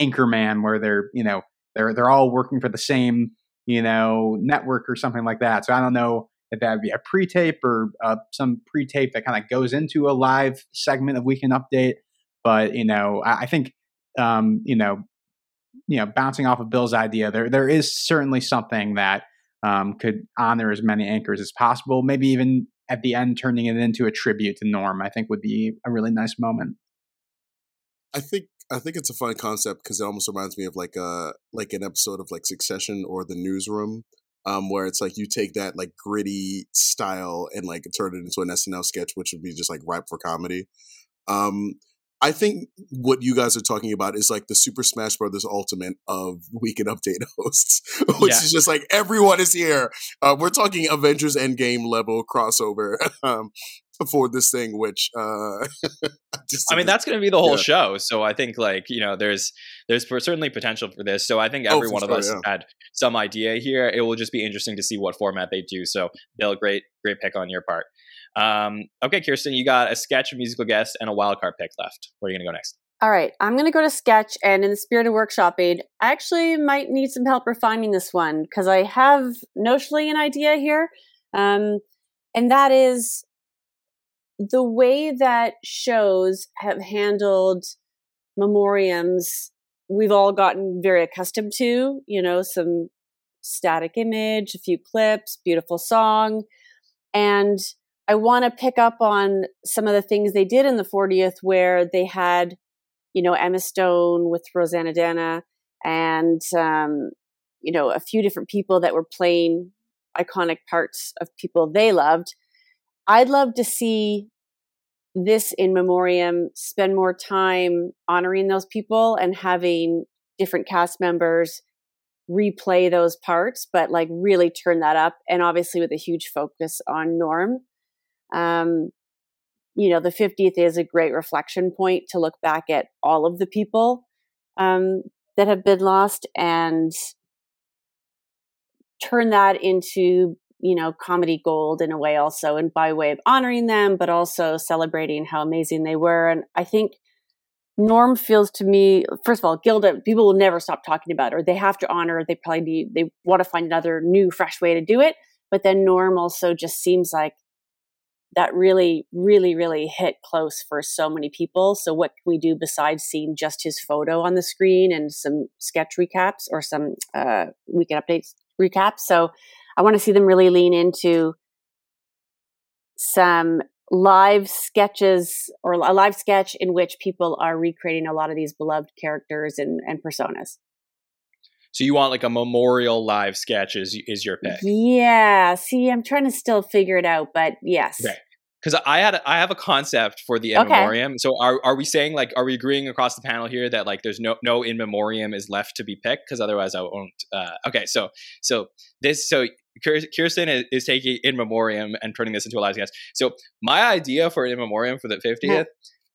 Anchorman, where they're you know they're they're all working for the same you know network or something like that. So I don't know if that would be a pre-tape or uh, some pre-tape that kind of goes into a live segment of weekend update but you know I, I think um, you know you know bouncing off of Bill's idea, there there is certainly something that um, could honor as many anchors as possible. Maybe even at the end, turning it into a tribute to Norm, I think would be a really nice moment. I think I think it's a fun concept because it almost reminds me of like a like an episode of like Succession or The Newsroom, um, where it's like you take that like gritty style and like turn it into an SNL sketch, which would be just like ripe for comedy. Um, I think what you guys are talking about is like the Super Smash Brothers Ultimate of Weekend Update hosts, which Yeah. is just like everyone is here. Uh, we're talking Avengers Endgame level crossover um, for this thing, which uh, just I mean, that's going to be the whole Yeah. show. So I think, like, you know, there's there's for- certainly potential for this. So I think Oh, every for one of us yeah. had some idea here. It will just be interesting to see what format they do. So, Bill, great great pick on your part. Um, okay, Kirstin, you got a sketch, a musical guest, and a wild card pick left. Where are you going to go next? All right, I'm going to go to sketch, and in the spirit of workshopping, I actually might need some help refining this one because I have notionally an idea here, um, and that is the way that shows have handled memoriams. We've all gotten very accustomed to, you know, some static image, a few clips, beautiful song, and I want to pick up on some of the things they did in the 40th where they had you know, Emma Stone with Rosanna Dana and, um, you know, a few different people that were playing iconic parts of people they loved. I'd love to see this in memoriam spend more time honoring those people and having different cast members replay those parts, but like really turn that up. And obviously with a huge focus on Norm. Um, you know, the 50th is a great reflection point to look back at all of the people um, that have been lost and turn that into, you know, comedy gold in a way also, and by way of honoring them, but also celebrating how amazing they were. And I think Norm feels to me, first of all, Gilda, people will never stop talking about her. They have to honor. They probably need, they want to find another new, fresh way to do it. But then Norm also just seems like that really, really, really hit close for so many people. So what can we do besides seeing just his photo on the screen and some sketch recaps or some uh, weekend updates recaps? So I want to see them really lean into some live sketches or a live sketch in which people are recreating a lot of these beloved characters and, and personas. So you want like a memorial live sketch is is your pick? Yeah. See, I'm trying to still figure it out, but yes. Okay. Because I had a, I have a concept for the in Okay. memoriam. So are are we saying like are we agreeing across the panel here that like there's no no in memoriam is left to be picked? Because otherwise I won't. Uh, okay, so so this so Kirstin is, is taking in memoriam and turning this into a live sketch. So my idea for an in memoriam for the 50th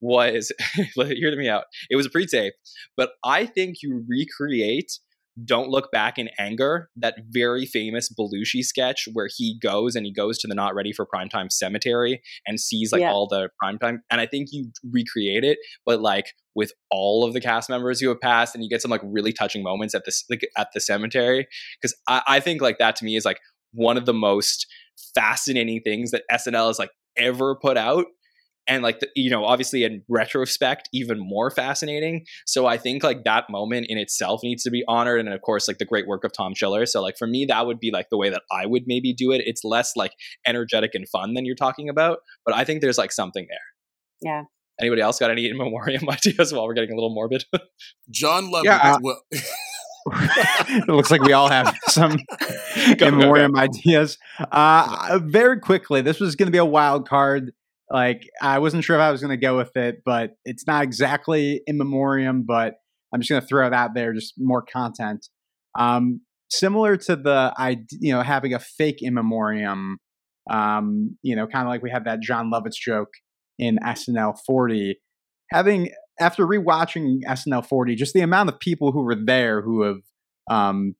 was hear me out. It was a pre-tape, but I think you recreate don't Look Back in Anger, that very famous Belushi sketch where he goes and he goes to the Not Ready for Primetime cemetery and sees like Yeah. all the primetime. And I think you recreate it, but like with all of the cast members who have passed, and you get some like really touching moments at this like at the cemetery. Because I, I think like that to me is like one of the most fascinating things that SNL has like ever put out. And like the, you know, obviously in retrospect, even more fascinating. So I think like that moment in itself needs to be honored, and of course, like the great work of Tom Schiller. So like for me, that would be like the way that I would maybe do it. It's less like energetic and fun than you're talking about, but I think there's like something there. Yeah. Anybody else got any in memoriam ideas while we're getting a little morbid? Jon Lovitz. Yeah, uh, well, it looks like we all have some Go, go, in memoriam ideas. Uh, very quickly, this was going to be a wild card. Like I wasn't sure if I was going to go with it, but it's not exactly in memoriam. But I'm just going to throw it out there, just more content. Um, similar to the I, you know, having a fake in memoriam. Um, you know, kind of like we had that Jon Lovitz joke in SNL 40. Having after rewatching SNL 40, just the amount of people who were there who have um,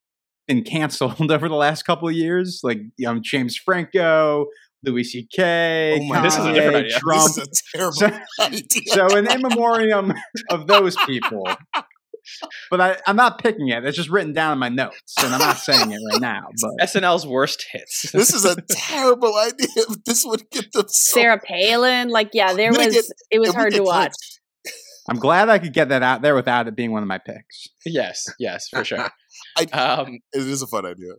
been canceled over the last couple of years, like um, James Franco, Louis C.K., Oh my This is a different idea. Trump. this is a terrible So, idea. so an in memoriam of those people. But I, I'm not picking it. It's just written down in my notes, and I'm not saying it right now. But SNL's worst hits. this is a terrible idea. This would get them so Sarah Palin, like yeah, there We're gonna was it was hard to watch. clips. I'm glad I could get that out there without it being one of my picks. yes, yes, for sure. I- Um, It is a fun idea.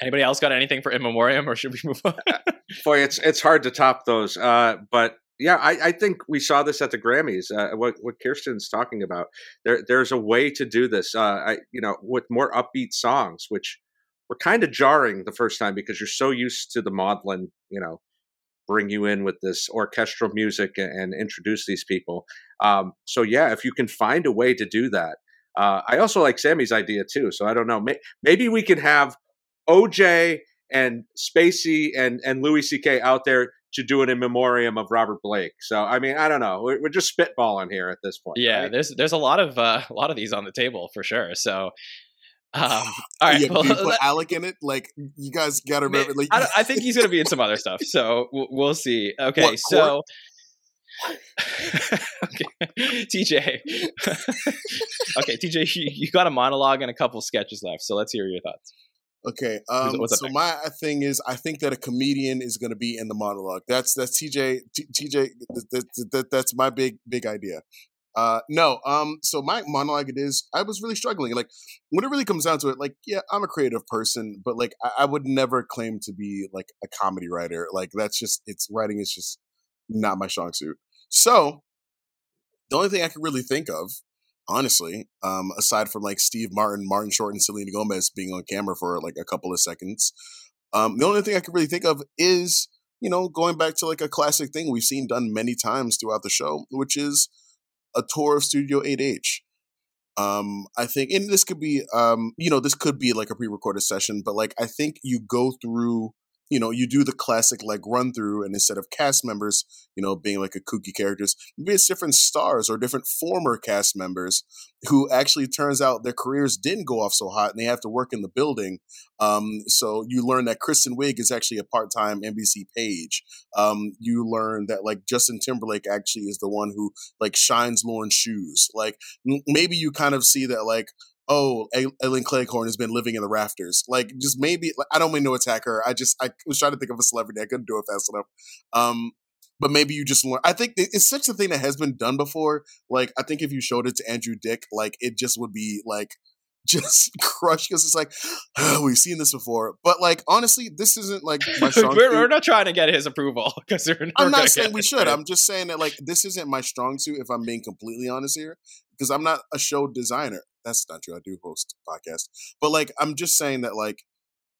Anybody else got anything for in memoriam, or should we move on? Boy, it's it's hard to top those. Uh, but yeah, I, I think we saw this at the Grammys. Uh, what what Kirstin's talking about. There there's a way to do this. Uh, I you know with more upbeat songs, which were kind of jarring the first time because you're so used to the maudlin, you know, bring you in with this orchestral music and, and introduce these people. Um, so yeah, if you can find a way to do that. Uh, I also like Sammy's idea too. So I don't know. May, maybe we can have OJ and Spacey and and Louis C.K. out there to do it in memoriam of Robert Blake. So I mean, I don't know. We're, we're just spitballing here at this point. yeah, right? there's there's a lot of uh, a lot of these on the table for sure. So, um, all right, yeah, well, do you put Alec in it? Like you guys got to Ma- remember. Like, I, I think he's going to be in some other stuff, so we'll, we'll see. Okay, What, so okay. TJ, okay, TJ, you, you got a monologue and a couple sketches left, so let's hear your thoughts. Okay. Um, so next? my thing is, I think that a comedian is going to be in the monologue. That's that's TJ. T, TJ. That, that, that, that's my big big idea. Uh, no. Um. So my monologue it is. I was really struggling. Like when it really comes down to it, like yeah, I'm a creative person, but like I, I would never claim to be like a comedy writer. Like that's just it's writing is just not my strong suit. So the only thing I can really think of honestly, um, aside from like Steve Martin, Martin Short, and Selena Gomez being on camera for like a couple of seconds. Um, the only thing I can really think of is, you know, going back to like a classic thing we've seen done many times throughout the show, which is a tour of Studio 8H. Um, I think, and this could be, um, you know, this could be like a pre-recorded session, but like I think you go through you know, you do the classic like run through, and instead of cast members, you know, being like a kooky characters, maybe it's different stars or different former cast members who actually turns out their careers didn't go off so hot, and they have to work in the building. Um, so you learn that Kristen Wiig is actually a part time NBC page. Um, you learn that like Justin Timberlake actually is the one who like shines Lorne's shoes. Like m- maybe you kind of see that like oh, Ellen Cleghorn has been living in the rafters. Like, just maybe, like, I don't mean to attack her. I just, I was trying to think of a celebrity. I couldn't do it fast enough. Um, but maybe you just learn. I think it's such a thing that has been done before. Like, I think if you showed it to Andrew Dick, like, it just would be like, just crushed because it's like oh, we've seen this before. But like honestly, this isn't like my strong. we're, we're, not trying to get his approval because I'm not saying we should. I'm just saying that like this isn't my strong suit. If I'm being completely honest here, because I'm not a show designer. That's not true. I do host podcast, but like I'm just saying that like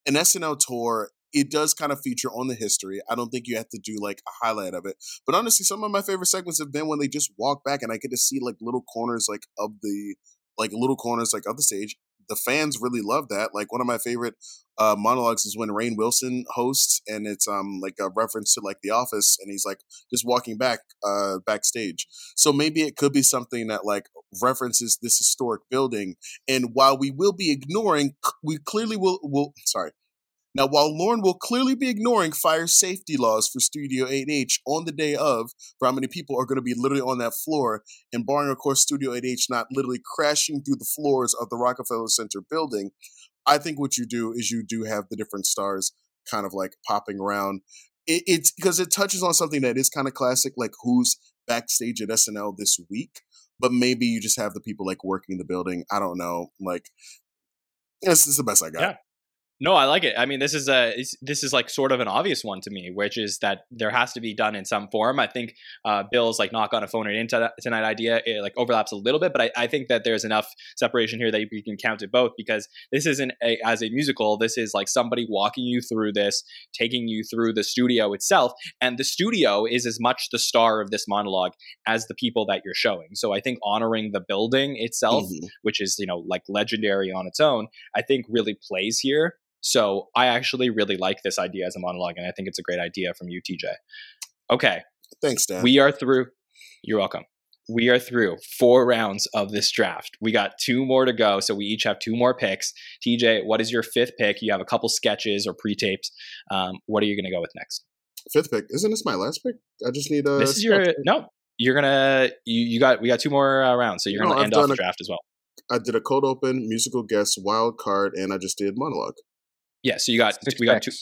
an SNL tour it does kind of feature on the history. I don't think you have to do like a highlight of it. But honestly, some of my favorite segments have been when they just walk back and I get to see like little corners like of the like little corners like of the stage. The fans really love that. Like one of my favorite uh, monologues is when Rainn Wilson hosts, and it's um like a reference to like The Office, and he's like just walking back uh backstage. So maybe it could be something that like references this historic building. And while we will be ignoring, we clearly will will sorry, now, while Lorne will clearly be ignoring fire safety laws for Studio 8H on the day of, for how many people are going to be literally on that floor, and barring, of course, Studio 8H not literally crashing through the floors of the Rockefeller Center building, I think what you do is you do have the different stars kind of like popping around. It, it's because it touches on something that is kind of classic, like who's backstage at SNL this week, but maybe you just have the people like working the building. I don't know. Like, this is the best I got. Yeah. No, I like it. I mean, this is a this is like sort of an obvious one to me, which is that there has to be done in some form. I think uh, Bill's like not going to phone it in tonight idea it like overlaps a little bit, but I, I think that there's enough separation here that you can count it both because this isn't a, as a musical. This is like somebody walking you through this, taking you through the studio itself, and the studio is as much the star of this monologue as the people that you're showing. So I think honoring the building itself, mm-hmm. which is you know like legendary on its own, I think really plays here so I actually really like this idea as a monologue, and I think it's a great idea from you, TJ. Okay. Thanks, Dan. We are through. You're welcome. We are through four rounds of this draft. We got two more to go, so we each have two more picks. TJ, what is your fifth pick? You have a couple sketches or pre-tapes. Um, what are you going to go with next? Fifth pick. Isn't this my last pick? I just need a. This is your pick. no. You're gonna you, you got we got two more uh, rounds, so you're no, gonna end off the draft as well. I did a cold open, musical guest, wild card, and I just did monologue. Yeah, so you got six we got two.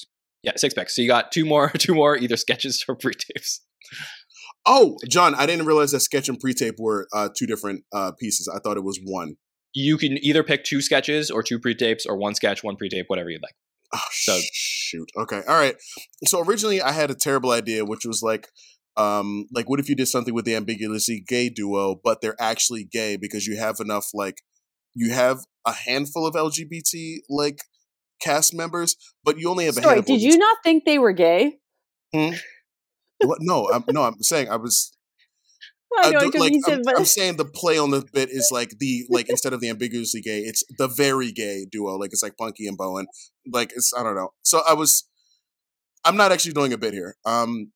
Yeah, six packs. So you got two more, two more either sketches or pre-tapes. Oh, Jon, I didn't realize that sketch and pre-tape were uh, two different uh, pieces. I thought it was one. You can either pick two sketches or two pre-tapes, or one sketch, one pre-tape, whatever you'd like. Oh, so shoot. Okay. All right. So originally, I had a terrible idea, which was like, um, like what if you did something with the ambiguously gay duo, but they're actually gay because you have enough like you have a handful of LGBT like cast members, but you only have a Sorry, did you not think they were gay? Hmm? what? No, I'm, no, I'm saying I was. I know, like, I'm, but... I'm, saying the play on the bit is like the like instead of the ambiguously gay, it's the very gay duo. Like it's like Punky and Bowen. Like it's I don't know. So I was, I'm not actually doing a bit here. Um,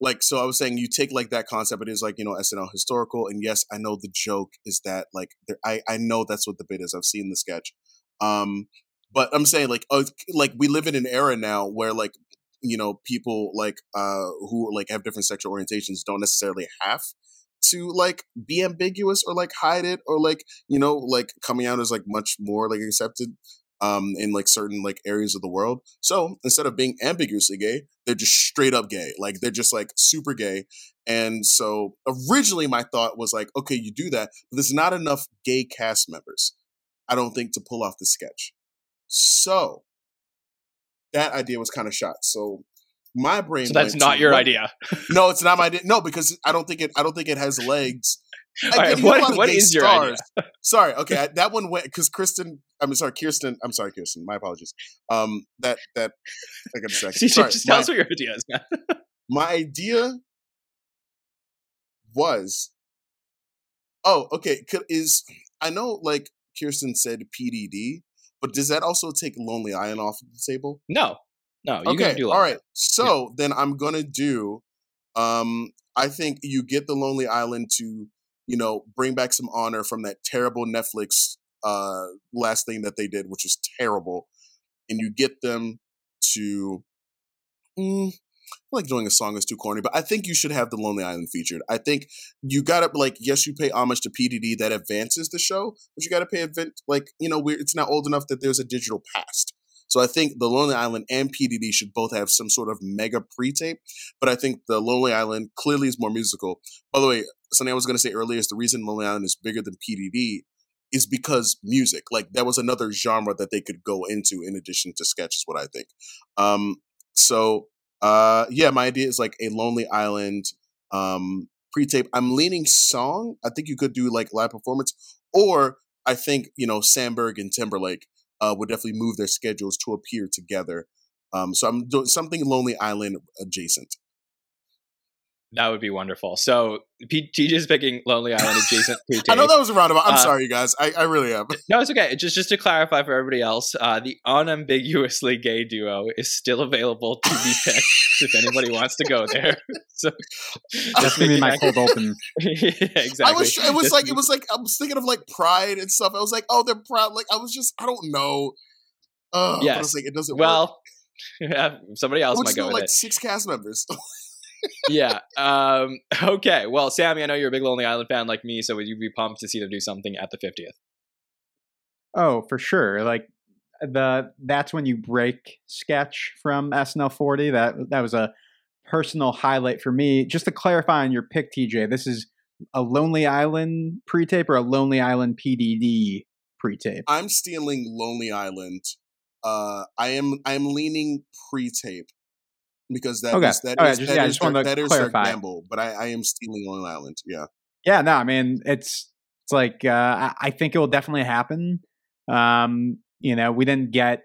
like so I was saying you take like that concept. But It is like you know SNL historical, and yes, I know the joke is that like I I know that's what the bit is. I've seen the sketch. Um, but I'm saying like uh, like we live in an era now where like you know people like uh who like have different sexual orientations don't necessarily have to like be ambiguous or like hide it or like you know like coming out as like much more like accepted um in like certain like areas of the world. So instead of being ambiguously gay they're just straight up gay like they're just like super gay. And so originally my thought was like okay you do that but there's not enough gay cast members i don't think to pull off the sketch so that idea was kind of shot. So my brain. So that's not your idea. no, it's not my idea. No, because I don't think it. I don't think it has legs. Right, what, what is your idea? sorry. Okay, I, that one went because Kristen. I'm sorry, Kirstin. I'm sorry, Kirstin. My apologies. Um, that that. I got a second. Sorry, just tell us what your idea is, my idea was. Oh, okay. Is I know like Kirstin said PDD, but does that also take Lonely Island off the table? No, No, you okay, can do all right. So then I'm gonna do. Um, I think you get the Lonely Island to, you know, bring back some honor from that terrible Netflix uh last thing that they did, which was terrible, and you get them to. Mm, like doing a song is too corny, but I think you should have the Lonely Island featured. I think you gotta like, yes, you pay homage to PDD that advances the show, but you gotta pay event like you know we're, it's not old enough that there's a digital past. So I think the Lonely Island and PDD should both have some sort of mega pre-tape, but I think the Lonely Island clearly is more musical. By the way, something I was to say earlier is the reason Lonely Island is bigger than PDD is because music. Like that was another genre that they could go into in addition to sketch, is what I think. Um, so uh, yeah, my idea is like a Lonely Island um, pre-tape. I'm leaning song. I think you could do like live performance, or I think you know Samberg and Timberlake uh, would definitely move their schedules to appear together. Um, so I'm doing something Lonely Island adjacent. That would be wonderful. So P- TJ's picking Lonely Island adjacent. I know that was a roundabout. I'm Uh, sorry, you guys. I, I really am. No, it's okay. Just just to clarify for everybody else, uh, the unambiguously gay duo is still available to be picked if anybody wants to go there. So That's gonna be making my cold open. yeah, exactly. I was. It was Just like. It was like. I was thinking of like Pride and stuff. I was like, oh, they're proud. Like I was just. I don't know. Uh, but I was like, it doesn't. work. well. Yeah, somebody else Which might go with like it. six cast members. Yeah. Um, okay. Well, Sammy, I know you're a big Lonely Island fan like me, so would you be pumped to see them do something at the 50th? Oh, for sure. Like the that's when you break sketch from SNL 40. That that was a personal highlight for me. Just to clarify on your pick, TJ, this is a Lonely Island pre-tape or a Lonely Island PDD pre-tape. I'm stealing Lonely Island. Uh, I am. I am leaning pre-tape because that Okay. is that Okay, is- just- that yeah, is just wanted their, to that is their gamble. But I, I am stealing Lonely Island. Yeah. Yeah, no, I mean it's it's like uh, I, I think it will definitely happen. Um, you know, we didn't get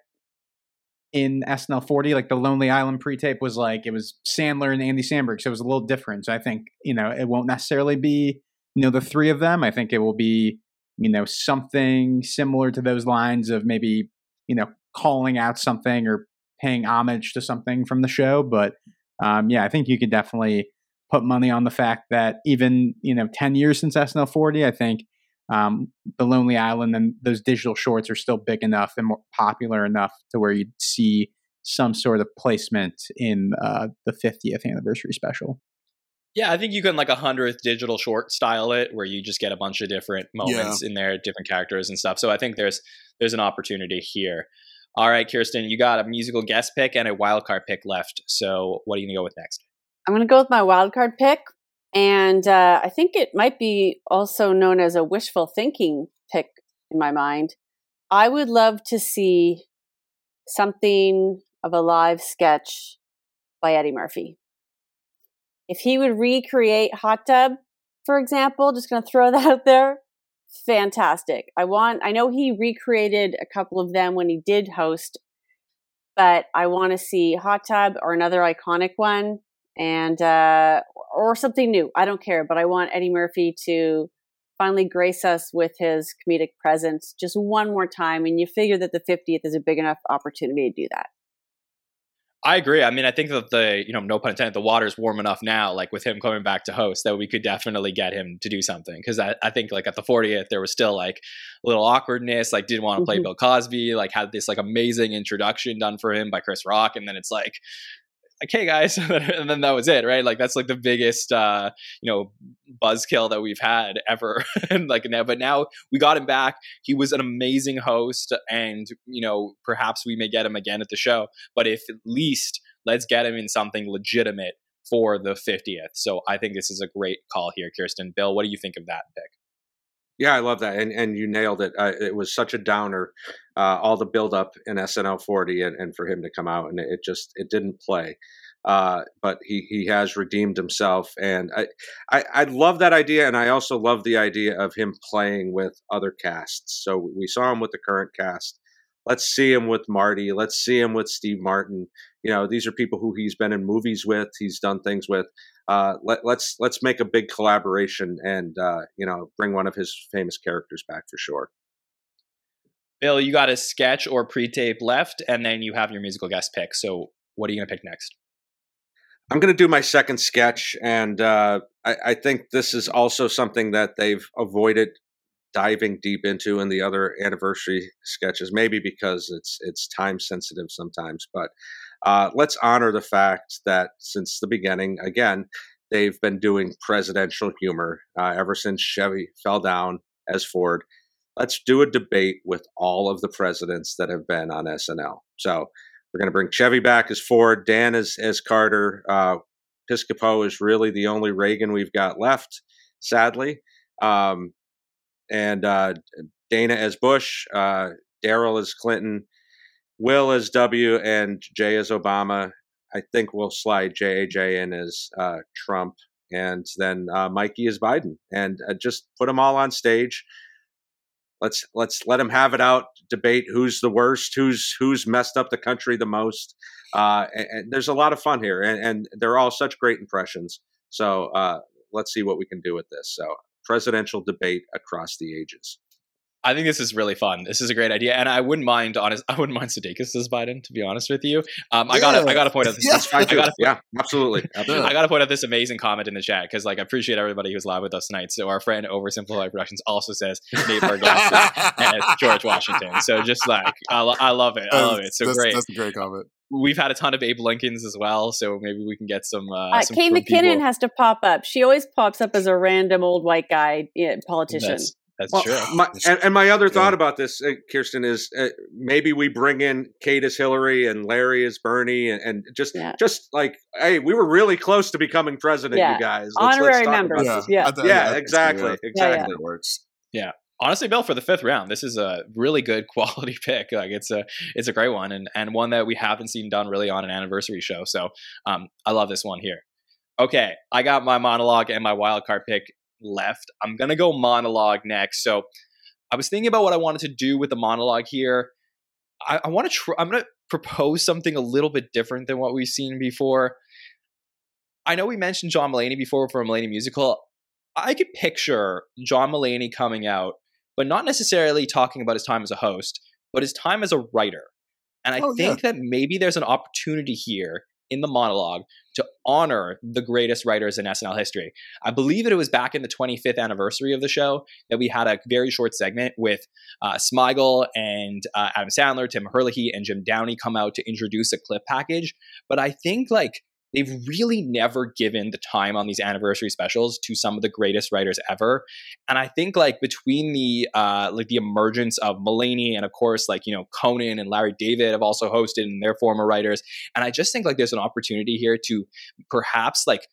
in SNL 40 like the Lonely Island pre-tape was like it was Sandler and Andy Samberg, so it was a little different. So I think you know it won't necessarily be you know the three of them. I think it will be you know something similar to those lines of maybe you know calling out something or paying homage to something from the show. But um, yeah, I think you could definitely put money on the fact that even you know 10 years since SNL 40, I think um, the Lonely Island and those digital shorts are still big enough and more popular enough to where you'd see some sort of placement in uh, the 50th anniversary special. Yeah, I think you can like a hundredth digital short style it, where you just get a bunch of different moments in there, different characters and stuff. So I think there's there's an opportunity here. All right, Kirstin, you got a musical guest pick and a wild card pick left. So what are you gonna go with next? I'm going to go with my wild card pick. And uh, I think it might be also known as a wishful thinking pick in my mind. I would love to see something of a live sketch by Eddie Murphy. If he would recreate Hot Tub, for example, just going to throw that out there, fantastic. I want, I know he recreated a couple of them when he did host, but I want to see Hot Tub or another iconic one and uh, or something new. I don't care, but I want Eddie Murphy to finally grace us with his comedic presence just one more time. And you figure that the 50th is a big enough opportunity to do that. I agree. I mean, I think that the you know, no pun intended, the water's warm enough now, like with him coming back to host, that we could definitely get him to do something. Because I, I think like at the 40th, there was still like a little awkwardness, like didn't want to play Mhm. Bill Cosby, like had this like amazing introduction done for him by Chris Rock, and then it's like hey guys and then that was it right? Like that's like the biggest uh you know buzzkill that we've had ever. And like now but now we got him back. He was an amazing host and you know perhaps we may get him again at the show but if at least let's get him in something legitimate for the 50th so i think this is a great call here kirstin. Bill what do you think of that pick? Yeah, I love that, and and you nailed it. Uh, it was such a downer, uh, all the buildup in SNL 40, and, and for him to come out and it just it didn't play. Uh, but he he has redeemed himself, and I, I I love that idea, and I also love the idea of him playing with other casts. So we saw him with the current cast. Let's see him with Marty. Let's see him with Steve Martin. You know, these are people who he's been in movies with. He's done things with uh, let, let's let's make a big collaboration and uh, you know bring one of his famous characters back for sure. Bill you got a sketch or pre-tape left and then you have your musical guest pick so what are you gonna pick next? I'm going to do my second sketch, and uh, I, I, think this is also something that they've avoided diving deep into in the other anniversary sketches. Maybe because it's it's time sensitive sometimes, but uh, let's honor the fact that since the beginning, again, they've been doing presidential humor uh, ever since Chevy fell down as Ford. Let's do a debate with all of the presidents that have been on SNL. So we're going to bring Chevy back as Ford, Dan as, as Carter. Uh, Piscopo is really the only Reagan we've got left, sadly. Um, and uh, Dana as Bush, uh, Darrell as Clinton, Will as W, and Jay as Obama. I think we'll slide JAJ in as uh, Trump, and then uh, Mikey as Biden, and uh, just put them all on stage Let's let's let them have it out. Debate who's the worst, who's who's messed up the country the most. Uh, and, and there's a lot of fun here, and, and they're all such great impressions. So uh, let's see what we can do with this. So presidential debate across the ages. I think this is really fun. This is a great idea, and I wouldn't mind honest. I wouldn't mind Sudeikis as Biden, to be honest with you. Um, I got I got to point out this. Yeah, I gotta, yeah absolutely. absolutely. I got to point out this amazing comment in the chat because, like, I appreciate everybody who's live with us tonight. So our friend Oversimplified Productions also says Nate Bargatze and George Washington. So just like I, lo- I love it, I love it. So that's, great. That's a great comment. We've had a ton of Abe Lincolns as well, so maybe we can get some. Uh, uh some Kate McKinnon people. has to pop up. She always pops up as a random old white guy yeah, politician. That's, that's well, true. My, and, and, my other thought about this, uh, Kirstin, is uh, maybe we bring in Kate as Hillary and Larry as Bernie, and, and just yeah. just like, hey, we were really close to becoming president, yeah. you guys. Let's, Honorary let's members. Yeah, yeah, th- yeah exactly, exactly. It works. Yeah. Honestly, Bill, for the fifth round, this is a really good quality pick. Like it's a it's a great one, and and one that we haven't seen done really on an anniversary show. So um, I love this one here. Okay, I got my monologue and my wild card pick left. I'm gonna go monologue next. So I was thinking about what I wanted to do with the monologue here. I, I want to. Tr- I'm going to propose something a little bit different than what we've seen before. I know we mentioned John Mulaney before for a Mulaney musical. I could picture John Mulaney coming out, but not necessarily talking about his time as a host, but his time as a writer. And I oh, think yeah. that maybe there's an opportunity here in the monologue to honor the greatest writers in SNL history. I believe that it was back in the 25th anniversary of the show that we had a very short segment with uh, Smigel and uh, Adam Sandler, Tim Herlihy, and Jim Downey come out to introduce a clip package. But I think like they've really never given the time on these anniversary specials to some of the greatest writers ever. And i think like between the uh like the emergence of mulaney and of course like you know conan and larry david have also hosted and their former writers. And i just think like there's an opportunity here to perhaps like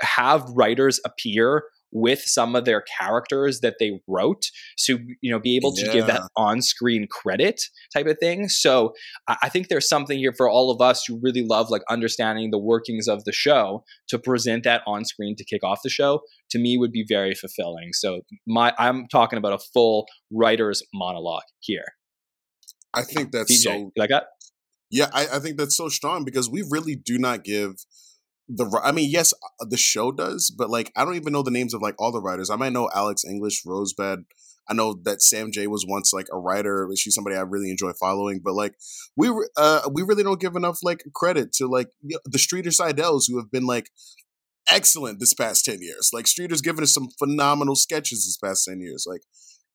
have writers appear with some of their characters that they wrote so you know be able to yeah. give that on-screen credit type of thing. So i think there's something here for all of us who really love like understanding the workings of the show to present that on screen to kick off the show to me would be very fulfilling. So my i'm talking about a full writer's monologue here. I think that's DJ, so like that? Yeah I, I think that's so strong because we really do not give the I mean, yes, uh, the show does, but like I don't even know the names of like all the writers. I might know Alex English, Rosebud. I know that Sam Jay was once like a writer. She's somebody I really enjoy following, but like we uh we really don't give enough like credit to like you know, the Streeter Seidel's who have been like excellent this past 10 years. Like Streeter's given us some phenomenal sketches this past 10 years. Like,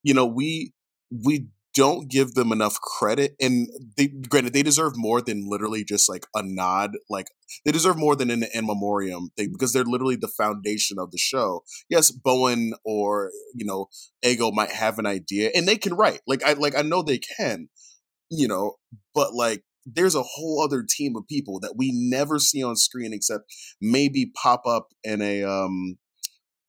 you know, we we don't give them enough credit and they granted they deserve more than literally just like a nod like they deserve more than an in memoriam thing because they're literally the foundation of the show. Yes bowen or you know ego might have an idea and they can write like i like i know they can you know but like there's a whole other team of people that we never see on screen except maybe pop up in a um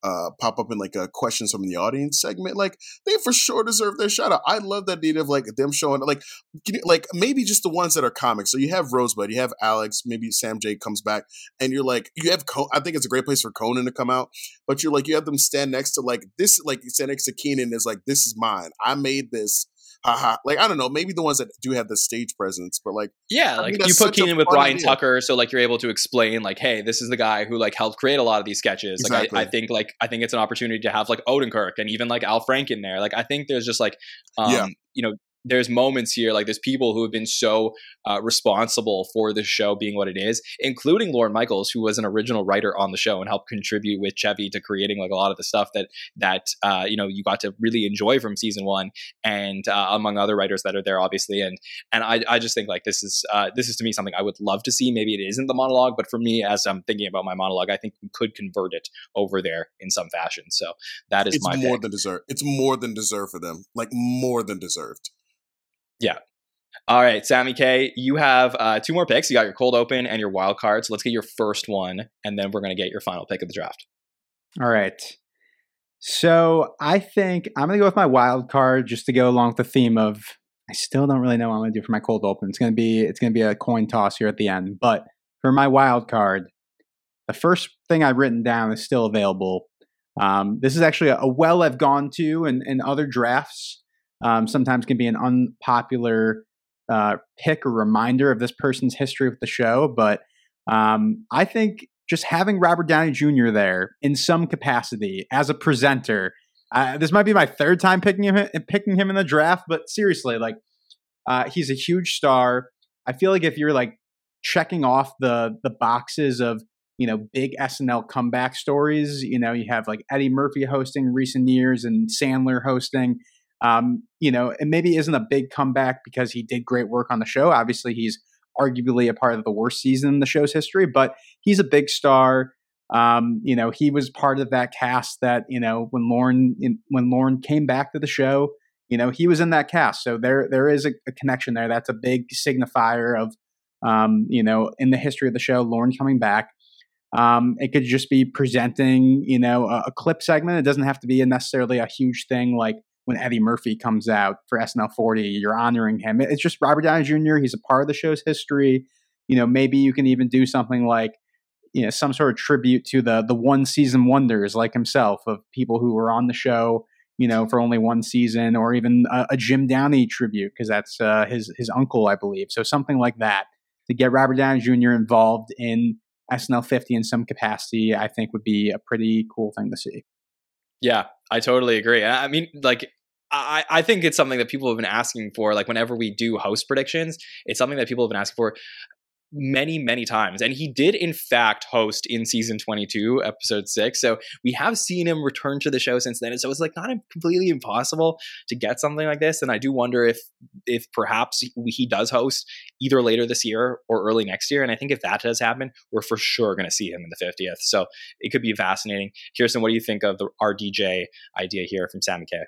uh, pop up in like a questions from the audience segment, like they for sure deserve their shout out. I love that idea of like them showing like you, like maybe just the ones that are comics. So you have Rosebud, you have Alex, maybe Sam Jay comes back, and you're like you have. I think it's a great place for Conan to come out, but you're like you have them stand next to like this, like stand next to Kenan is like this is mine. I made this haha. Like I don't know, maybe the ones that do have the stage presence, but like yeah, like you put Kenan with Ryan idea. Tucker, so like you're able to explain like, hey, this is the guy who like helped create a lot of these sketches. Exactly. Like I, I, think like I think it's an opportunity to have like Odenkirk and even like Al Franken there. Like I think there's just like um, yeah. you know there's moments here like there's people who have been so uh, responsible for the show being what it is including Lorne Michaels who was an original writer on the show and helped contribute with Chevy to creating like a lot of the stuff that that uh, you know you got to really enjoy from season one and uh, among other writers that are there obviously and and I, I just think like this is uh, this is to me something I would love to see maybe it isn't the monologue but for me as I'm thinking about my monologue I think we could convert it over there in some fashion so that is it's my more pick. than deserved. It's more than deserved for them. Like more than deserved. Yeah. All right, Sammy Kay, you have uh, two more picks. You got your cold open and your wild card. So let's get your first one, and then we're going to get your final pick of the draft. All right. So I think I'm going to go with my wild card just to go along with the theme of I still don't really know what I'm going to do for my cold open. It's going to be it's going to be a coin toss here at the end. But for my wild card, the first thing I've written down is still available. Um, this is actually a, a well I've gone to in, in other drafts. Um, sometimes can be an unpopular uh, pick or reminder of this person's history with the show, but um, I think just having Robert Downey Jr. there in some capacity as a presenter. Uh, this might be my third time picking him picking him in the draft, but seriously, like uh, he's a huge star. I feel like if you're like checking off the the boxes of you know big SNL comeback stories, you know you have like Eddie Murphy hosting recent years and Sandler hosting. Um, you know, and maybe isn't a big comeback because he did great work on the show. Obviously, he's arguably a part of the worst season in the show's history, but he's a big star. Um, you know, he was part of that cast that you know when Lorne when Lorne came back to the show, you know, he was in that cast. So there there is a, a connection there. That's a big signifier of um, you know in the history of the show, Lorne coming back. Um, it could just be presenting, you know, a, a clip segment. It doesn't have to be a necessarily a huge thing like when Eddie Murphy comes out for SNL 40, you're honoring him. It's just Robert Downey Jr. He's a part of the show's history. You know, maybe you can even do something like, you know, some sort of tribute to the the one season wonders like himself of people who were on the show, you know, for only one season, or even a, a Jim Downey tribute because that's uh, his his uncle, I believe. So something like that to get Robert Downey Jr. involved in SNL 50 in some capacity, I think would be a pretty cool thing to see. Yeah, I totally agree. I mean, like, I, I think it's something that people have been asking for. Like, whenever we do host predictions, it's something that people have been asking for many, many times. And he did, in fact, host in season 22, episode six. So we have seen him return to the show since then. And so it's like not completely impossible to get something like this. And I do wonder if, if perhaps he does host either later this year or early next year. And I think if that does happen, we're for sure going to see him in the 50th. So it could be fascinating. Kirstin, what do you think of the RDJ idea here from Sammy Kay?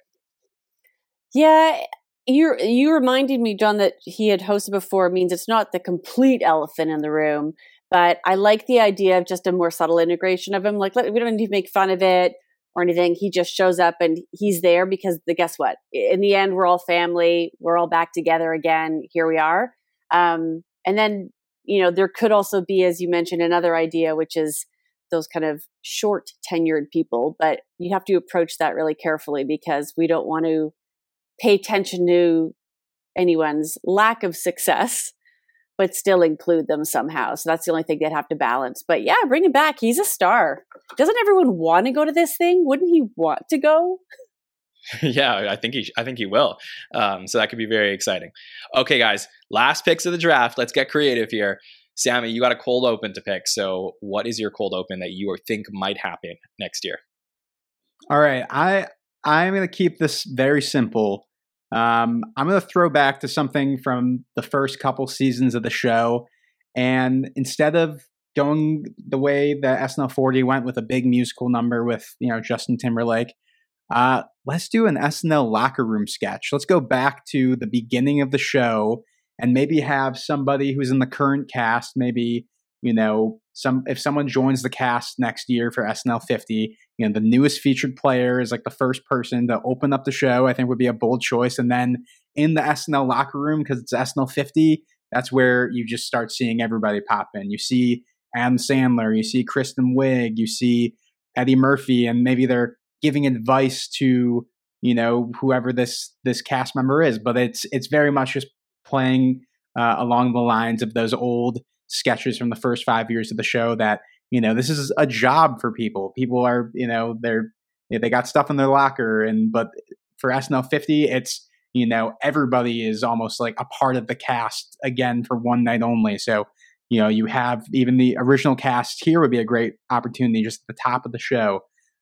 Yeah, you you reminded me, Jon, that he had hosted before means it's not the complete elephant in the room, but I like the idea of just a more subtle integration of him. Like we don't need to make fun of it or anything. He just shows up and he's there because the guess what? In the end, we're all family. We're all back together again. Here we are. Um, and then you know there could also be, as you mentioned, another idea, which is those kind of short tenured people. But you have to approach that really carefully because we don't want to pay attention to anyone's lack of success, but still include them somehow. So that's the only thing they'd have to balance. But yeah, bring him back. He's a star. Doesn't everyone want to go to this thing? Wouldn't he want to go? yeah, I think he, I think he will. Um, so that could be very exciting. Okay, guys, last picks of the draft. Let's get creative here. Sammy, you got a cold open to pick. So, what is your cold open that you think might happen next year? All right, I I'm going to keep this very simple. Um, I'm going to throw back to something from the first couple seasons of the show. And instead of going the way that SNL 40 went with a big musical number with, you know, Justin Timberlake, uh, let's do an SNL locker room sketch. Let's go back to the beginning of the show and maybe have somebody who's in the current cast, maybe, you know, some if someone joins the cast next year for SNL 50, you know, the newest featured player is like the first person to open up the show, I think would be a bold choice. And then in the SNL locker room, because it's SNL 50, that's where you just start seeing everybody pop in. You see Adam Sandler, you see Kristen Wiig, you see Eddie Murphy, and maybe they're giving advice to, you know, whoever this this cast member is. But it's it's very much just playing uh, along the lines of those old sketches from the first five years of the show that you know this is a job for people people are you know they're they got stuff in their locker and but for snl 50 it's you know, everybody is almost like a part of the cast again for one night only. So, you know, you have even the original cast here would be a great opportunity just at the top of the show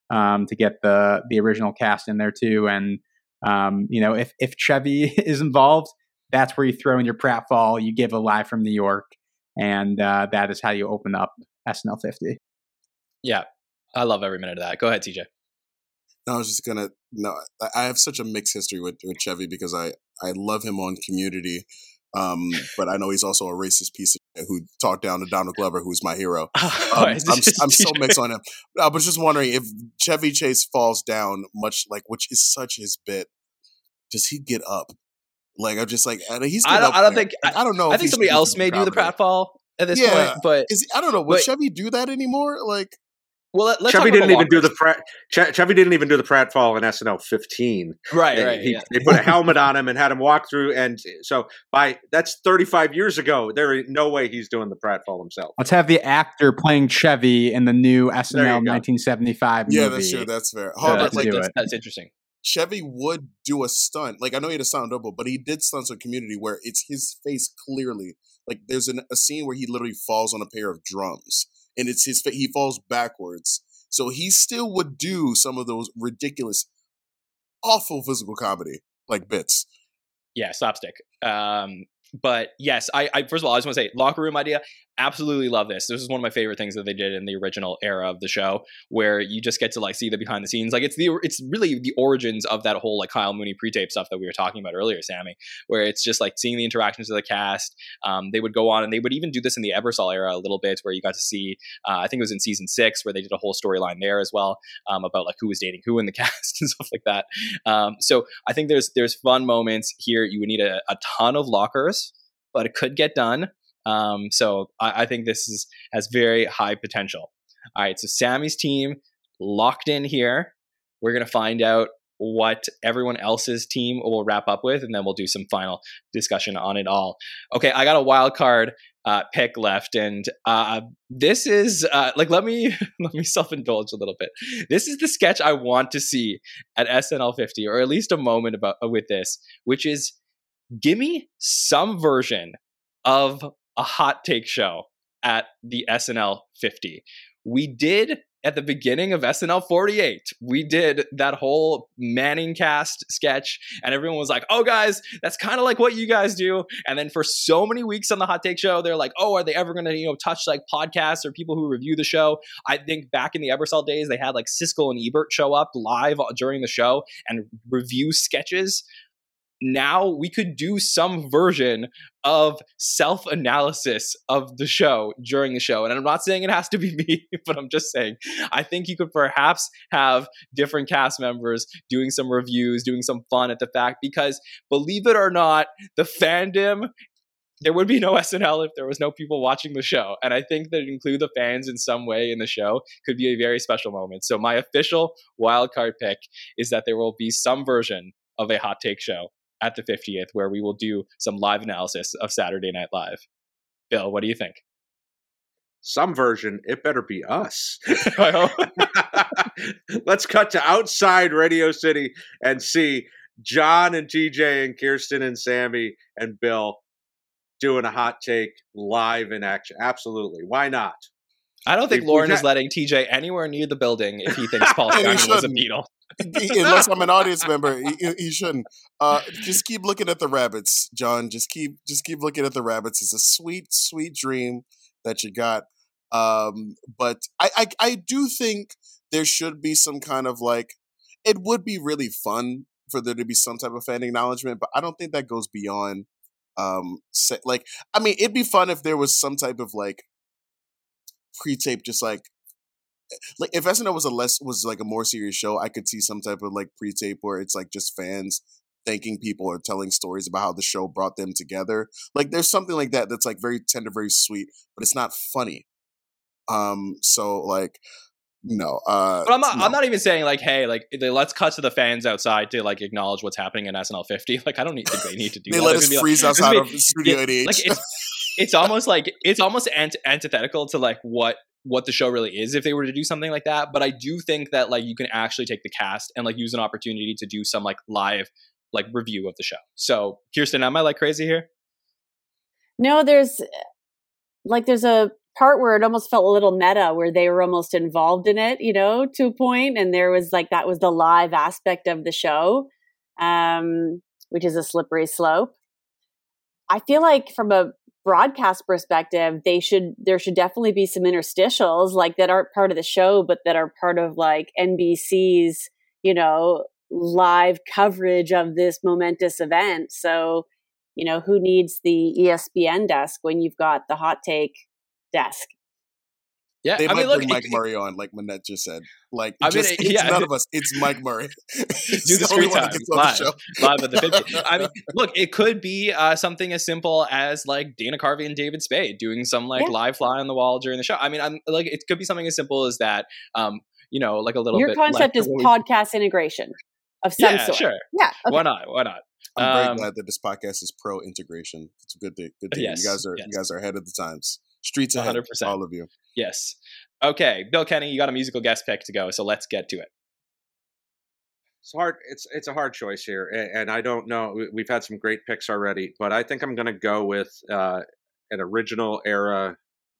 um, to get the the original cast in there too. And um, you know, if if Chevy is involved, that's where you throw in your pratfall. You give a live from New York, and uh, that is how you open up SNL 50. Yeah, I love every minute of that. Go ahead, TJ. No, I was just gonna. No, I have such a mixed history with, with Chevy because I I love him on Community, um, but I know he's also a racist piece of shit who talked down to Donald Glover, who's my hero. Um, I'm, I'm so mixed on him. I was just wondering if Chevy Chase falls down, much like which is such his bit. Does he get up? Like I'm just like uh, he's. I don't, I don't think. I, I, don't know. I think somebody else may do the pratfall at this yeah, point, but is I don't know. Will Chevy do that anymore? Like well, let's Chevy didn't even do the Pratt. Ch- Chevy didn't even do the pratfall in SNL 15. Right, they, right. He, yeah. They put a helmet on him and had him walk through, and so by that's 35 years ago. There is no way he's doing the pratfall himself. Let's have the actor playing Chevy in the new SNL 1975 yeah, movie. that's true. That's fair. Yeah, that's, like, that's, that's interesting. Chevy would do a stunt. Like I know he had a sound double, but he did stunts on Community where it's his face clearly. Like there's an, a scene where he literally falls on a pair of drums, and it's his. He falls backwards so he still would do some of those ridiculous, awful physical comedy like bits. Yeah, slapstick. Um, but yes, I, I first of all I just want to say locker room idea absolutely love this. This is one of my favorite things that they did in the original era of the show, where you just get to like see the behind the scenes. Like it's the it's really the origins of that whole like Kyle Mooney pre-tape stuff that we were talking about earlier, Sammy, where it's just like seeing the interactions of the cast. Um, they would go on and they would even do this in the Ebersol era a little bit, where you got to see. Uh, I think it was in season six where they did a whole storyline there as well um, about like who was dating who in the cast and stuff like that. Um, so I think there's there's fun moments here. You would need a, a ton of lockers but it could get done. Um, so I, I, think this is has very high potential. All right, so Sammy's team locked in here. We're gonna find out what everyone else's team will wrap up with, and then we'll do some final discussion on it all. Okay, I got a wild card uh, pick left, and uh, this is uh, like let me let me self indulge a little bit. This is the sketch I want to see at SNL 50, or at least a moment about with this, which is give me some version of a hot take show at the SNL 50. We did at the beginning of SNL 48, we did that whole Manning cast sketch, and everyone was like, oh, guys, that's kind of like what you guys do. And then for so many weeks on the Hot Take Show, they're like, oh, are they ever going to, you know, touch like podcasts or people who review the show? I think back in the Ebersol days, they had like Siskel and Ebert show up live during the show and review sketches now we could do some version of self analysis of the show during the show. And I'm not saying it has to be me, but I'm just saying I think you could perhaps have different cast members doing some reviews, doing some fun at the fact, because believe it or not, the fandom. There would be no SNL if there was no people watching the show. And I think that include the fans in some way in the show could be a very special moment. So my official wildcard pick is that there will be some version of a hot take show at the 50th where we will do some live analysis of Saturday Night Live. Bill, what do you think? Some version, it better be us. Let's cut to outside Radio City and see Jon and TJ and Kirstin and Sammy and Bill doing a hot take live in action. Absolutely. Why not? I don't think Lorne is letting TJ anywhere near the building if he thinks Paul Simon was a Beatle. Unless I'm an audience member, he, he shouldn't. Uh, just keep looking at the rabbits, Jon. Just keep just keep looking at the rabbits. It's a sweet, sweet dream that you got. Um, but I, I I do think there should be some kind of like it would be really fun for there to be some type of fan acknowledgement, but I don't think that goes beyond um like I mean it'd be fun if there was some type of like pre-tape just like like if SNL was a less was like a more serious show, I could see some type of like pre-tape where it's like just fans thanking people or telling stories about how the show brought them together. Like there's something like that that's like very tender, very sweet, but it's not funny. Um, so like no, uh, but I'm not. No. I'm not even saying like, hey, like let's cut to the fans outside to like acknowledge what's happening in SNL 50. Like I don't need think they need to do. That. They that. let us freeze like, outside of Studio it, 88. Like it's, it's almost like it's almost ant- antithetical to like what what the show really is if they were to do something like that. But I do think that like you can actually take the cast and like use an opportunity to do some like live like review of the show. So, Kirstin, am I like crazy here? No, there's like there's a part where it almost felt a little meta where they were almost involved in it, you know, to a point and there was like that was the live aspect of the show. Um which is a slippery slope. I feel like from a broadcast perspective, they should there should definitely be some interstitials like that aren't part of the show, but that are part of like NBC's, you know, live coverage of this momentous event. So, you know, who needs the ESPN desk when you've got the hot take desk? Yeah, They I might mean, look, bring Mike it- Murray on, like Manette just said. Like, I mean, just, it- it's none of us. It's Mike Murray. Do the only screen one that time gets live. the show. live at the 50. I mean, look, it could be uh, something as simple as like Dana Carvey and David Spade doing some like Yeah. live fly on the wall during the show. I mean, I'm like, it could be something as simple as that. Um, you know, like a little Your bit. concept like is podcast integration of some yeah, sort. sure. Yeah. Okay. Why not? Why not? I'm very Um, glad that this podcast is pro integration. It's a good thing. Good thing. Yes, you guys are yes. you guys are ahead of the times. Streets ahead, 100%. all of you. Yes. Okay, Bill Kenney, you got a musical guest pick to go, so let's get to it. It's hard. It's it's a hard choice here, a- and I don't know. we- We've had some great picks already, but I think I'm going to go with uh, an original era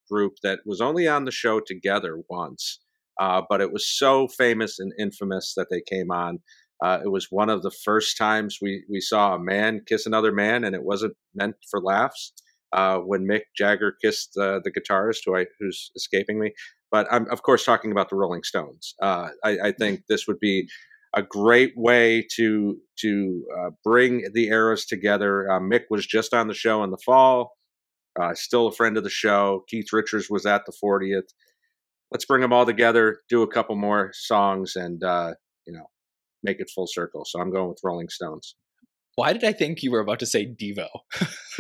group that was only on the show together once, uh, but it was so famous and infamous that they came on. Uh, it was one of the first times we we saw a man kiss another man, and it wasn't meant for laughs. Uh, when Mick Jagger kissed uh, the guitarist, who I who's escaping me, but I'm of course talking about the Rolling Stones. Uh, I, I think this would be a great way to to uh, bring the eras together. Uh, Mick was just on the show in the fall, uh, still a friend of the show. Keith Richards was at the 40th. Let's bring them all together, do a couple more songs, and uh, you know, make it full circle. So I'm going with Rolling Stones. Why did I think you were about to say Devo?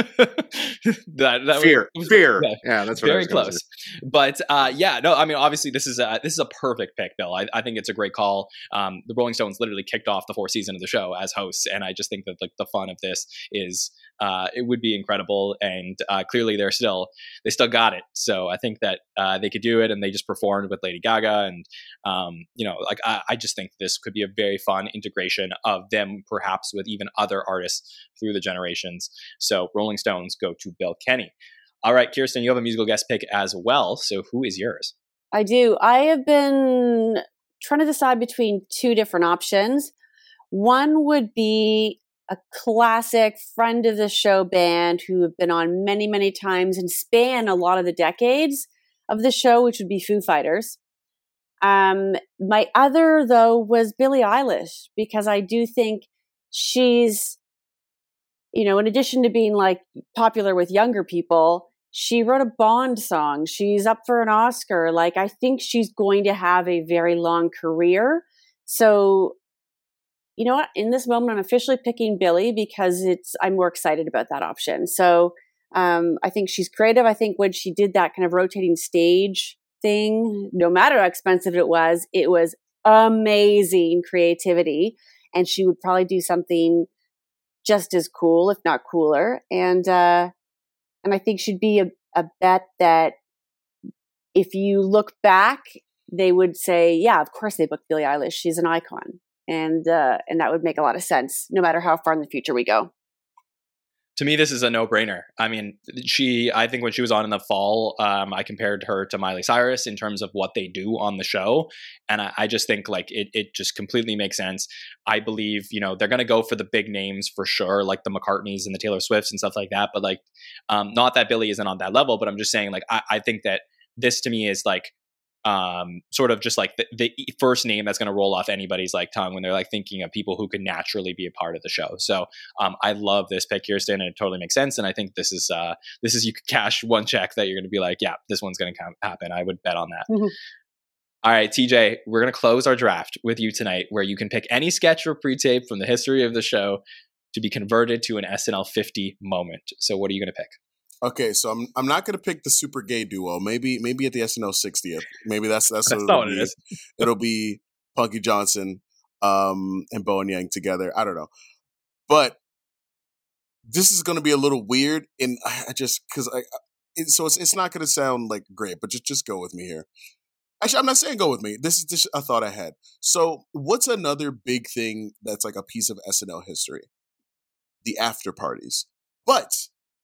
that, that fear, was- fear. yeah. Yeah, that's very close but uh, yeah no i mean obviously this is a this is a perfect pick bill i, I think it's a great call um, the rolling stones literally kicked off the fourth season of the show as hosts and i just think that like the fun of this is uh, it would be incredible and uh, clearly they're still they still got it so i think that uh, they could do it and they just performed with lady gaga and um, you know like I, I just think this could be a very fun integration of them perhaps with even other artists through the generations so rolling stones go to bill kenney all right, Kirstin, you have a musical guest pick as well. So who is yours? I do. I have been trying to decide between two different options. One would be a classic friend of the show band who have been on many, many times and span a lot of the decades of the show, which would be Foo Fighters. Um, my other though was Billie Eilish because I do think she's, you know, in addition to being like popular with younger people, she wrote a Bond song. She's up for an Oscar. Like, I think she's going to have a very long career. So, you know what? In this moment, I'm officially picking Billie because it's I'm more excited about that option. So, um, I think she's creative. I think when she did that kind of rotating stage thing, no matter how expensive it was, it was amazing creativity, and she would probably do something just as cool, if not cooler. And uh, and I think she'd be a, a bet that if you look back, they would say, yeah, of course they booked Billie Eilish. She's an icon. And uh, and that would make a lot of sense, no matter how far in the future we go. To me, this is a no-brainer. I mean, she. I think when she was on in the fall, um, I compared her to Miley Cyrus in terms of what they do on the show, and I, I just think like it. It just completely makes sense. I believe you know they're going to go for the big names for sure, like the McCartneys and the Taylor Swifts and stuff like that. But like, um, not that Billie isn't on that level, but I'm just saying like I, I think that this to me is like um sort of just like the, the first name that's going to roll off anybody's like tongue when they're like thinking of people who could naturally be a part of the show. So um i love this pick kirstin and it totally makes sense and i think this is uh this is you could cash one check that you're going to be like yeah this one's going to happen. I would bet on that. Mhm. all right tj we're going to close our draft with you tonight where you can pick any sketch or pre-tape from the history of the show to be converted to an snl 50 moment. So what are you going to pick Okay, so I'm I'm not gonna pick the super gay duo. Maybe maybe at the SNL 60th. Maybe that's that's, That's what it'll it be. It'll be Punky Johnson um, and Bowen Yang together. I don't know, but this is gonna be a little weird, and I just because I. I- It, so it's it's not gonna sound like great, but just just go with me here. Actually, I'm not saying go with me. This is just a thought I had. So, what's another big thing that's like a piece of SNL history? the after parties. But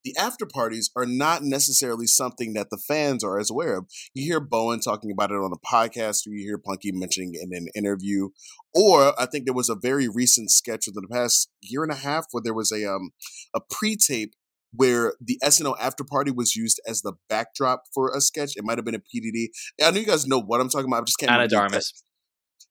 the after parties are not necessarily something that the fans are as aware of. You hear Bowen talking about it on a podcast, or you hear Punky mentioning it in an interview, or I think there was a very recent sketch within the past year and a half where there was a um a pre-tape where the SNL after party was used as the backdrop for a sketch. It might have been a PDD. I know you guys know what I'm talking about. I just can't. The Darmus.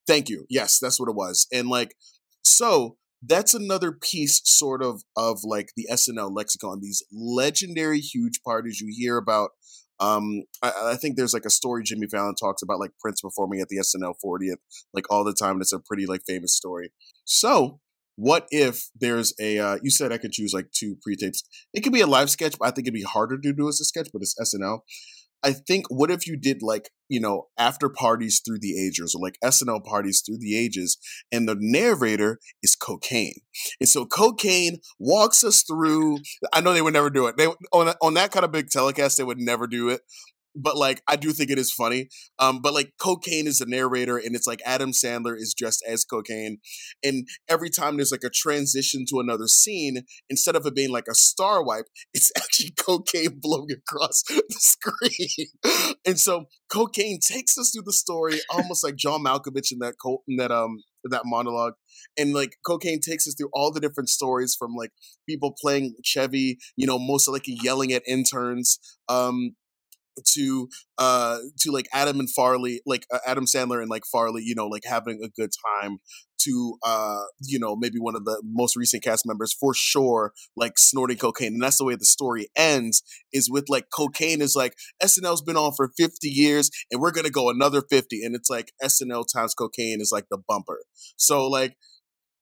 Thank you. Yes, that's what it was. And like, so that's another piece, sort of, of like the SNL lexicon. These legendary huge parties you hear about. Um, I, I think there's like a story Jimmy Fallon talks about, like Prince performing at the SNL 40th, like all the time. And It's a pretty like famous story. So, what if there's a? Uh, you said I could choose like two pre-tapes. It could be a live sketch, but I think it'd be harder to do as a sketch. But it's SNL. I think what if you did like, you know, after parties through the ages or like SNL parties through the ages and the narrator is cocaine. And so cocaine walks us through I know they would never do it. They on on that kind of big telecast they would never do it. But like I do think it is funny. Um but like cocaine is the narrator and it's like Adam Sandler is dressed as cocaine and every time there's like a transition to another scene instead of it being like a star wipe it's actually cocaine blowing across the screen. and so cocaine takes us through the story almost like John Malkovich in that co- in that um that monologue. And like cocaine takes us through all the different stories from like people playing Chevy, you know, most like yelling at interns, um, to uh to like Adam and Farley, like uh, Adam Sandler and like Farley, you know, like having a good time to uh you know maybe one of the most recent cast members for sure like snorting cocaine and that's the way the story ends is with like cocaine is like SNL's been on for 50 years and we're gonna go another 50 and it's like SNL times cocaine is like the bumper so like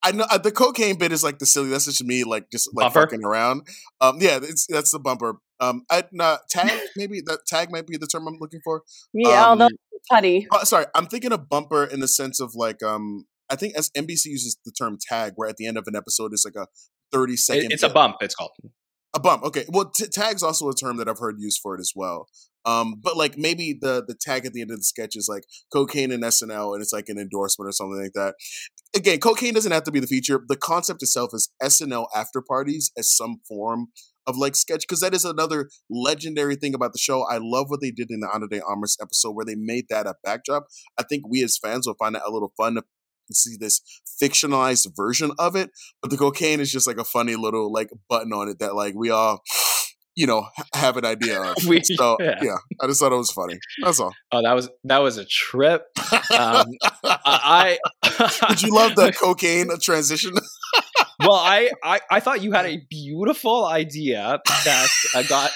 I know uh, the cocaine bit is like the silly. That's just me, like just like Bumper? fucking around. Um, yeah, it's that's the bumper. Um, I nah, tag maybe that tag might be the term I'm looking for. Yeah, Um, although putty. Oh, sorry, I'm thinking of bumper in the sense of like um I think as NBC uses the term tag where at the end of an episode it's like a 30 second It- it's a bump. It's called. a bump. Okay. Well, t- tag's also a term that I've heard used for it as well. Um, but like maybe the the tag at the end of the sketch is like cocaine and SNL, and it's like an endorsement or something like that. Again, cocaine doesn't have to be the feature. The concept itself is SNL after parties as some form of like sketch because that is another legendary thing about the show. I love what they did in the Ana de Armas episode where they made that a backdrop. I think we as fans will find that a little fun to see this fictionalized version of it. But the cocaine is just like a funny little like button on it that like we all, you know, have an idea of. We- so yeah. yeah. I just thought it was funny. That's all. Oh, that was that was a trip. Um, I, I Did you love the cocaine transition? well, I, I I thought you had a beautiful idea that I got.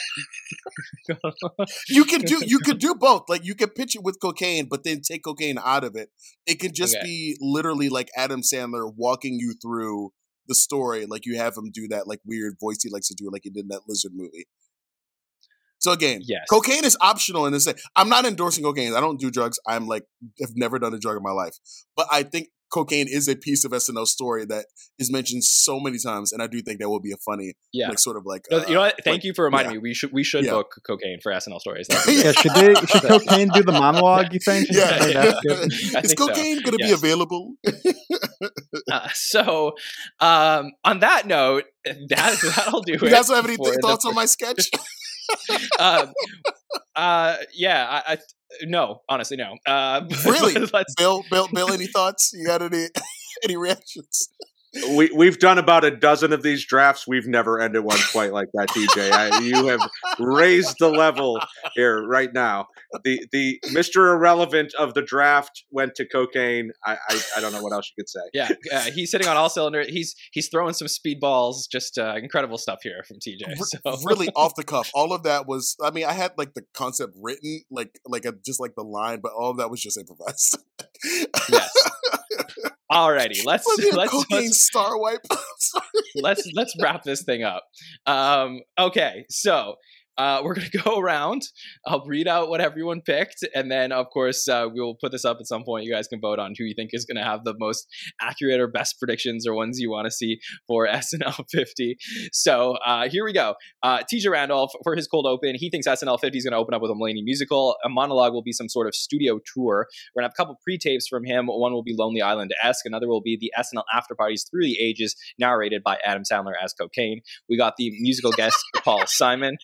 you can do you could do both. Like you could pitch it with cocaine, but then take cocaine out of it. It could just Okay. be literally like Adam Sandler walking you through the story, like you have him do that like weird voice he likes to do, like he did in that lizard movie. So again, Yes. cocaine is optional in this. Thing. I'm not endorsing cocaine. I don't do drugs. I'm like have never done a drug in my life, but I think cocaine is a piece of SNL story that is mentioned so many times, and I do think that will be a funny, Yeah. like sort of like No, uh, you know what? Thank like- you for reminding yeah. me. We should we should Yeah. book cocaine for SNL stories. That'd Yeah, should they should cocaine do the monologue? You think? Yeah, Okay, that's good. Is think so. cocaine going to be available? Uh, so, um, on that note, that that'll do it. You guys have any th- thoughts on my sketch? um, uh, yeah, I, I no, honestly, no. Uh, Really? Bill, Bill, Bill, any thoughts? You got any any reactions? We we've done about a dozen of these drafts. We've never ended one quite like that, TJ. I, you have raised the level here right now. The the Mister Irrelevant of the draft went to cocaine. I, I I don't know what else you could say. yeah, uh, he's sitting on all cylinders. He's he's throwing some speedballs. Just uh, incredible stuff here from TJ. R- So really off the cuff. All of that was. I mean, I had like the concept written, like like a, just like the line, but all of that was just improvised. Yes. Alrighty, let's Was it a let's, let's star wipe? Let's let's wrap this thing up. Um, okay, so uh, we're going to go around. I'll read out what everyone picked. And then, of course, uh, we'll put this up at some point. You guys can vote on who you think is going to have the most accurate or best predictions or ones you want to see for SNL 50. So uh, here we go. Uh, TJ Randolph, for his cold open, he thinks SNL 50 is going to open up with a Mulaney musical. A monologue will be some sort of studio tour. We're going to have a couple pre tapes from him. One will be Lonely Island esque, another will be the SNL after parties through the ages, narrated by Adam Sandler as cocaine. We got the musical guest, Paul Simon,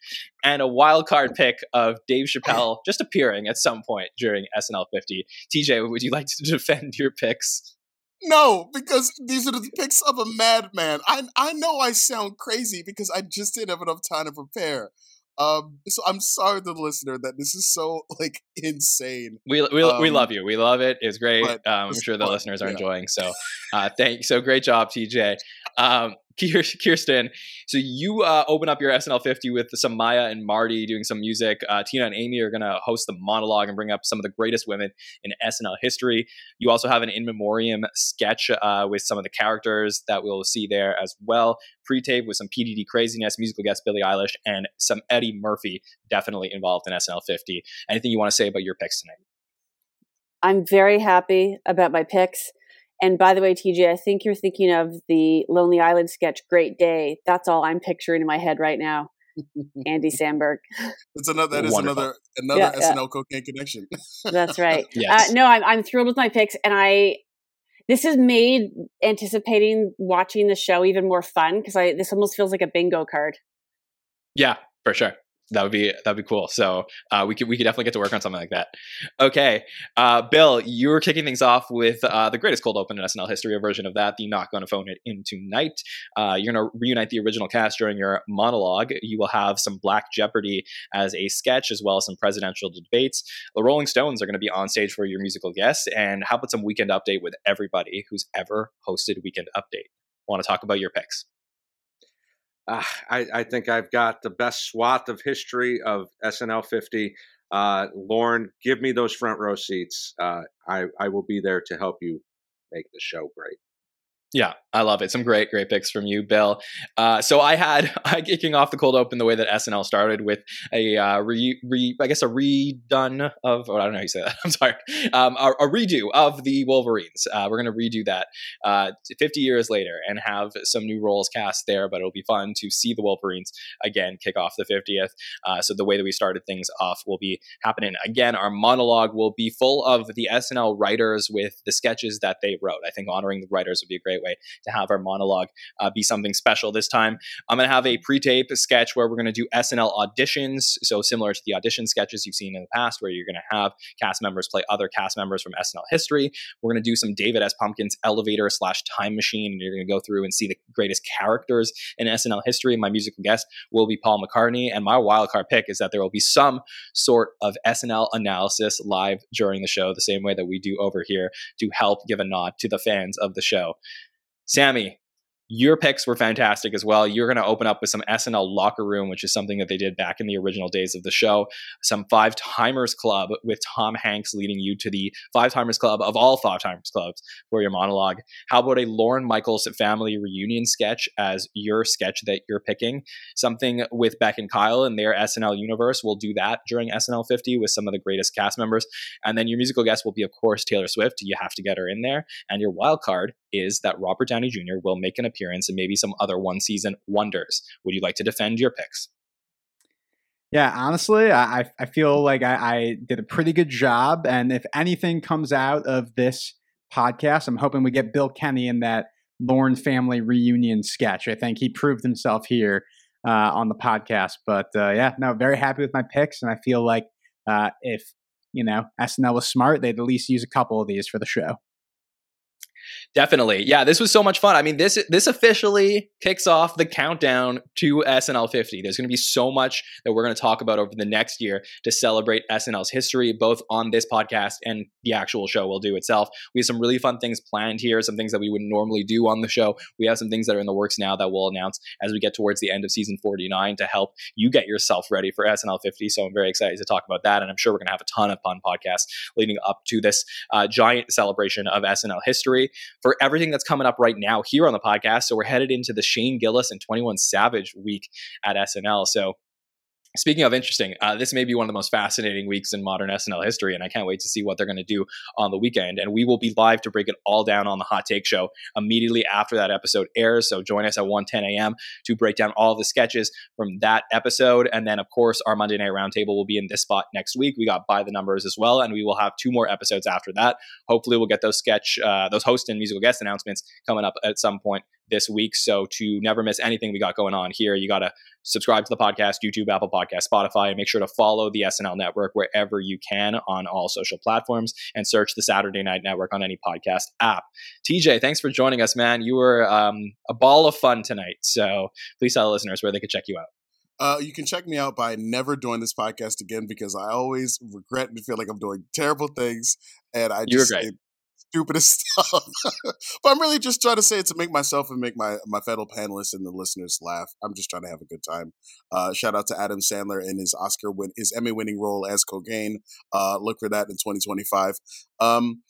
and a wild card pick of Dave Chappelle just appearing at some point during SNL 50. TJ, would you like to defend your picks? No, because these are the picks of a madman. I I know I sound crazy because I just didn't have enough time to prepare. Um, so I'm sorry to the listener that this is so like insane. We we, Um, we love you. We love it. It's great. Um, I'm sure the fun, listeners are yeah. enjoying. So, uh, thank so great job, TJ. Um, Kirstin, so you uh, open up your SNL 50 with some Maya and Marty doing some music. Uh, Tina and Amy are going to host the monologue and bring up some of the greatest women in SNL history. You also have an in memoriam sketch uh, with some of the characters that we'll see there as well. Pre-tape with some PDD craziness, musical guest Billie Eilish, and some Eddie Murphy definitely involved in SNL 50. Anything you want to say about your picks tonight? I'm very happy about my picks. And by the way, TJ, I think you're thinking of the Lonely Island sketch, Great Day. That's all I'm picturing in my head right now. Andy Samberg. It's another that is Wonderful. another another Yeah, yeah. SNL cocaine connection. That's right. Yes. Uh, no, I'm I'm thrilled with my picks, and I this has made anticipating watching the show even more fun because I this almost feels like a bingo card. Yeah, for sure. That would be that'd be cool. So uh, we could we could definitely get to work on something like that. Okay, uh, Bill, you were kicking things off with uh, the greatest cold open in SNL history, a version of that. The not to phone it in tonight. Uh, you're going to reunite the original cast during your monologue. You will have some Black Jeopardy as a sketch, as well as some presidential debates. The Rolling Stones are going to be on stage for your musical guests. And how about some weekend update with everybody who's ever hosted Weekend Update? Want to talk about your picks? Uh, I, I think I've got the best swath of history of SNL 50. Uh, Lorne, give me those front row seats. Uh, I, I will be there to help you make the show great. Yeah, I love it. Some great, great picks from you, Bill. Uh, so I had I kicking off the cold open the way that SNL started with a uh, re, re I guess a redone of oh, I don't know how you say that. I'm sorry, um, a, a redo of the Wolverines. Uh, we're gonna redo that uh, 50 years later and have some new roles cast there. But it'll be fun to see the Wolverines again kick off the 50th. Uh, so the way that we started things off will be happening again. Our monologue will be full of the SNL writers with the sketches that they wrote. I think honoring the writers would be a great way to have our monologue uh, be something special this time. I'm going to have a pre-tape sketch where we're going to do SNL auditions, so similar to the audition sketches you've seen in the past, where you're going to have cast members play other cast members from SNL history. We're going to do some David S. Pumpkins elevator slash time machine, and you're going to go through and see the greatest characters in SNL history. My musical guest will be Paul McCartney, and my wildcard pick is that there will be some sort of SNL analysis live during the show, the same way that we do over here to help give a nod to the fans of the show. Sammy, your picks were fantastic as well. You're going to open up with some SNL Locker Room, which is something that they did back in the original days of the show. Some Five Timers Club with Tom Hanks leading you to the Five Timers Club of all Five Timers Clubs for your monologue. How about a Lorne Michaels family reunion sketch as your sketch that you're picking? Something with Beck and Kyle and their SNL universe. We'll do that during SNL 50 with some of the greatest cast members. And then your musical guest will be, of course, Taylor Swift. You have to get her in there. And your wild card is that Robert Downey Jr. will make an appearance and maybe some other one season wonders. Would you like to defend your picks? Yeah, honestly, I I- feel like I, I did a pretty good job, and if anything comes out of this podcast, I'm hoping we get Bill Kenney in that Lorne family reunion sketch. I think he proved himself here uh, on the podcast. But uh, yeah, no, very happy with my picks, and I feel like uh, if you know SNL was smart, they'd at least use a couple of these for the show. Definitely. Yeah, this was so much fun. I mean, this this officially kicks off the countdown to SNL 50. There's going to be so much that we're going to talk about over the next year to celebrate SNL's history, both on this podcast and the actual show will do itself. We have some really fun things planned here, some things that we would normally do on the show. We have some things that are in the works now that we'll announce as we get towards the end of season 49 to help you get yourself ready for SNL 50. So I'm very excited to talk about that. And I'm sure we're going to have a ton of fun podcasts leading up to this uh, giant celebration of SNL history for everything that's coming up right now here on the podcast. So we're headed into the Shane Gillis and 21 Savage week at SNL. So Speaking of interesting, uh, this may be one of the most fascinating weeks in modern SNL history, and I can't wait to see what they're going to do on the weekend. And we will be live to break it all down on the Hot Take Show immediately after that episode airs. So join us at 1 10 a.m. to break down all the sketches from that episode. And then, of course, our Monday Night Roundtable will be in this spot next week. We got By the Numbers as well, and we will have two more episodes after that. Hopefully, we'll get those sketch, uh, those host and musical guest announcements coming up at some point this week. So to never miss anything we got going on here, you got to subscribe to the podcast, YouTube, Apple Podcast, Spotify, and make sure to follow the SNL Network wherever you can on all social platforms and search the Saturday Night Network on any podcast app. TJ, thanks for joining us, man. You were um, a ball of fun tonight. So please tell the listeners where they could check you out. Uh, you can check me out by never doing this podcast again because I always regret and feel like I'm doing terrible things, and I just. It, stupidest stuff. but I'm really just trying to say it to make myself and make my my fellow panelists and the listeners laugh. I'm just trying to have a good time. Uh, shout out to Adam Sandler and his Oscar win, his Emmy winning role as Cocaine. Uh, look for that in 2025. Um,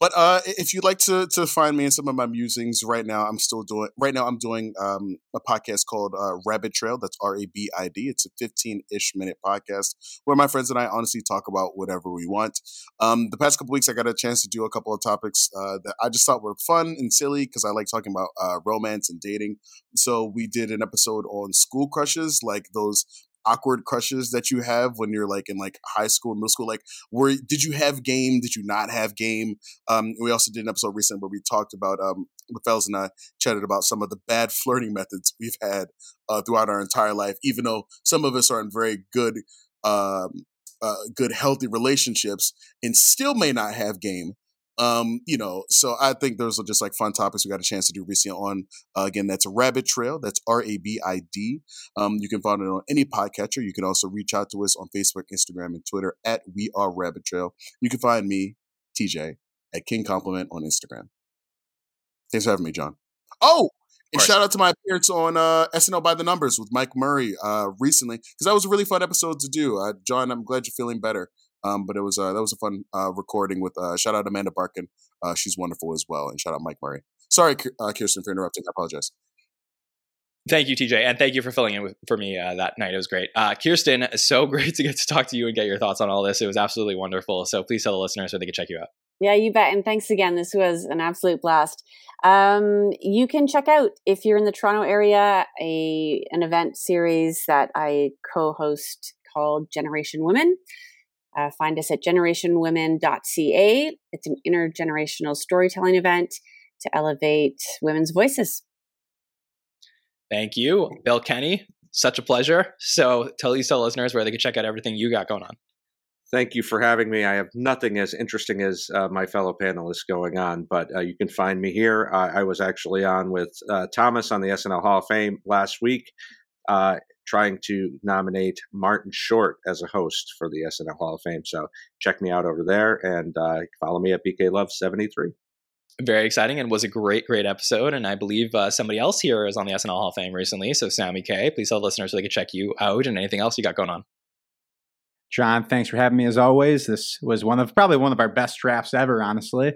but uh, if you'd like to to find me in some of my musings right now, I'm still doing right now. I'm doing um, a podcast called uh, Rabid Trail. That's R A B I D. It's a 15 ish minute podcast where my friends and I honestly talk about whatever we want. Um, the past couple weeks, I got a chance to do a couple of topics uh, that I just thought were fun and silly because I like talking about uh, romance and dating. So we did an episode on school crushes, like those awkward crushes that you have when you're like in like high school, middle school? Like, were did you have game? Did you not have game? Um, we also did an episode recently where we talked about um, the and I chatted about some of the bad flirting methods we've had uh, throughout our entire life, even though some of us are in very good. Um, uh, good healthy relationships and still may not have game um, you know, so I think those are just like fun topics we got a chance to do recently on. Uh, again, that's Rabid Trail. That's R A B I D. Um, you can find it on any podcatcher. You can also reach out to us on Facebook, Instagram, and Twitter at We Are Rabid Trail. You can find me, TJ, at King Compliment on Instagram. Thanks for having me, Jon. Oh, and shout out to my appearance on uh, SNL by the Numbers with Mike Murray uh, recently because that was a really fun episode to do. Uh, Jon, I'm glad you're feeling better. Um, but it was uh, that was a fun uh, recording with uh, shout out Amanda Barkin. Uh, she's wonderful as well, and shout out Mike Murray. Sorry, uh, Kirstin, for interrupting. I apologize. Thank you, TJ, and thank you for filling in with, for me uh, that night. It was great. Uh, Kirstin, so great to get to talk to you and get your thoughts on all this. It was absolutely wonderful. So please tell the listeners where they can check you out. Yeah, you bet. And thanks again. This was an absolute blast. Um, you can check out if you're in the Toronto area a an event series that I co-host called Generation Women. Uh, find us at generationwomen.ca. It's an intergenerational storytelling event to elevate women's voices. Thank you, Bill Kenney. Such a pleasure. So tell these listeners where they can check out everything you got going on. Thank you for having me. I have nothing as interesting as uh, my fellow panelists going on, but uh, you can find me here. Uh, I was actually on with uh, Thomas on the SNL Hall of Fame last week. Uh, trying to nominate Martin Short as a host for the SNL Hall of Fame. So check me out over there and uh, follow me at BK Love 73. Very exciting and was a great, great episode. And I believe uh, somebody else here is on the SNL Hall of Fame recently. So, Sammy Kay, please tell listeners so they can check you out and anything else you got going on. Jon, thanks for having me as always. This was one of probably one of our best drafts ever, honestly.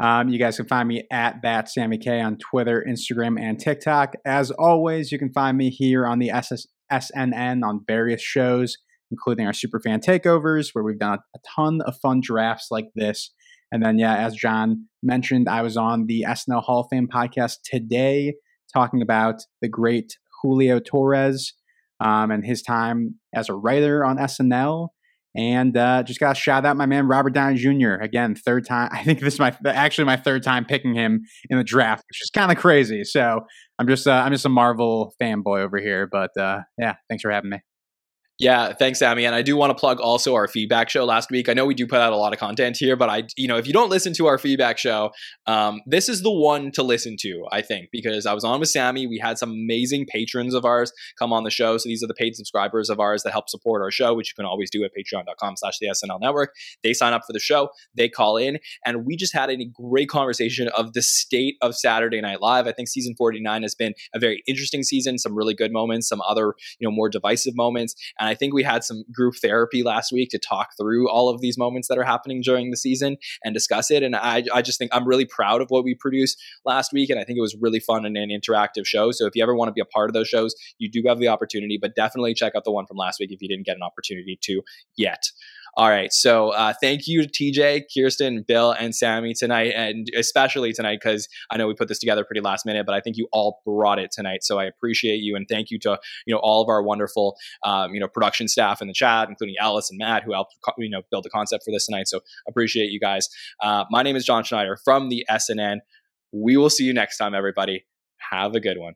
Um, you guys can find me at that Sammy K on Twitter, Instagram, and TikTok. As always, you can find me here on the SS, SNN on various shows, including our Superfan Takeovers, where we've done a ton of fun drafts like this. And then, yeah, as Jon mentioned, I was on the SNL Hall of Fame podcast today talking about the great Julio Torres um, and his time as a writer on SNL. And uh, just got to shout out my man Robert Downey Jr. Again, third time. I think this is my actually my third time picking him in the draft, which is kind of crazy. So I'm just uh, I'm just a Marvel fanboy over here. But uh, yeah, thanks for having me. Yeah, thanks, Sammy. And I do want to plug also our feedback show last week. I know we do put out a lot of content here, but I, you know, if you don't listen to our feedback show, um, this is the one to listen to, I think, because I was on with Sammy. We had some amazing patrons of ours come on the show. So these are the paid subscribers of ours that help support our show, which you can always do at patreon.com slash the SNL network. They sign up for the show, they call in, and we just had a great conversation of the state of Saturday Night Live. I think season 49 has been a very interesting season, some really good moments, some other, you know, more divisive moments. And I think we had some group therapy last week to talk through all of these moments that are happening during the season and discuss it. And I, I just think I'm really proud of what we produced last week. And I think it was really fun and an interactive show. So if you ever want to be a part of those shows, you do have the opportunity, but definitely check out the one from last week if you didn't get an opportunity to yet. All right. So uh, thank you to TJ, Kirstin, Bill, and Sammy tonight, and especially tonight because I know we put this together pretty last minute, but I think you all brought it tonight. So I appreciate you, and thank you to you know all of our wonderful um, you know production staff in the chat, including Alice and Matt, who helped you know build the concept for this tonight. So appreciate you guys. Uh, my name is Jon Schneider from the SNN. We will see you next time, everybody. Have a good one.